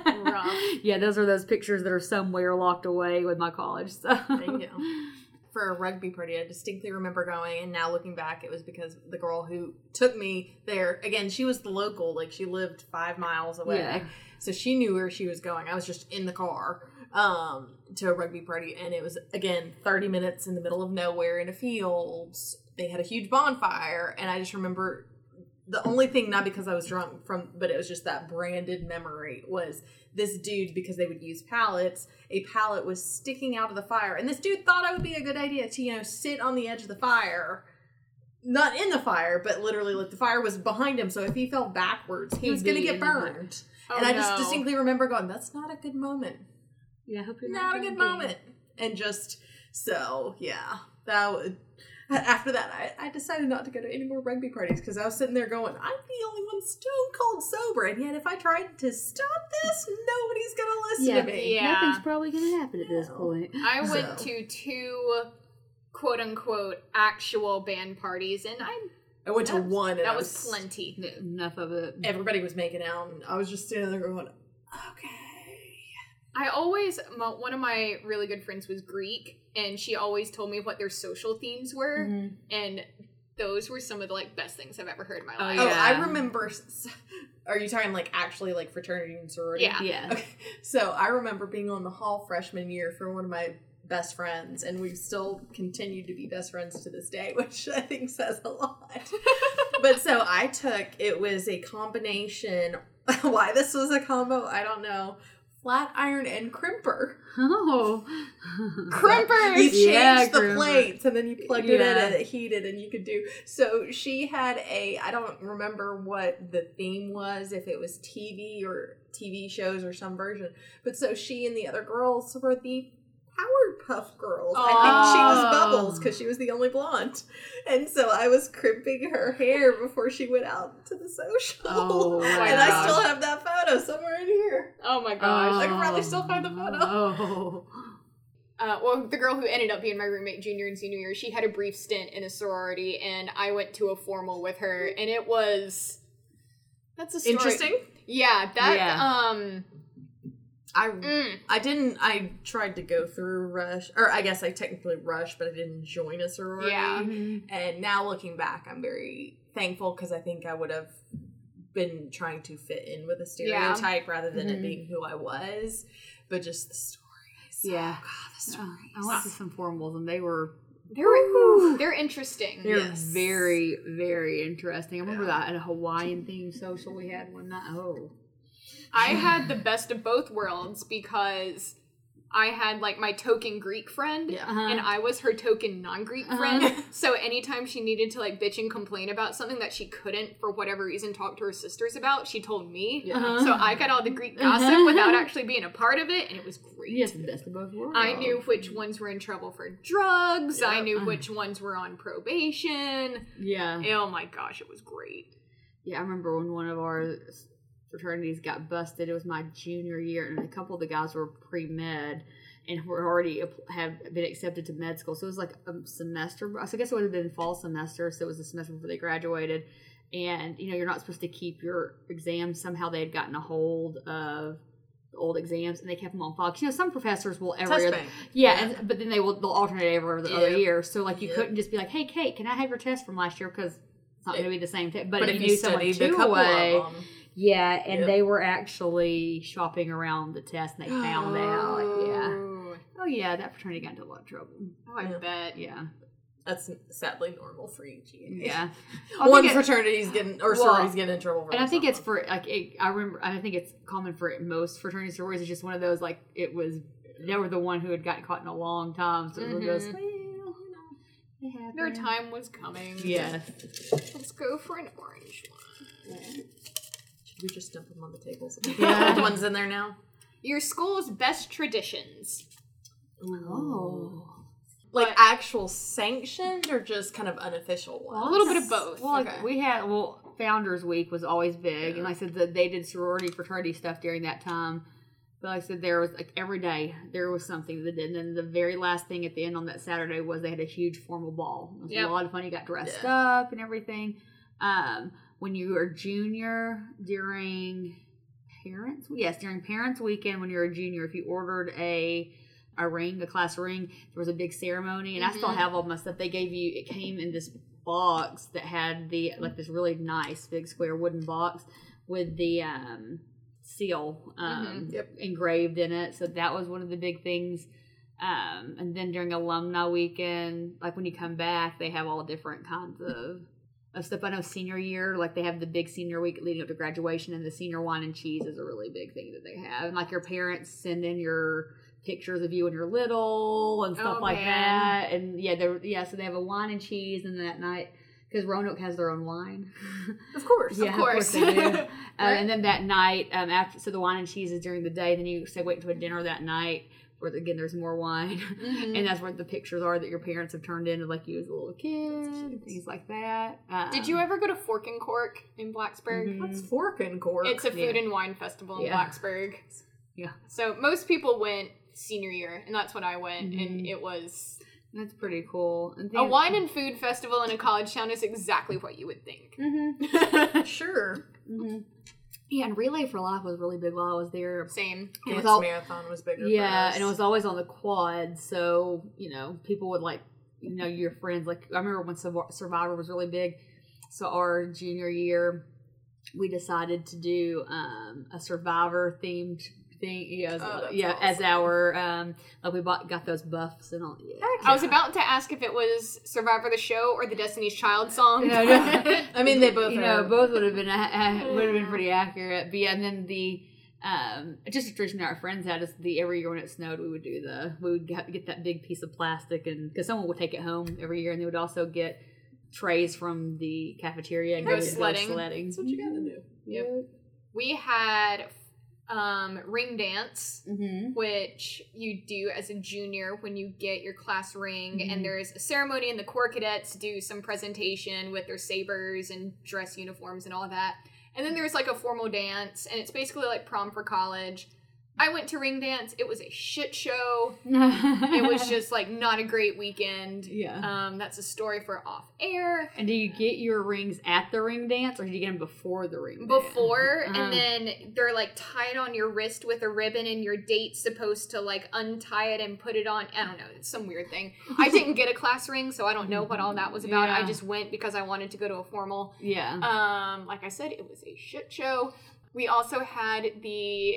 Yeah, those are those pictures that are somewhere locked away with my college. So There you. For a rugby party, I distinctly remember going, and now looking back, it was because the girl who took me there, again, she was the local, like she lived five miles away. Yeah. So she knew where she was going. I was just in the car um, to a rugby party, and it was, again, 30 minutes in the middle of nowhere in a field. They had a huge bonfire, and I just remember the only thing, not because I was drunk from, but it was just that branded memory, was this dude, because they would use pallets, a pallet was sticking out of the fire. And this dude thought it would be a good idea to, you know, sit on the edge of the fire. Not in the fire, but literally, like the fire was behind him. So if he fell backwards, he He'd was going to get in the fire. burned. Oh, and I just no. distinctly remember going, that's not a good moment. yeah, I hope you're Not a good moment. And just, so, yeah. That would. After that, I, I decided not to go to any more rugby parties because I was sitting there going, I'm the only one stone cold sober. And yet, if I tried to stop this, nobody's going to listen Yeah. to me. Yeah. Nothing's probably gonna happen at this point. I went So. to two quote unquote actual band parties and I I went to was- one and That was plenty. Enough of it. Everybody was making out, and I was just standing there going, "Okay." I always one of my really good friends was Greek, and she always told me what their social themes were, Mm-hmm. and those were some of the like best things I've ever heard in my Oh, life. Oh, Yeah. I remember. Are you talking like actually like fraternity and sorority? Yeah. Yeah. Okay, so I remember being on the hall freshman year for one of my best friends, and we've still continued to be best friends to this day, which I think says a lot. but so I took it was a combination. Why this was a combo, I don't know. Flat iron and crimper. Oh. Crimpers! You changed Yeah, the crimper. plates and then you plugged it in and it heated and you could do. So she had a, I don't remember what the theme was, if it was TV or TV shows or some version. But so she and the other girls were the Powerpuff Girls. I think she was Oh. Bubbles because she was the only blonde. And so I was crimping her hair before she went out to the social. Oh, and I still have that photo somewhere in here. Oh my gosh. I could probably still find the photo. Oh. Uh, well, the girl who ended up being my roommate junior and senior year, she had a brief stint in a sorority, and I went to a formal with her, and it was that's a story. Interesting. Yeah, that Yeah. um, I mm, I didn't. I tried to go through Rush, or I guess I technically rushed, but I didn't join a sorority. Yeah. And now looking back, I'm very thankful because I think I would have been trying to fit in with a stereotype rather than it Mhm. being who I was. But just the stories. Yeah. Oh, God, the stories. I went to some formals and they were they're they're interesting. they're Yes. very very interesting. I remember Yeah. that at a Hawaiian themed social we had one night. Oh, I had the best of both worlds because I had like my token Greek friend. Yeah. Uh-huh. And I was her token non-Greek Uh-huh. friend. So anytime she needed to like bitch and complain about something that she couldn't, for whatever reason, talk to her sisters about, she told me. Yeah. Uh-huh. So I got all the Greek gossip without actually being a part of it, and it was great. yes, the best of both worlds. I knew which ones were in trouble for drugs. I Yep. knew which ones were on probation. Yeah, Oh my gosh, it was great. yeah. I remember when one of our fraternities got busted. It was my junior year, and a couple of the guys were pre med. And were already have been accepted to med school, so it was like a semester. So I guess it would have been fall semester, so it was the semester before they graduated. and you know you're not supposed to keep your exams somehow they had gotten a hold of old exams and they kept them on file 'Cause, you know some professors will every year bank. yeah, And, but then they will they'll alternate every other other year so like you Yep. couldn't just be like hey kate can i have your test from last year because it's not going to be the same test but, But if if you you studied a two couple away of them, yeah and Yep. they were actually shopping around the test and they found out yeah Oh, oh yeah that fraternity got into a lot of trouble Oh, I Yeah. bet. yeah that's sadly normal for each year. yeah One think it- fraternity's getting or Well, sorority's getting in trouble for and I think it's for like it, I remember. I think it's common for most fraternity sororities. It's just one of those like it was. They were the one who had gotten caught in a long time, so it was just Mhm. well, you know. Their time was coming. Yes. Let's go for an orange one. Should we just dump them on the tables? Yeah. Old ones in there now. Your school's best traditions. Oh. Like But- actual sanctioned or just kind of unofficial ones? A little bit of both. Well, like we had well, Founders Week was always big, and like I said, that they did sorority fraternity stuff during that time. But like I said, there was like every day there was something that did. And then the very last thing at the end on that Saturday was they had a huge formal ball. It was Yep. a lot of fun. You got dressed Yeah. up and everything. Um, when you were a junior during parents, yes, during parents weekend when you were a junior, if you ordered a a ring, a class ring, there was a big ceremony, and I still Mhm. have all my stuff. They gave you. It came in this box that had the like this really nice big square wooden box with the um seal um Mhm. Yep. engraved in it so that was one of the big things um and then during alumni weekend like when you come back they have all different kinds of of stuff i know senior year like they have the big senior week leading up to graduation and the senior wine and cheese is a really big thing that they have and like your parents send in your pictures of you when you're little and stuff Oh, like man. that and yeah they're yeah so they have a wine and cheese and that night because Roanoke has their own wine. Of course. yeah, of course. they do. uh, and then that night, um, after so the wine and cheese is during the day. Then you say wait a dinner that night, where again there's more wine, Mhm. and that's where the pictures are that your parents have turned into, like you as a little kid, things like that. Um, Did you ever go to Fork and Cork in Blacksburg? Mhm. What's fork and cork? It's a food Yeah. and wine festival in Yeah. Blacksburg. Yeah. So most people went senior year, and that's when I went, and Mhm. it was That's pretty cool. And A wine and food festival in a college town is exactly what you would think. hmm Sure. Yeah, and Relay for Life was really big while I was there. Same. It was all- marathon was bigger. Yeah, and it was always on the quad, so you know people would like, you know, your friends. Like I remember when Survivor was really big. So our junior year, we decided to do um, a Survivor themed thing. Yeah, as, Oh, that's yeah, as our um, like we bought got those buffs and all. Yeah. I was about to ask if it was Survivor the show or the Destiny's Child song. No, no. I mean, they both you are. know, both would have been would have been pretty accurate. But yeah, and then the um, just a tradition that our friends had is the every year when it snowed, we would do the we would get, get that big piece of plastic, and because someone would take it home every year, and they would also get trays from the cafeteria and Go go sledding. Go sledding. That's what you gotta do. Yep. we had um, ring dance, Mm-hmm. which you do as a junior when you get your class ring, Mhm. and there's a ceremony, and the Corps cadets do some presentation with their sabers and dress uniforms and all that. And then there's like a formal dance, and it's basically like prom for college. I went to ring dance. It was a shit show. It was just like not a great weekend. yeah. Um, that's a story for off air. and do you get your rings at the ring dance, or do you get them before the ring? dance? before Uh-huh. and then they're like tied on your wrist with a ribbon and your date's supposed to like untie it and put it on i don't know it's some weird thing i didn't get a class ring so i don't know what all that was about i just went because i wanted to go to a formal yeah. um like i said it was a shit show we also had the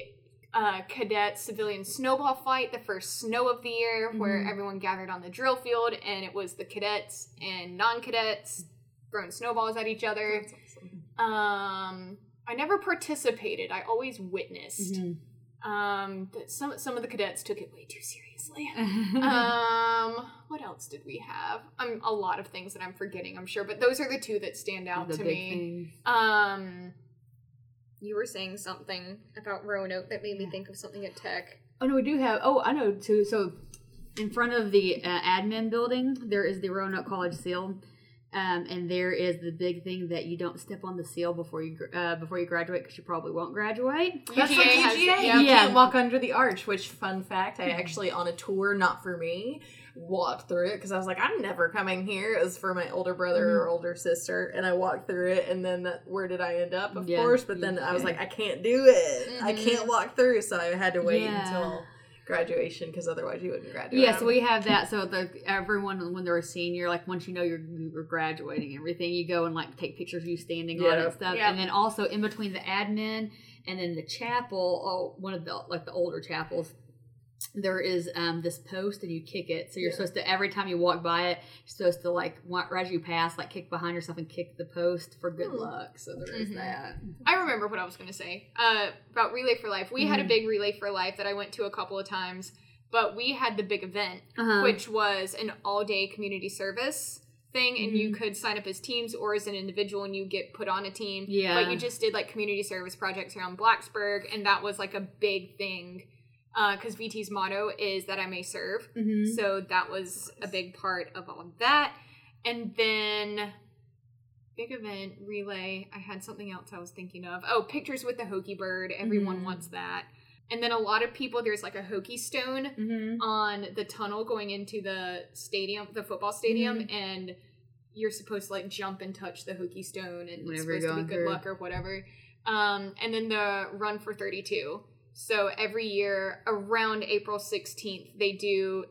uh, cadet civilian snowball fight, the first snow of the year, where Mhm. everyone gathered on the drill field, and it was the cadets and non-cadets throwing snowballs at each other. Awesome. Um, I never participated. I always witnessed. Mhm. Um, some some of the cadets took it way too seriously. Mm-hmm. um, what else did we have? Um, a lot of things that I'm forgetting. I'm sure, but those are the two that stand out the to me. things. Um, you were saying something about Roanoke that made me think of something at Tech. Oh no, we do have. Oh, I know too. So, in front of the uh, admin building, there is the Roanoke College seal, um, and there is the big thing that you don't step on the seal before you uh, before you graduate because you probably won't graduate. That's UGA like has- UGA. yeah. You Yeah. can't walk under the arch. Which, fun fact, I actually on a tour, not for me, walked through it because I was like, I'm never coming here. It was for my older brother or older sister, and I walked through it. And then that, where did I end up? Of Yeah, course, but then I was like, I can't do it. I Mhm. can't walk through, so I had to wait Yeah. until graduation because otherwise you wouldn't graduate. Yeah, so we have that. So the everyone when they're a senior, like once you know you're, you're graduating, everything, you go and like take pictures of you standing on it and stuff. Yeah. And then also in between the admin and then the chapel, oh, one of the like the older chapels, there is um this post and you kick it. So you're Yeah. supposed to every time you walk by it, you're supposed to like right as you pass, like kick behind yourself and kick the post for good Hmm. luck. So there is Mhm. that. I remember what I was going to say uh, about Relay for Life. We had a Mhm. big Relay for Life that I went to a couple of times, but we had the big event, Uh-huh. which was an all day community service thing, and you Mhm. could sign up as teams or as an individual and you get put on a team. Yeah. But you just did like community service projects around Blacksburg, and that was like a big thing. Because VT's motto is that I may serve. Mhm. So that was a big part of all of that. And then big event relay. I had something else I was thinking of. Oh, pictures with the Hokie bird. Everyone Mhm. wants that. And then a lot of people there's like a Hokie stone Mhm. on the tunnel going into the stadium, the football stadium, and you're supposed to like jump and touch the Hokie stone and it's Whenever you're supposed to be good through. luck or whatever. Um, and then the run for 32. So every year around April 16th, they do.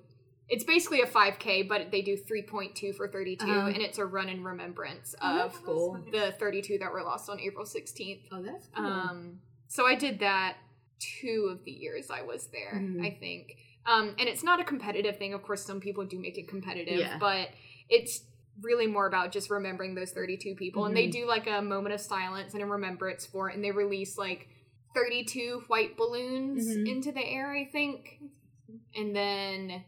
It's basically a 5K, but they do 3.2 for 32, Uh-huh. and it's a run in remembrance Oh, of that's cool. the 32 that were lost on April 16th. Oh, that's cool. Um, so I did that two of the years I was there, Mhm. I think. Um, and it's not a competitive thing. Of course, some people do make it competitive, Yeah. but it's really more about just remembering those 32 people. And they Mhm. do like a moment of silence and a remembrance for it, and they release like 32 white balloons Mhm. into the air, I think. And then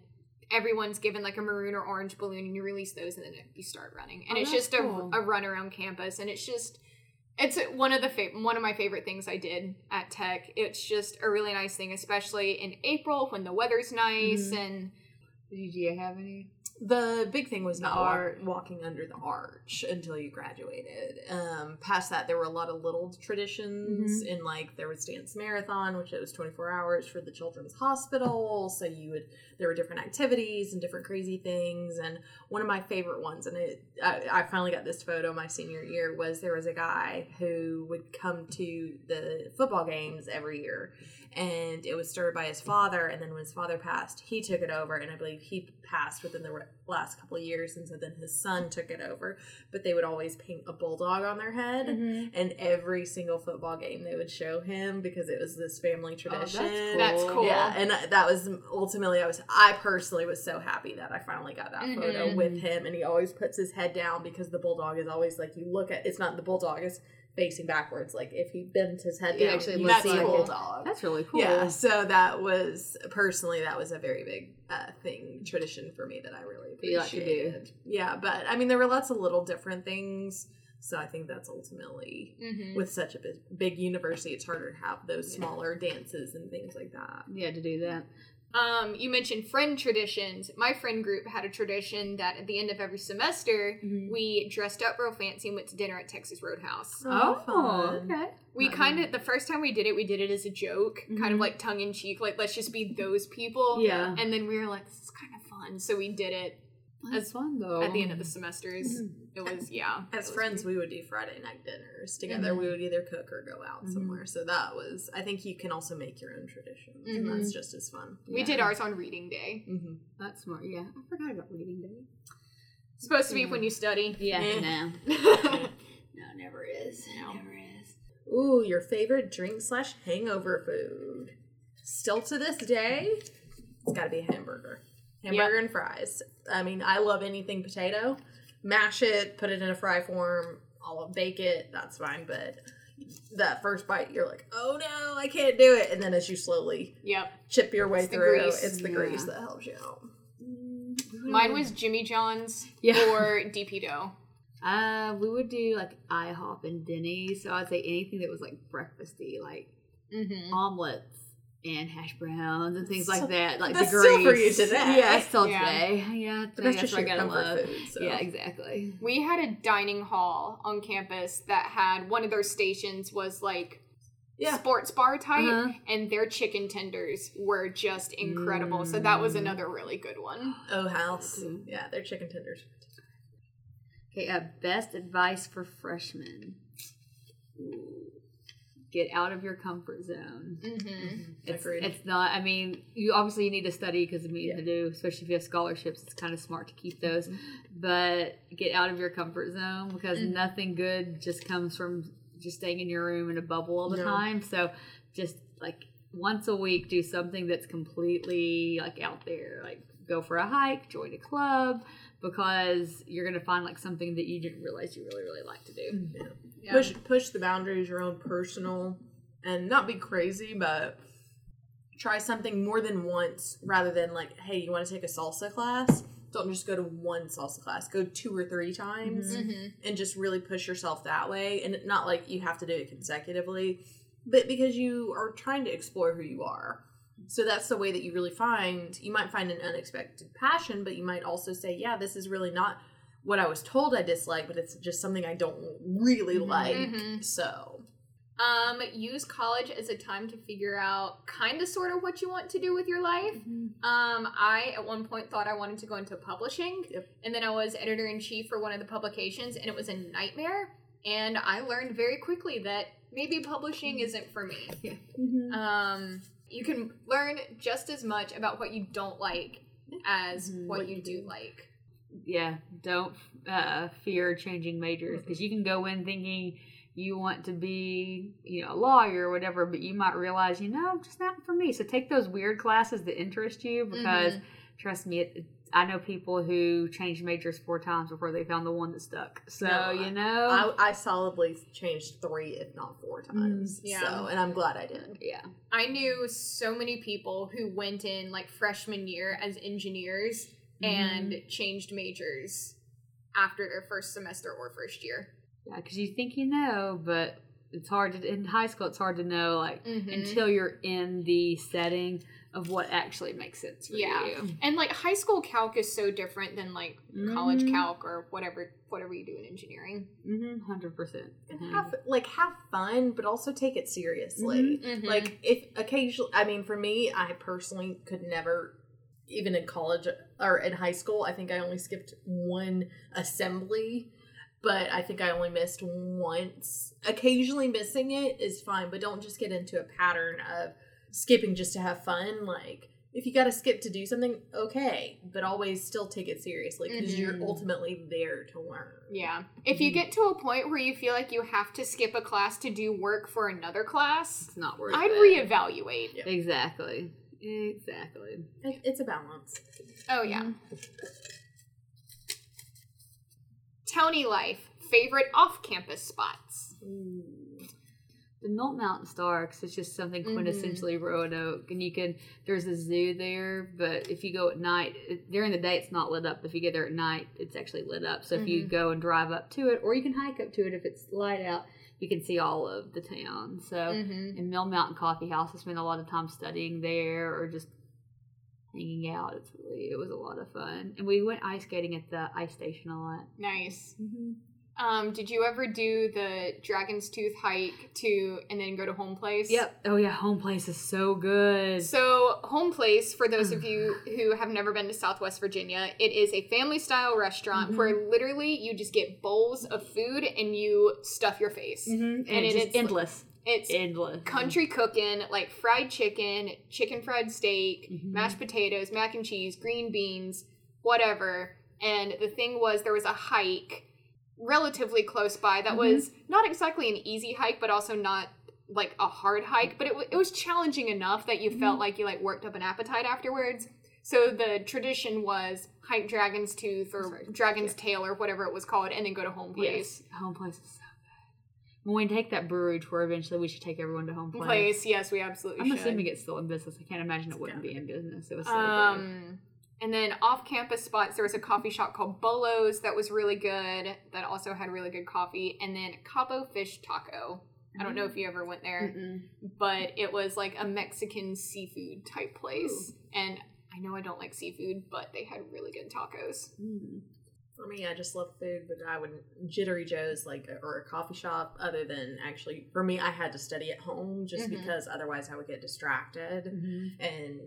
everyone's given like a maroon or orange balloon and you release those and then you start running and Oh, it's just a, cool. a run around campus and it's just it's one of the fa- one of my favorite things I did at Tech. It's just a really nice thing, especially in April when the weather's nice Mhm. and Did you have any? The big thing was not walk- walking under the arch until you graduated. Um, past that, there were a lot of little traditions, Mm-hmm. and like there was dance marathon, which it was twenty four hours for the children's hospital. So you would there were different activities and different crazy things. And one of my favorite ones, and it I, I finally got this photo my senior year, was there was a guy who would come to the football games every year and it was started by his father and then when his father passed he took it over and i believe he passed within the re- last couple of years and so then his son took it over but they would always paint a bulldog on their head and every single football game they would show him because it was this family tradition cool. That's cool. yeah and that was ultimately i was i personally was so happy that i finally got that photo Mhm. with him and he always puts his head down because the bulldog is always like you look at it's not the bulldog is facing backwards like if he bends his head It down actually you looks see like a it. bulldog That's really cool. yeah, so that was personally that was a very big uh, thing tradition for me that I really You like appreciated. Yeah, but I mean there were lots of little different things. So I think that's ultimately Mhm. with such a big, big university, it's harder to have those smaller dances and things like that. Yeah, to do that. Um, you mentioned friend traditions. My friend group had a tradition that at the end of every semester, Mhm. we dressed up real fancy and went to dinner at Texas Roadhouse. Oh, Oh, okay. We kind of the first time we did it, we did it as a joke, kind of Mhm. like tongue in cheek, like let's just be those people. Yeah. And then we were like, this is kind of fun, so we did it That's fun though. at the end of the semesters. Mhm. It was yeah. As friends, pretty- we would do Friday night dinners together. Mhm. We would either cook or go out Mhm. somewhere. So that was, I think you can also make your own traditions, and Mhm. that's just as fun. we Yeah. did ours on reading day. hmm That's smart. Yeah, I forgot about reading day. Supposed to be when you study. Yeah, Eh. no, no, never is. No. Never is. Ooh, your favorite drink slash hangover food. Still to this day, it's got to be a hamburger. Hamburger and fries. I mean, I love anything potato. Mash it, put it in a fry form. I'll bake it. That's fine. But that first bite, you're like, oh no, I can't do it. And then as you slowly Yep. chip your way It's through, grease. it's the Yeah. grease that helps you out. Mine was Jimmy John's Yeah. or DP Dough. Uh, we would do like IHOP and Denny's. So I'd say anything that was like breakfasty, like Mm-hmm. omelets and hash browns and things like that. Like that's the still for grease. you today. Yeah, still Yeah. today. Yeah, But that's that's just what I your gotta comfort love. food. So. Yeah, exactly. We had a dining hall on campus that had one of their stations was like Yeah. sports bar type, Uh-huh. and their chicken tenders were just incredible. So that was Mm. another really good one. Oh, house. too. Yeah, they're chicken tenders. Okay, uh, best advice for freshmen. Ooh. Get out of your comfort zone. Mm-hmm. It's, it's not. I mean, you obviously you need to study because I mean to do, especially if you have scholarships. It's kind of smart to keep those, but get out of your comfort zone because Mhm. nothing good just comes from just staying in your room in a bubble all the No. time. So just like once a week, do something that's completely like out there. Like go for a hike, join a club, because you're gonna find like something that you didn't realize you really really like to do. Yeah. Push push the boundaries your own personal and not be crazy but try something more than once rather than like hey you want to take a salsa class? Don't just go to one salsa class. Go two or three times Mm-hmm. and just really push yourself that way. And not like you have to do it consecutively but because you are trying to explore who you are. So that's the way that you really find you might find an unexpected passion but you might also say yeah this is really not what i was told i dislike but it's just something i don't really Mhm. like Mhm. so Um, use college as a time to figure out kind of sort of what you want to do with your life. Um, I at one point thought I wanted to go into publishing, Yep. and then I was editor in chief for one of the publications, and it was a nightmare. And I learned very quickly that maybe publishing isn't for me. Um, you can learn just as much about what you don't like as Mhm. what, What you, you do do. like. Yeah, don't uh, fear changing majors because you can go in thinking you want to be, you know, a lawyer or whatever, but you might realize, you know, just not for me. So take those weird classes that interest you because trust me, it, I know people who changed majors four times before they found the one that stuck. So No, you know, I, I solidly changed three if not four times yeah. so and i'm glad i did yeah, I knew so many people who went in like freshman year as engineers and changed majors after their first semester or first year. yeah, because you think you know, but it's hard to in high school. It's hard to know like Mhm. until you're in the setting of what actually makes sense for Yeah. you. And like high school calc is so different than like college Mhm. calc or whatever whatever you do in engineering. Mm-hmm, hundred percent. And have like have fun, but also take it seriously. Mhm. Like if occasionally, I mean, for me, I personally could never, even in college or in high school, I think I only skipped one assembly, but I think I only missed once. Occasionally missing it is fine, but don't just get into a pattern of skipping just to have fun. Like if you got to skip to do something, okay, but always still take it seriously because you're Mhm. ultimately there to learn. Yeah. If you get to a point where you feel like you have to skip a class to do work for another class, It's not worth it. I'd it. reevaluate. Yeah. Exactly. Exactly. It, it's a balance. Oh yeah. Townie, life. Favorite off-campus spots. The Mill Mountain Star's is just something Mhm. quintessentially Roanoke, and you can. There's a zoo there, but if you go at night, it, during the day it's not lit up. If you get there at night, it's actually lit up. So if you go and drive up to it, or you can hike up to it if it's light out, you can see all of the town. So Mm-hmm. in Mill Mountain Coffee House, I spent a lot of time studying there or just hanging out. It's really it was a lot of fun, and we went ice skating at the ice station a lot. Nice. Um, did you ever do the Dragon's Tooth hike to and then go to home place? Yep. Oh yeah, home place is so good. So, Home Place, for those of you who have never been to Southwest Virginia, it is a family style restaurant where literally you just get bowls of food and you stuff your face. Mhm. and, And it's it's- endless, It's endless. country cooking, like fried chicken, chicken fried steak, Mhm. mashed potatoes, mac and cheese, green beans, whatever. And the thing was, there was a hike relatively close by that mm-hmm. was not exactly an easy hike, but also not like a hard hike. But it, w- it was challenging enough that you mm-hmm. felt like you like worked up an appetite afterwards. So the tradition was hike Dragon's Tooth or Sorry. Dragon's Tail or whatever it was called, and then go to home place. Yes, home place is so good. When we take that brewery tour, eventually we should take everyone to home place. Place, yes, we absolutely I'm should. assuming it's still in business. I can't imagine it wouldn't be in business. It was so good. Um, And then off campus spots, there was a coffee shop called Bollo's that was really good, that also had really good coffee. And then Cabo Fish Taco. I don't know if you ever went there, Mm-mm. but it was like a Mexican seafood type place. And I know I don't like seafood, but they had really good tacos. Mm. For me, I just love food, but I wouldn't Jittery Joe's like or a coffee shop. Other than actually, for me, I had to study at home just Mhm. because otherwise I would get distracted. Mhm. And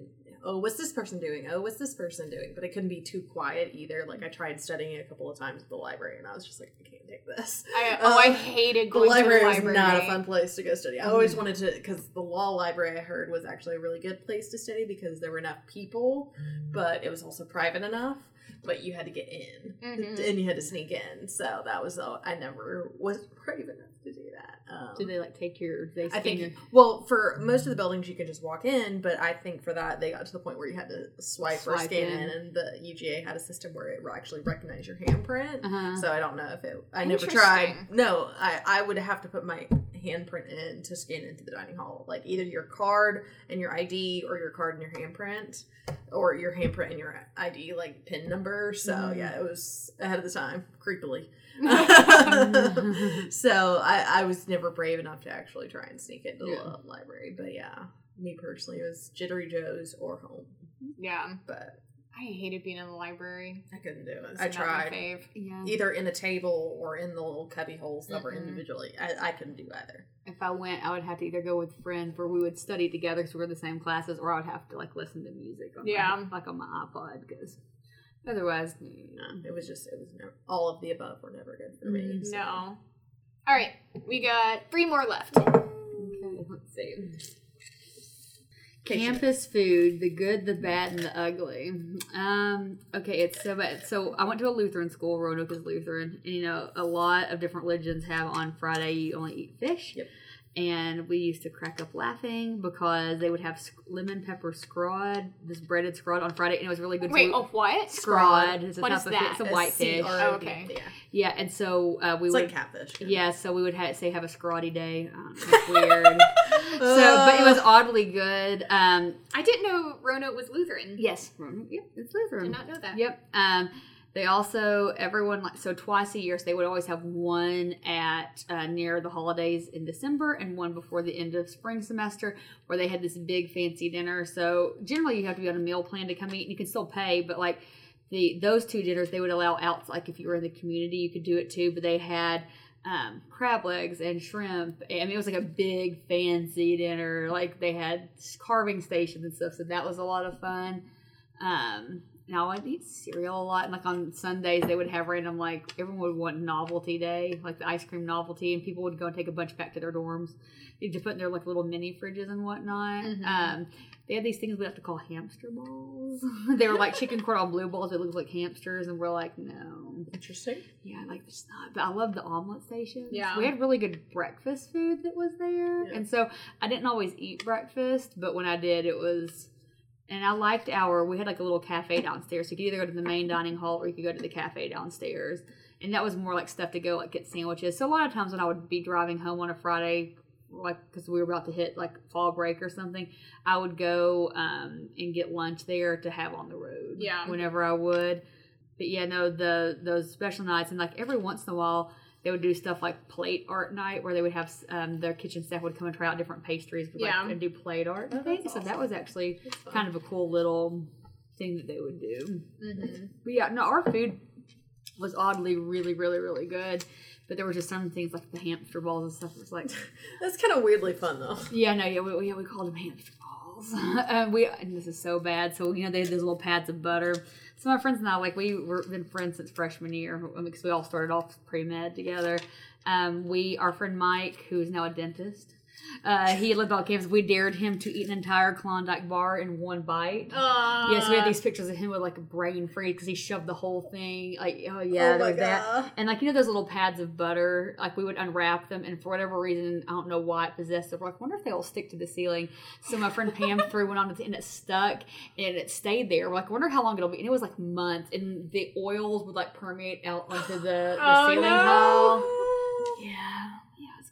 oh, what's this person doing? Oh, what's this person doing? But it couldn't be too quiet either. Like I tried studying a couple of times at the library, and I was just like, I can't take this. I, oh, I Uh, hated The going library, to the was not a fun place to go study. I always wanted to, because the law library I heard was actually a really good place to study because there were enough people, but it was also private enough. But you had to get in, Mhm. and you had to sneak in. So that was all. I never was brave enough to do that. Um, Did they like take your? They I think your, well for most of the buildings you could just walk in, but I think for that they got to the point where you had to swipe, or Swipe scan in. in. and the UGA had a system where it actually recognized your handprint. Uh-huh. So I don't know if it. I never tried. No, I I would have to put my handprint in to scan into the dining hall, like either your card and your ID, or your card and your handprint, or your handprint and your ID, like pin number. So Mhm. yeah, it was ahead of the time, creepily. so I, I was never brave enough to actually try and sneak into Yeah. the library. But yeah, me personally, it was Jittery Joe's or home. yeah. But I hated being in the library. I couldn't do it. I tried fave. yeah. either in a table or in the little cubby holes that were Mm-mm. individually. I, I couldn't do either. If I went, I would have to either go with friends where we would study together because we we're the same classes, or I would have to like listen to music on Yeah. my, like on my iPod because otherwise, No, it was just it was never all of the above were never good for me. Mhm. so. No. All right, we got three more left. Okay, let's see. Campus food, the good, the bad, and the ugly. Um, okay, it's so bad. So I went to a Lutheran school. Roanoke is Lutheran, and you know a lot of different religions have on Friday you only eat fish. Yep. And we used to crack up laughing because they would have sc- lemon pepper scrod, this breaded scrod on Friday, and it was really good. Wait, food. oh what? scrod. It's a is of that? Fish. It's a S white fish. Oh, okay. Yeah. Yeah, and so uh, we It's would. like catfish. Yeah, so we would ha- say have a scrawny day. Um, it's weird. so, but it was oddly good. Um, I didn't know Roanoke was Lutheran. yes, yep, it's Lutheran. Did not know that. Yep. Um, They also everyone like so twice a year. So they would always have one at uh, near the holidays in December and one before the end of spring semester, where they had this big fancy dinner. So generally, you have to be on a meal plan to come eat, and you can still pay, but like the those two dinners, they would allow out like if you were in the community, you could do it too. But they had um, crab legs and shrimp. I mean, it was like a big fancy dinner. Like they had carving stations and stuff, so that was a lot of fun. Um, now I eat cereal a lot, and like on Sundays they would have random like everyone would want novelty day, like the ice cream novelty, and people would go and take a bunch back to their dorms. They just put in their like little mini fridges and whatnot. Mhm. Um, they had these things we have to call hamster balls. they were like chicken cordon bleu balls that looked like hamsters, and we're like, no, Interesting. yeah, like it's not. But I love the omelet station. Yeah. we had really good breakfast food that was there, Yeah. and so I didn't always eat breakfast, but when I did, it was. And I liked our. We had like a little cafe downstairs, so you could either go to the main dining hall or you could go to the cafe downstairs, and that was more like stuff to go like get sandwiches. So a lot of times when I would be driving home on a Friday, like because we were about to hit like fall break or something, I would go um, and get lunch there to have on the road. Yeah. whenever I would. But yeah, no, the those special nights and like every once in a while they would do stuff like plate art night where they would have um, their kitchen staff would come and try out different pastries with, like, Yeah. and do plate art. Oh, things. that's So that was actually kind of a cool little thing that they would do. Mm-hmm. But yeah, no, our food was oddly really, really, really good. But there were just some things like the hamster balls and stuff. It was like, That's kind of weirdly fun though. yeah, no, yeah, we, we, yeah, we called them hamster balls. um, we and this is so bad. So you know, they had those little pads of butter. So my friends and I, like, we were been friends since freshman year because we all started off pre med together. Um, we, our friend Mike, who is now a dentist, uh, he lived on campus. We dared him to eat an entire Klondike bar in one bite. Uh, Yes, we had these pictures of him with like a brain freeze because he shoved the whole thing. Like, oh yeah, Oh that. And like you know those little pads of butter, like we would unwrap them, and for whatever reason, I don't know why it possessed it. We're like, wonder if they'll stick to the ceiling. So my friend Pam threw one on it, and it stuck, and it stayed there. We're like, wonder how long it'll be. And it was like months, and the oils would like permeate out onto the, the Oh, ceiling no. tile. Yeah, yeah,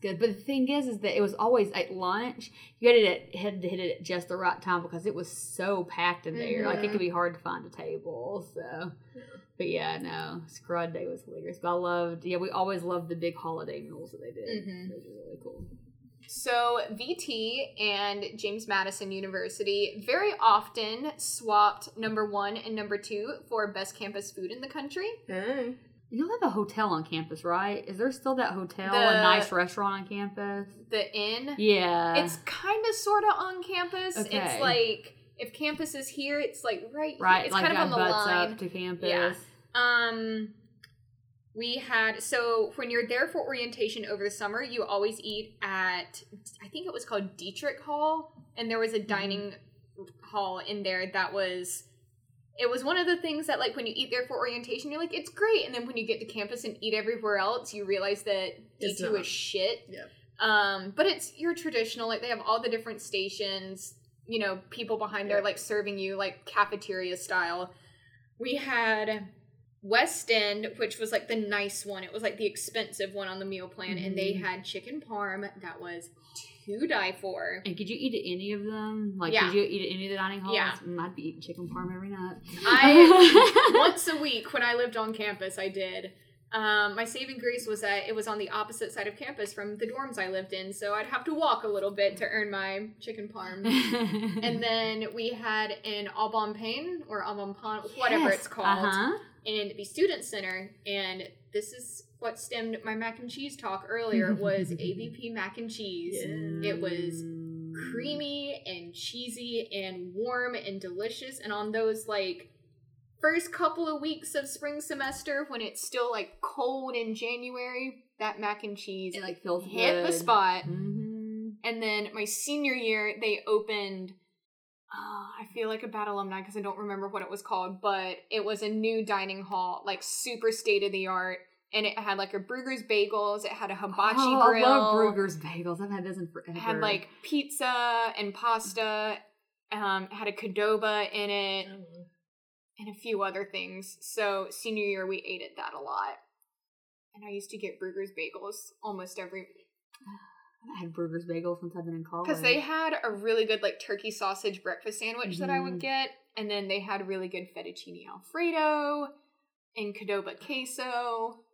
good. But the thing is, is that it was always at lunch. You had it at, had to hit it at just the right time because it was so packed in there. Like it Mhm. could be hard to find a table. So, but yeah, no, Scrud Day was hilarious. But I loved, yeah, we always loved the big holiday meals that they did. Mhm. Those were really cool. So, VT and James Madison University very often swapped number one and number two for best campus food in the country. Hey. You have a hotel on campus, right? Is there still that hotel, a nice restaurant on campus? The Inn. Yeah, It's kind of sort of on campus. Okay. It's like if campus is here, it's like right. right. Here. It's like kind of on the line. up to campus. Yeah. Um, we had so when you're there for orientation over the summer, you always eat at I think it was called Dietrick Hall, and there was a dining hall in there that was. It was one of the things that, like, when you eat there for orientation, you're like, it's great. And then when you get to campus and eat everywhere else, you realize that It's D2 not. is shit. Yep. Um, but it's your traditional, like, they have all the different stations, you know, people behind there, like, serving you, like, cafeteria style. We had West End, which was like the nice one. It was like the expensive one on the meal plan, and they Mhm. had chicken parm that was to die for. And could you eat any of them? Like, Yeah. could you eat any of the dining halls? Yeah. I'd be eating chicken parm every night. I once a week when I lived on campus, I did. Um, my saving grace was that it was on the opposite side of campus from the dorms I lived in, so I'd have to walk a little bit to earn my chicken parm. and then we had an Albampain or Albampon, whatever it's called. Uh-huh. in the student center and this is what stemmed my mac and cheese talk earlier was ABP mac and cheese Yeah. it was creamy and cheesy and warm and delicious and on those like first couple of weeks of spring semester when it's still like cold in january that mac and cheese It like feels hit the spot Mm-hmm. and then my senior year, they opened. Uh, I feel like a bad alumni because I don't remember what it was called, but it was a new dining hall, like super state of the art, and it had like a Bruegger's bagels. It had a hibachi oh, grill. I love Bruegger's bagels. I've had those in forever. It had like pizza and pasta. Um, it had a Qdoba in it and a few other things. So senior year, we ate at that a lot, and I used to get Bruegger's bagels almost every I had Bruegger's bagels since I've been in college. Because they had a really good like turkey sausage breakfast sandwich that I would Mhm. get, and then they had really good fettuccine alfredo. and Qdoba queso.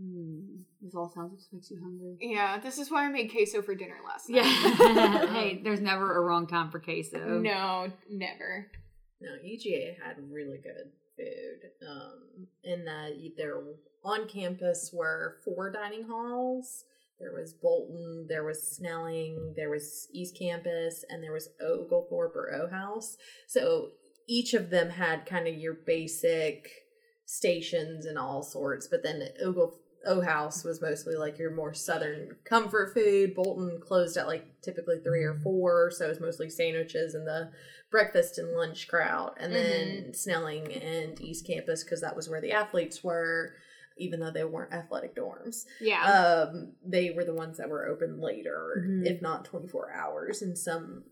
Mm, this all sounds just makes you hungry. Yeah, this is why I made queso for dinner last night. Yeah. hey, there's never a wrong time for queso. No, never. No, UGA had really good food. Um, in that there on campus were four dining halls. There was Bolton, there was Snelling, there was East Campus, and there was Oglethorpe or O House. So each of them had kind of your basic stations and all sorts, but then Ogle O House was mostly like your more southern comfort food. Bolton closed at like typically three or four, so it was mostly sandwiches and the breakfast and lunch crowd. And then Snelling and East Campus because that was where the athletes were, even though they weren't athletic dorms. Yeah. Um, they were the ones that were open later, Mhm. if not twenty four hours in some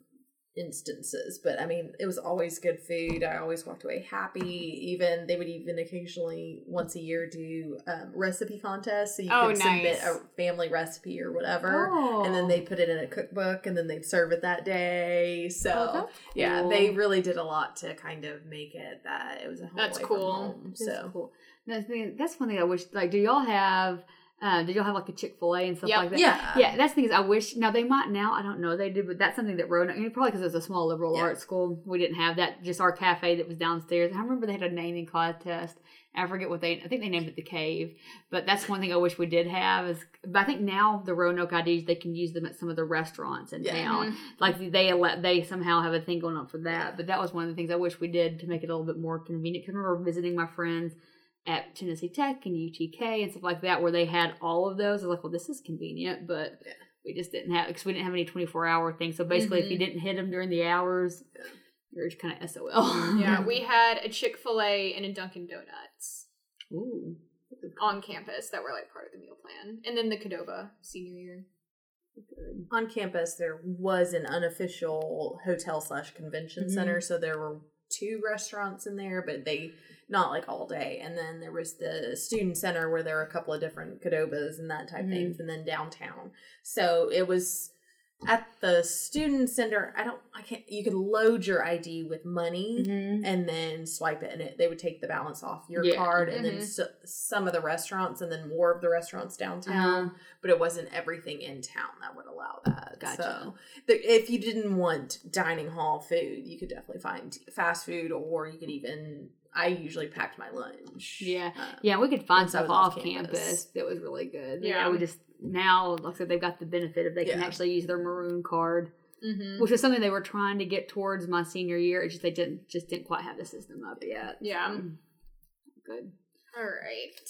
instances. But I mean, it was always good food. I always walked away happy. Even they would even occasionally once a year do um, recipe contests, so you Oh, could submit a family recipe or whatever. Oh. And then they put it in a cookbook, and then they'd serve it that day. So Oh, that's yeah, they really did a lot to kind of make it that it was a home That's cool. home. That's So cool. That's, that's one thing I wish. Like, do y'all have? Uh, did y'all have like a Chick Fil A and stuff Yep. like that? yeah, Yeah, that's the thing is I wish now they might now I don't know they did but that's something that Roanoke I mean, probably because it was a small liberal Yeah. arts school we didn't have that just our cafe that was downstairs I remember they had a naming contest I forget what they I think they named it the cave but that's one thing I wish we did have is but I think now the Roanoke IDs they can use them at some of the restaurants in Yeah. town like they they somehow have a thing going on for that but that was one of the things I wish we did to make it a little bit more convenient because I remember visiting my friends at Tennessee Tech and UTK and stuff like that, where they had all of those. I was like, well, this is convenient, but Yeah. we just didn't have because we didn't have any twenty four hour things. So basically, if you didn't hit them during the hours, you're just kind of SOL. Yeah, we had a Chick fil A and a Dunkin' Donuts Ooh. on campus that were like part of the meal plan. And then the Qdoba senior year. Good. on campus there was an unofficial hotel slash convention Mhm. center so there were two restaurants in there but they not like all day and then there was the student center where there were a couple of different Qdobas and that type Mhm. things and then downtown so it was at the student center i don't i can't you could load your id with money Mhm. and then swipe it and it they would take the balance off your Yeah. card and then Mhm. so, some of the restaurants and then more of the restaurants downtown Uh-huh. but it wasn't everything in town that would allow that Gotcha. so the, if you didn't want dining hall food you could definitely find fast food or you could even i usually packed my lunch Yeah. Um, Yeah, we could find stuff off off campus. campus. that was really good. Yeah. Yeah, we just now, like I said, they've got the benefit of they can actually use their maroon card, Mm-hmm. which is something they were trying to get towards my senior year. It's just they didn't just didn't quite have the system up yet. Yeah. So, good. All right.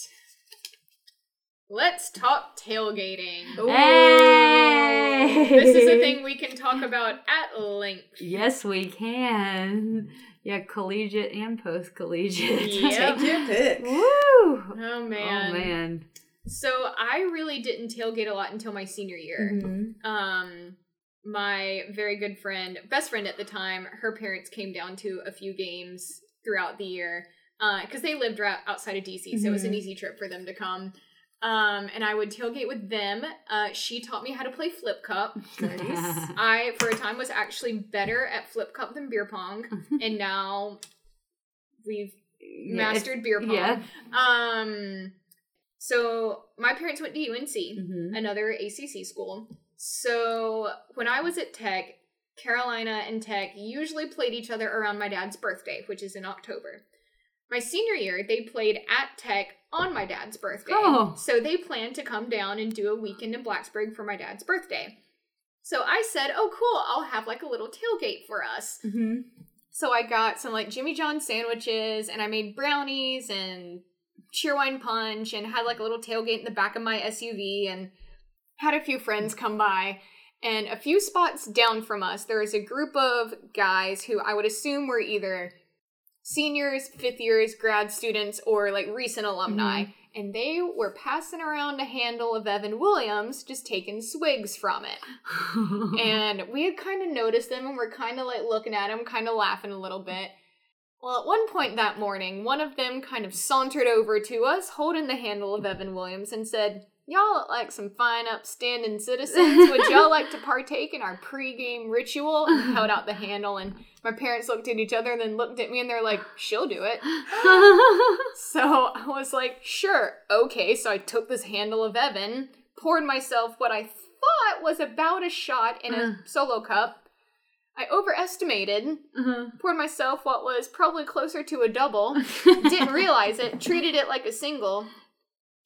Let's talk tailgating. Ooh. Hey! This is a thing we can talk about at length. Yes, we can. Yeah, collegiate and post collegiate. Yep. take your pick Woo! Oh man. Oh man. So I really didn't tailgate a lot until my senior year. Mhm. Um my very good friend, best friend at the time, her parents came down to a few games throughout the year because they lived right outside of DC, so it was an Mhm. easy trip for them to come. Um, and I would tailgate with them. Uh, she taught me how to play flip cup. Nice. I, for a time, was actually better at flip cup than beer pong, and now we've Yeah, mastered beer pong. Yeah. Um, so my parents went to UNC, Mhm. another ACC school. So when I was at Tech, Carolina and Tech usually played each other around my dad's birthday, which is in October. My senior year, they played at Tech on my dad's birthday. Oh. So they planned to come down and do a weekend in Blacksburg for my dad's birthday. So I said, "Oh, cool! I'll have like a little tailgate for us." Mhm. So I got some like Jimmy John sandwiches and I made brownies and cheerwine punch and had like a little tailgate in the back of my SUV and had a few friends come by. And a few spots down from us, there was a group of guys who I would assume were either seniors, fifth years, grad students, or like recent alumni. Mm-hmm. And they were passing around a handle of Evan Williams, just taking swigs from it and we had kind of noticed them and we're kind of like looking at him, kind of laughing a little bit. Well, at one point that morning, one of them kind of sauntered over to us, holding the handle of Evan Williams, and said, Y'all look like some fine, upstanding citizens. Would y'all like to partake in our pregame ritual? And held out the handle, and my parents looked at each other and then looked at me and they're like, she'll do it. So I was like, sure, okay. So I took this handle of Evan, poured myself what I thought was about a shot in a solo cup. I overestimated, Uh-huh. poured myself what was probably closer to a double, didn't realize it, treated it like a single,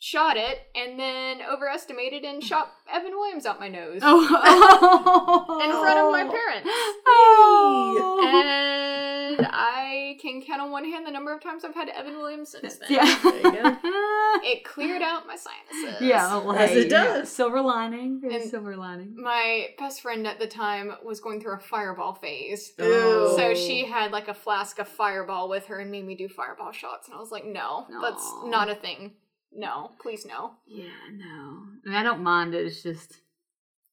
shot it, and then overestimated and shot Evan Williams out my nose oh. in front of my parents. Oh. And I can count on one hand the number of times I've had Evan Williams since then. Yeah. There you go. It cleared out my sinuses. yeah, well, As hey, it does. Silver lining. There's And- silver lining. My best friend at the time was going through a fireball phase. Ew. So she had like a flask of fireball with her and made me do fireball shots. And I was like, no, that's not a thing. No, please no. Yeah, no. I mean, I don't mind it. It's just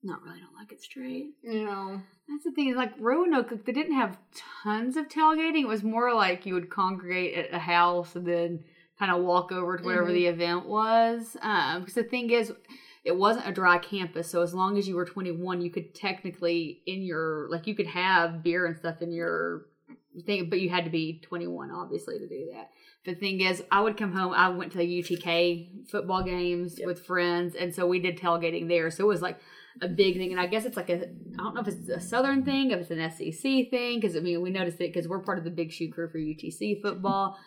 not really don't like it straight. No. That's the thing. Like Roanoke, they didn't have tons of tailgating. It was more like you would congregate at a house and then kind of walk over to whatever Mhm. the event was. Um, because the thing is, it wasn't a dry campus, so as long as you were 21, you could technically in your like you could have beer and stuff in your thing, but you had to be 21 obviously to do that. The thing is, I would come home. I went to the UTK football games Yep. with friends, and so we did tailgating there. So it was like a big thing, and I guess it's like a I don't know if it's a Southern thing, if it's an SEC thing, because I mean we noticed it because we're part of the big shoe crew for UTC football.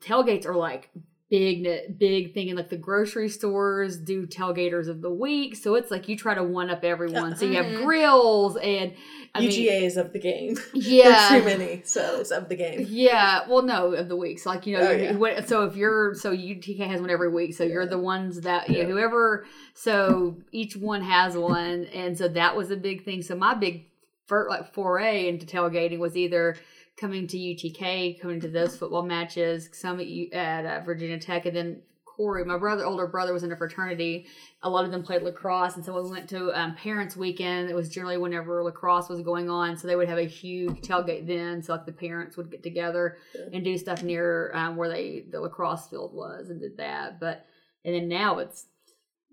Tailgates are like big big thing and like the grocery stores do tailgaters of the week so it's like you try to one up everyone so you have Mhm. grills and I mean, UGA is of the game. yeah There's too many, so it's of the game. yeah, well, no, of the weeks. Like you know, Oh, yeah. what- so if you're so UTK has one every week, so you're the ones that you know, Yeah. whoever. So each one has one, and so that was a big thing. So my big fir- like foray into tailgating was either coming to UTK, coming to those football matches, some at, at uh, Virginia Tech, and then Corey, my brother, older brother, was in a fraternity. A lot of them played lacrosse, and so we went to um, Parents Weekend. It was generally whenever lacrosse was going on, so they would have a huge tailgate then. So like the parents would get together and do stuff near um, where they the lacrosse field was, and did that. But and then now it's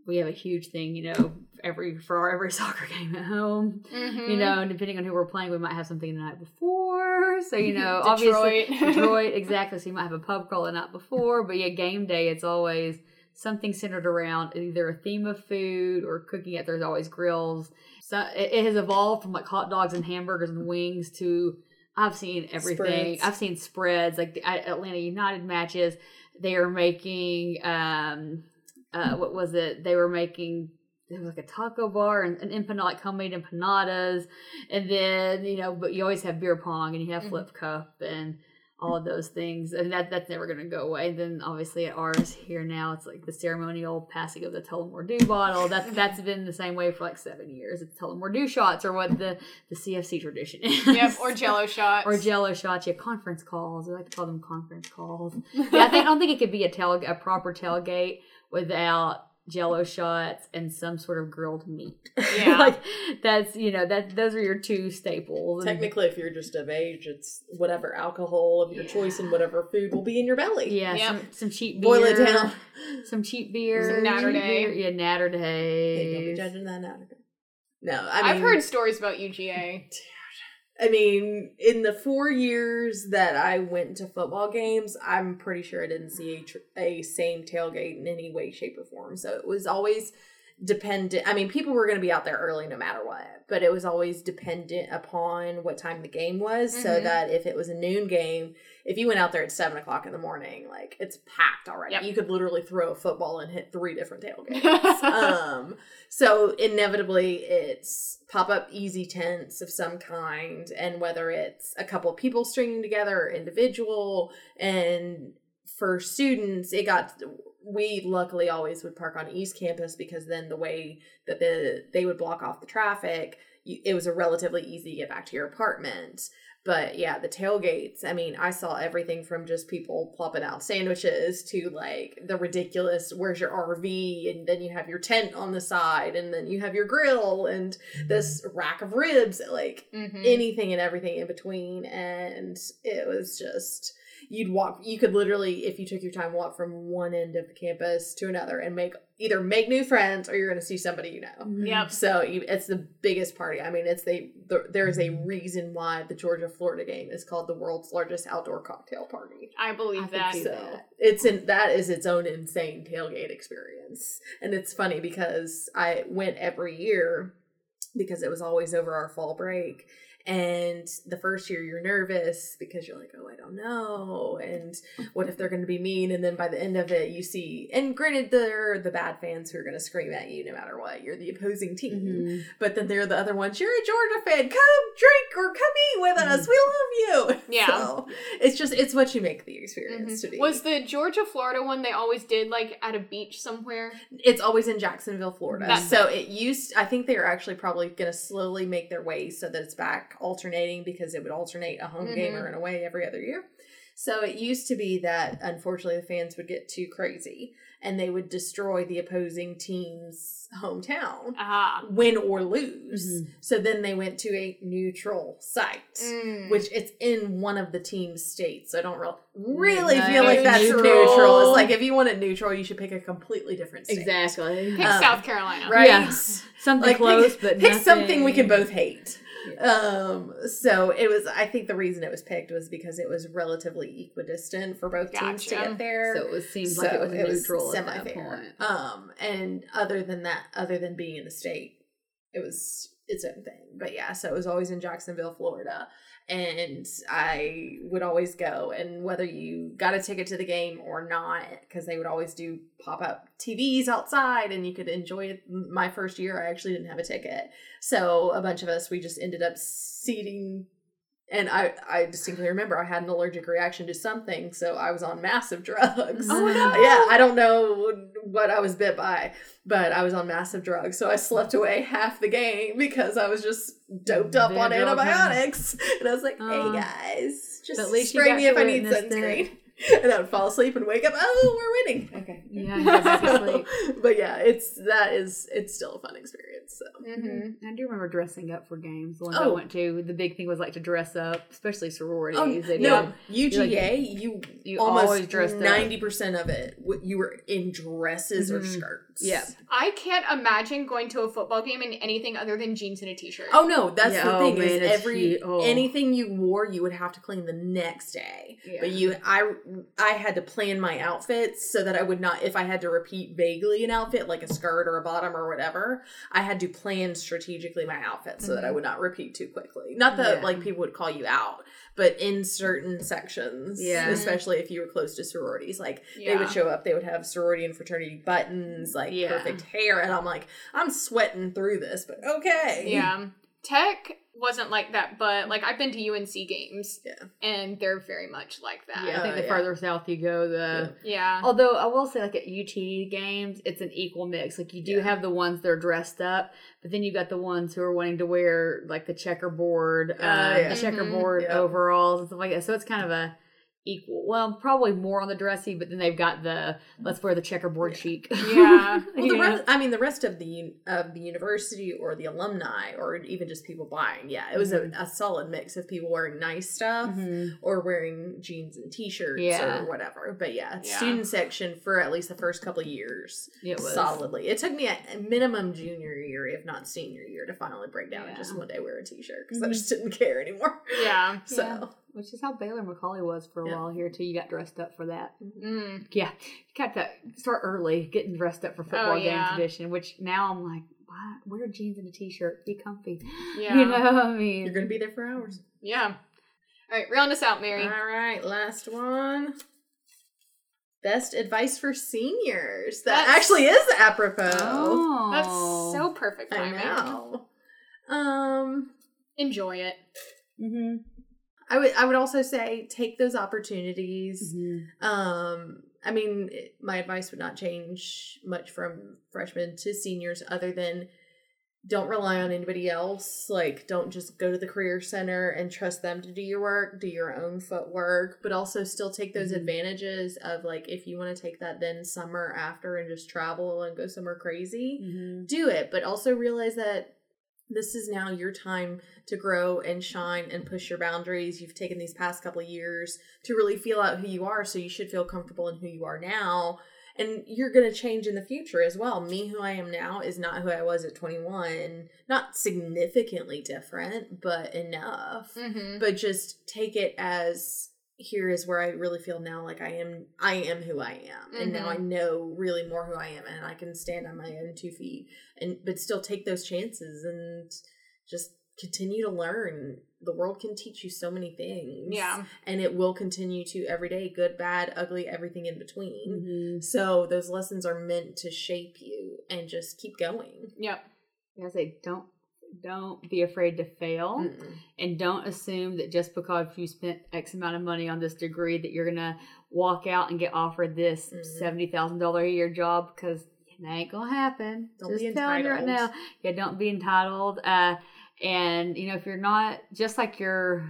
we have a huge thing, you know, every for our every soccer game at home. Mhm. You know, and depending on who we're playing, we might have something the night before. So you know, obviously Detroit. Detroit, exactly. So you might have a pub crawl the night before, but yeah, game day it's always something centered around either a theme of food or cooking it. There's always grills. So it, it has evolved from like hot dogs and hamburgers and wings to I've seen everything. Spreads. I've seen spreads like the Atlanta United matches. They are making um uh what was it? They were making there was like a taco bar and an empanada, like homemade empanadas, and then you know, but you always have beer pong and you have Mhm. flip cup and all of those things, and that that's never gonna go away. then obviously at ours here now, it's like the ceremonial passing of the Tullamore Dew bottle. That's that's been the same way for like seven years. It's Tullamore Dew shots or what the the CFC tradition is. yep, or jello shots. or Jello shots. Yeah, conference calls. i like to call them conference calls. Yeah, I, think, I don't think it could be a tail a proper tailgate without Jello shots and some sort of grilled meat. Yeah. like that's you know that those are your two staples. Technically, if you're just of age, it's whatever alcohol of your Yeah. choice and whatever food will be in your belly. yeah, Yep. some some cheap beer. Boil it down. Some cheap beer. Some Natter Day. Yeah, Natter Hey, don't be Day. judging that out of. No, I I mean, have heard stories about UGA. I mean, in the four years that I went to football games, I'm pretty sure I didn't see a, tr- a same tailgate in any way, shape, or form. So it was always dependent. I mean, people were going to be out there early no matter what, but it was always dependent upon what time the game was. So Mhm. that if it was a noon game, if you went out there at seven o'clock in the morning, like it's packed already. Yep. You could literally throw a football and hit three different tailgates. um, so inevitably it's pop up easy tents of some kind, and whether it's a couple of people stringing together or individual, and for students, it got we luckily always would park on East Campus because then the way that the they would block off the traffic, it was a relatively easy to get back to your apartment. But yeah, the tailgates, I mean, I saw everything from just people plopping out sandwiches to like the ridiculous, where's your RV? And then you have your tent on the side, and then you have your grill and this rack of ribs, like Mhm. anything and everything in between. And it was just, you'd walk you could literally if you took your time walk from one end of the campus to another and make either make new friends or you're going to see somebody you know. Yep. so you, it's the biggest party. I mean it's the, the there is a reason why the georgia florida game is called the world's largest outdoor cocktail party. I believe I that. see so it's in that is its own insane tailgate experience. And it's funny because i went every year because it was always over our fall break and the first year you're nervous because you're like oh i don't know and what if they're going to be mean and then by the end of it you see and granted they're the bad fans who are going to scream at you no matter what you're the opposing team Mhm. but then they're the other ones you're a georgia fan come drink or come eat with us we love you Yeah. so it's just it's what you make the experience to be. Was the Georgia Florida one they always did like at a beach somewhere? It's always in Jacksonville, Florida. That's so it used. I think they are actually probably going to slowly make their way so that it's back alternating because it would alternate a home game Mhm. or an away every other year. So it used to be that unfortunately the fans would get too crazy and they would destroy the opposing team's hometown, Ah. win or lose. Mhm. So then they went to a neutral site. Mm. Which it's in one of the team's states, so I don't real, really Nice. feel like that's Neutral. neutral. It's like if you want it neutral, you should pick a completely different state. Exactly. Pick Um, South Carolina. right? Yeah. Something Like, close, pick, but pick nothing. something we can both hate. Um, so it was. I think the reason it was picked was because it was relatively equidistant for both teams to get there. So it seems like it was neutral at that semi-fair. point. Um, and other than that, other than being in the state, it was its own thing. But yeah, so it was always in Jacksonville, Florida. And I would always go, and whether you got a ticket to the game or not, because they would always do pop up TVs outside, and you could enjoy it. My first year, I actually didn't have a ticket, so a bunch of us we just ended up seating and I, I distinctly remember I had an allergic reaction to something, so I was on massive drugs. Oh, no. Yeah, I don't know what I was bit by, but I was on massive drugs, so I slept away half the game because I was just doped up on Big old time. antibiotics. And I was like, Uh, "Hey guys, just at least you spray me if I need sunscreen." And I would fall asleep and wake up. Oh, we're winning. Okay. Yeah, you go back to sleep. but yeah, it's that is it's still a fun experience. So hmm I do remember dressing up for games. The ones I Oh. went to, the big thing was like to dress up, especially sororities. Oh, They no, did- UGA, you, you always almost dressed ninety percent of it, you were in dresses or Mhm. Skirts. Yeah. I can't imagine going to a football game in anything other than jeans and a t-shirt. Oh no, that's Yeah, the oh, thing. man, is every huge. Oh. anything you wore, you would have to clean the next day. Yeah. But you, I, I had to plan my outfits so that I would not, if I had to repeat vaguely an outfit like a skirt or a bottom or whatever, I had to plan strategically my outfit so that I mm-hmm. would not repeat too quickly. Not that Yeah. like people would call you out, but in certain sections, Yeah. especially if you were close to sororities, like they would show up, they would have sorority and fraternity buttons, like Yeah. perfect hair, and I'm like, I'm sweating through this, but okay, Yeah. Tech wasn't like that, but like I've been to UNC games. Yeah. And they're very much like that. Yeah, I think the yeah. further south you go, the Yeah. Although I will say, like at UT games, it's an equal mix. Like you do Yeah. have the ones that are dressed up, but then you got the ones who are wanting to wear like the checkerboard, uh, yeah. the Mhm. checkerboard Yeah. overalls and stuff like that. So it's kind of a equal. Well, probably more on the dressy, but then they've got the let's wear the checkerboard chic. Yeah. Well, the rest, I mean, the rest of the of the university or the alumni or even just people buying, yeah, it was Mm-hmm. a, a solid mix of people wearing nice stuff Mhm. or wearing jeans and t-shirts Yeah. or whatever. But yeah, Yeah. student section for at least the first couple of years, It was solidly. It took me a minimum junior year, if not senior year, to finally break down and just one day wear a t-shirt because I Mhm. just didn't care anymore. Yeah. So Yeah. Which is how Baylor McCallie was for a Yeah. while here too. You got dressed up for that. Mm. Yeah, you got to start early, getting dressed up for football game Oh, yeah. tradition. Which now I'm like, what? Wear jeans and a t-shirt, be comfy. Yeah. You know, I mean, you're gonna be there for hours. Yeah. All right, round us out, Mary. All right, last one. Best advice for seniors. That That's- actually is apropos. oh, That's so perfect I timing. know. Um, Enjoy it. Mm-hmm. I would I would also say take those opportunities. Mm-hmm. Um, I mean, my advice would not change much from freshmen to seniors, other than don't rely on anybody else. Like, don't just go to the career center and trust them to do your work. Do your own footwork, but also still take those Mhm. advantages of like if you want to take that then summer after and just travel and go somewhere crazy, Mm-hmm. do it. But also realize that this is now your time to grow and shine and push your boundaries. You've taken these past couple of years to really feel out who you are, so you should feel comfortable in who you are now. And you're going to change in the future as well. Me, who I am now, is not who I was at 21. Not significantly different, but enough. Mm-hmm. But just take it as here is where I really feel now like I am I am who I am and now I know really more who I am and I can stand on my own two feet and but still take those chances and just continue to learn the world can teach you so many things Yeah. and it will continue to every day good bad ugly everything in between Mm-hmm. so those lessons are meant to shape you and just keep going Yep. I say don't don't be afraid to fail. Mm-mm. and don't assume that just because you spent X amount of money on this degree that you're gonna walk out and get offered this Mhm. seventy thousand dollar a year job because that ain't gonna happen. Don't just be telling you right now. Yeah, don't be entitled. Uh, and you know if you're not just like your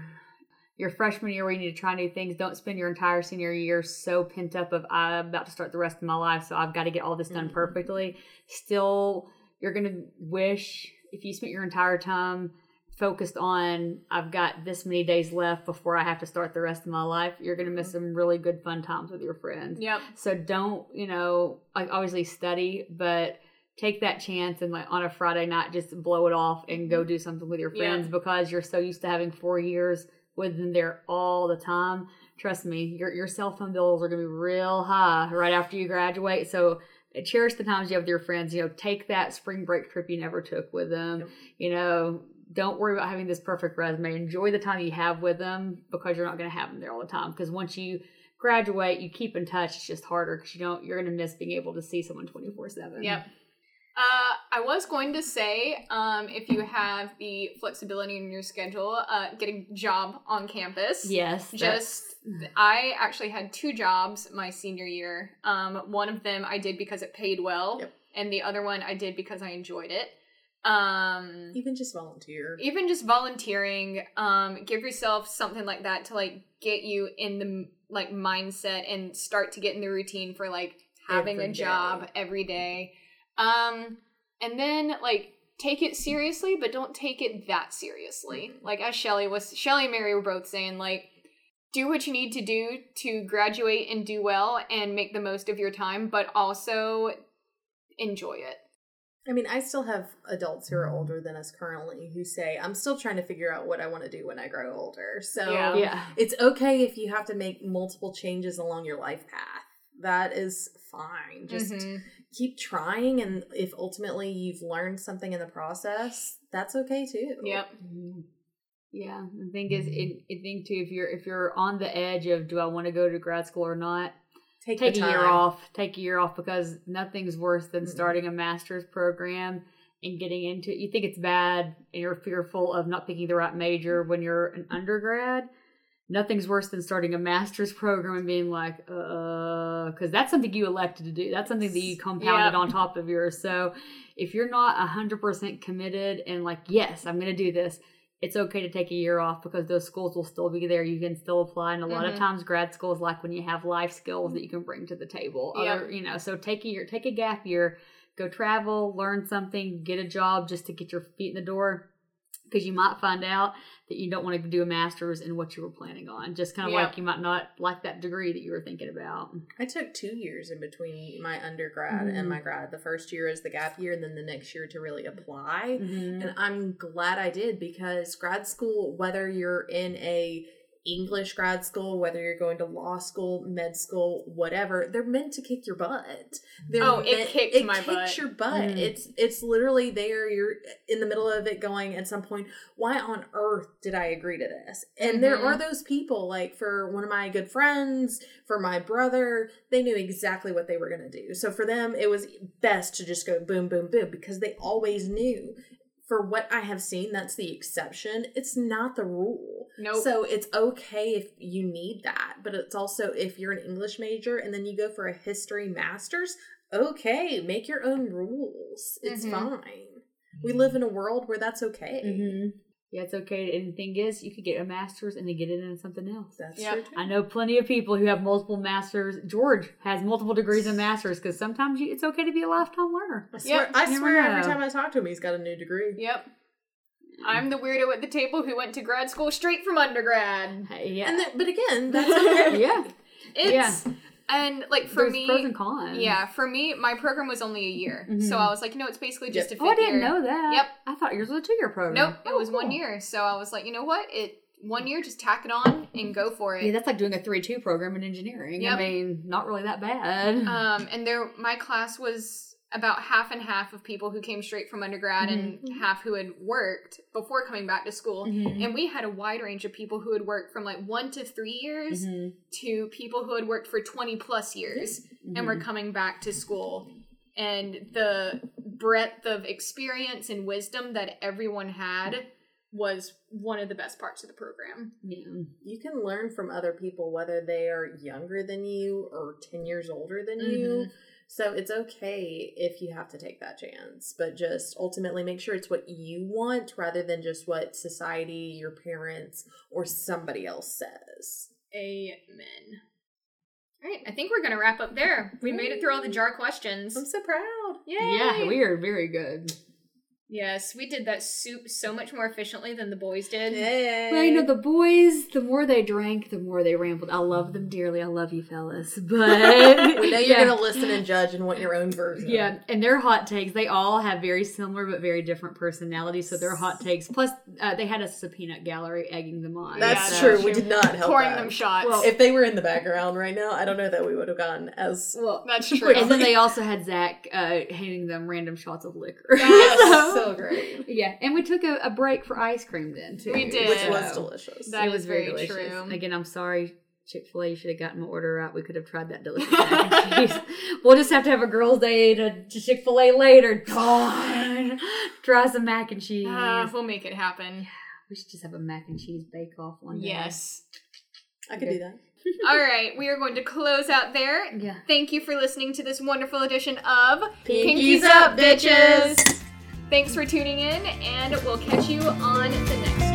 your freshman year where you need to try new things, don't spend your entire senior year so pent up of I'm about to start the rest of my life, so I've got to get all this done Mhm. perfectly. Still, you're gonna wish if you spent your entire time focused on I've got this many days left before I have to start the rest of my life, you're gonna miss some really good fun times with your friends. Yep. So don't, you know, like obviously study, but take that chance and like on a Friday night just blow it off and go mm-hmm. do something with your Yeah. friends because you're so used to having four years with them there all the time. Trust me, your your cell phone bills are gonna be real high right after you graduate. So cherish the times you have with your friends. You know, take that spring break trip you never took with them. Yep. You know, don't worry about having this perfect resume. Enjoy the time you have with them because you're not going to have them there all the time. Because once you graduate, you keep in touch. It's just harder because you don't. You're going to miss being able to see someone twenty four seven. Yep. Uh, I was going to say, um, if you have the flexibility in your schedule, uh, get a job on campus. Yes. Just, I actually had two jobs my senior year. Um, one of them I did because it paid well, Yep. and the other one I did because I enjoyed it. Um, even just volunteer even just volunteering um give yourself something like that to like get you in the like mindset and start to get in the routine for like having Every a job day. every day um and then like take it seriously but don't take it that seriously Mhm. like as shelly was shelly and mary were both saying like do what you need to do to graduate and do well and make the most of your time but also enjoy it I mean, I still have adults who are older than us currently who say, I'm still trying to figure out what I want to do when I grow older. So Yeah. yeah. it's okay if you have to make multiple changes along your life path. That is fine. Just Mhm. Keep trying. And if ultimately you've learned something in the process, that's okay too. yep Mhm. Yeah, the thing is, it, I think too, if you're if you're on the edge of do I want to go to grad school or not, Take, take the a year off. Take a year off because nothing's worse than Mm-mm. starting a master's program and getting into it. You think it's bad and you're fearful of not picking the right major when you're an undergrad. Nothing's worse than starting a master's program and being like, uh, because that's something you elected to do. That's something that you compounded Yeah. on top of yours. So if you're not 100% committed and like, yes, I'm going to do this, it's okay to take a year off because those schools will still be there. You can still apply. And a lot of Mhm. times grad school is like when you have life skills that you can bring to the table. Yep. Other, you know, so take a year, take a gap year, go travel, learn something, get a job just to get your feet in the door. Because you might find out that you don't want to do a master's in what you were planning on. Just kind of like you might not like that degree that you were thinking about. I took two years in between my undergrad Mhm. and my grad. The first year is the gap year, and then the next year to really apply. Mm-hmm. And I'm glad I did because grad school, whether you're in a English grad school, whether you're going to law school, med school, whatever, they're meant to kick your butt. They're Oh, it meant- kicked it my kicks butt. your butt. Mm. It's it's literally there. You're in the middle of it, going at some point. Why on earth did I agree to this? And there Mhm. are those people. Like for one of my good friends, for my brother, they knew exactly what they were going to do. So for them, it was best to just go boom, boom, boom because they always knew. For what I have seen, that's the exception. It's not the rule. Nope. So it's okay if you need that, but it's also if you're an English major and then you go for a history master's, okay, make your own rules. It's Mhm. fine. We live in a world where that's okay. Mm-hmm. Yeah, it's okay. And the thing is, you could get a master's and then get it into something else. That's Yep. true. Too. I know plenty of people who have multiple masters. George has multiple degrees and masters because sometimes you, it's okay to be a lifetime learner. I swear, Yep, I swear every time I talk to him, he's got a new degree. Yep. I'm the weirdo at the table who went to grad school straight from undergrad. Yeah. And then, but again, that's okay. yeah. It's and like for There's me, pros and cons. yeah, for me, my program was only a year, so I was like, you know, it's basically just Yep. a Oh, I didn't year. know that. Yep. I thought yours was a two year program. Nope, it Oh, was one year. So I was like, you know what? It one year, just tack it on and go for it. Yeah, that's like doing a three two program in engineering. Yep. I mean, not really that bad. Um, and there, my class was about half and half of people who came straight from undergrad and half who had worked before coming back to school. Mhm. And we had a wide range of people who had worked from like one to three years Mhm. to people who had worked for 20 plus years and were coming back to school. And the breadth of experience and wisdom that everyone had was one of the best parts of the program. Yeah. You can learn from other people, whether they are younger than you or 10 years older than you. So it's okay if you have to take that chance, but just ultimately make sure it's what you want rather than just what society, your parents, or somebody else says. Amen. All right, I think we're gonna wrap up there. We made it through all the jar questions. I'm so proud. Yay! Yeah, we are very good. Yes, we did that soup so much more efficiently than the boys did. Yay. Well, you know, the boys, the more they drank, the more they rambled. I love them dearly. I love you, fellas. But we know you're yeah. going to listen and judge and want your own version. Yeah, and their hot takes, they all have very similar but very different personalities. So their hot takes, plus uh, they had us a peanut gallery egging them on. That's Yeah, true. that's We did not help Pouring them shots. Well, If they were in the background right now, I don't know that we would have gone as Well, That's true. and then they also had Zach uh, handing them random shots of liquor. That's So- so great. Yeah, and we took a, a break for ice cream then too. We did. Which So was delicious. That it was very, very delicious. true. Again, I'm sorry, Chick Fil A. You should have gotten my order out. We could have tried that delicious mac and cheese. We'll just have to have a girls' day to Chick Fil A later. God, try some mac and cheese. Uh, we'll make it happen. we should just have a mac and cheese bake off one day. Yes. I could do that. All right, we are going to close out there. Yeah. Thank you for listening to this wonderful edition of Pinkies up, bitches. Thanks for tuning in, and we'll catch you on the next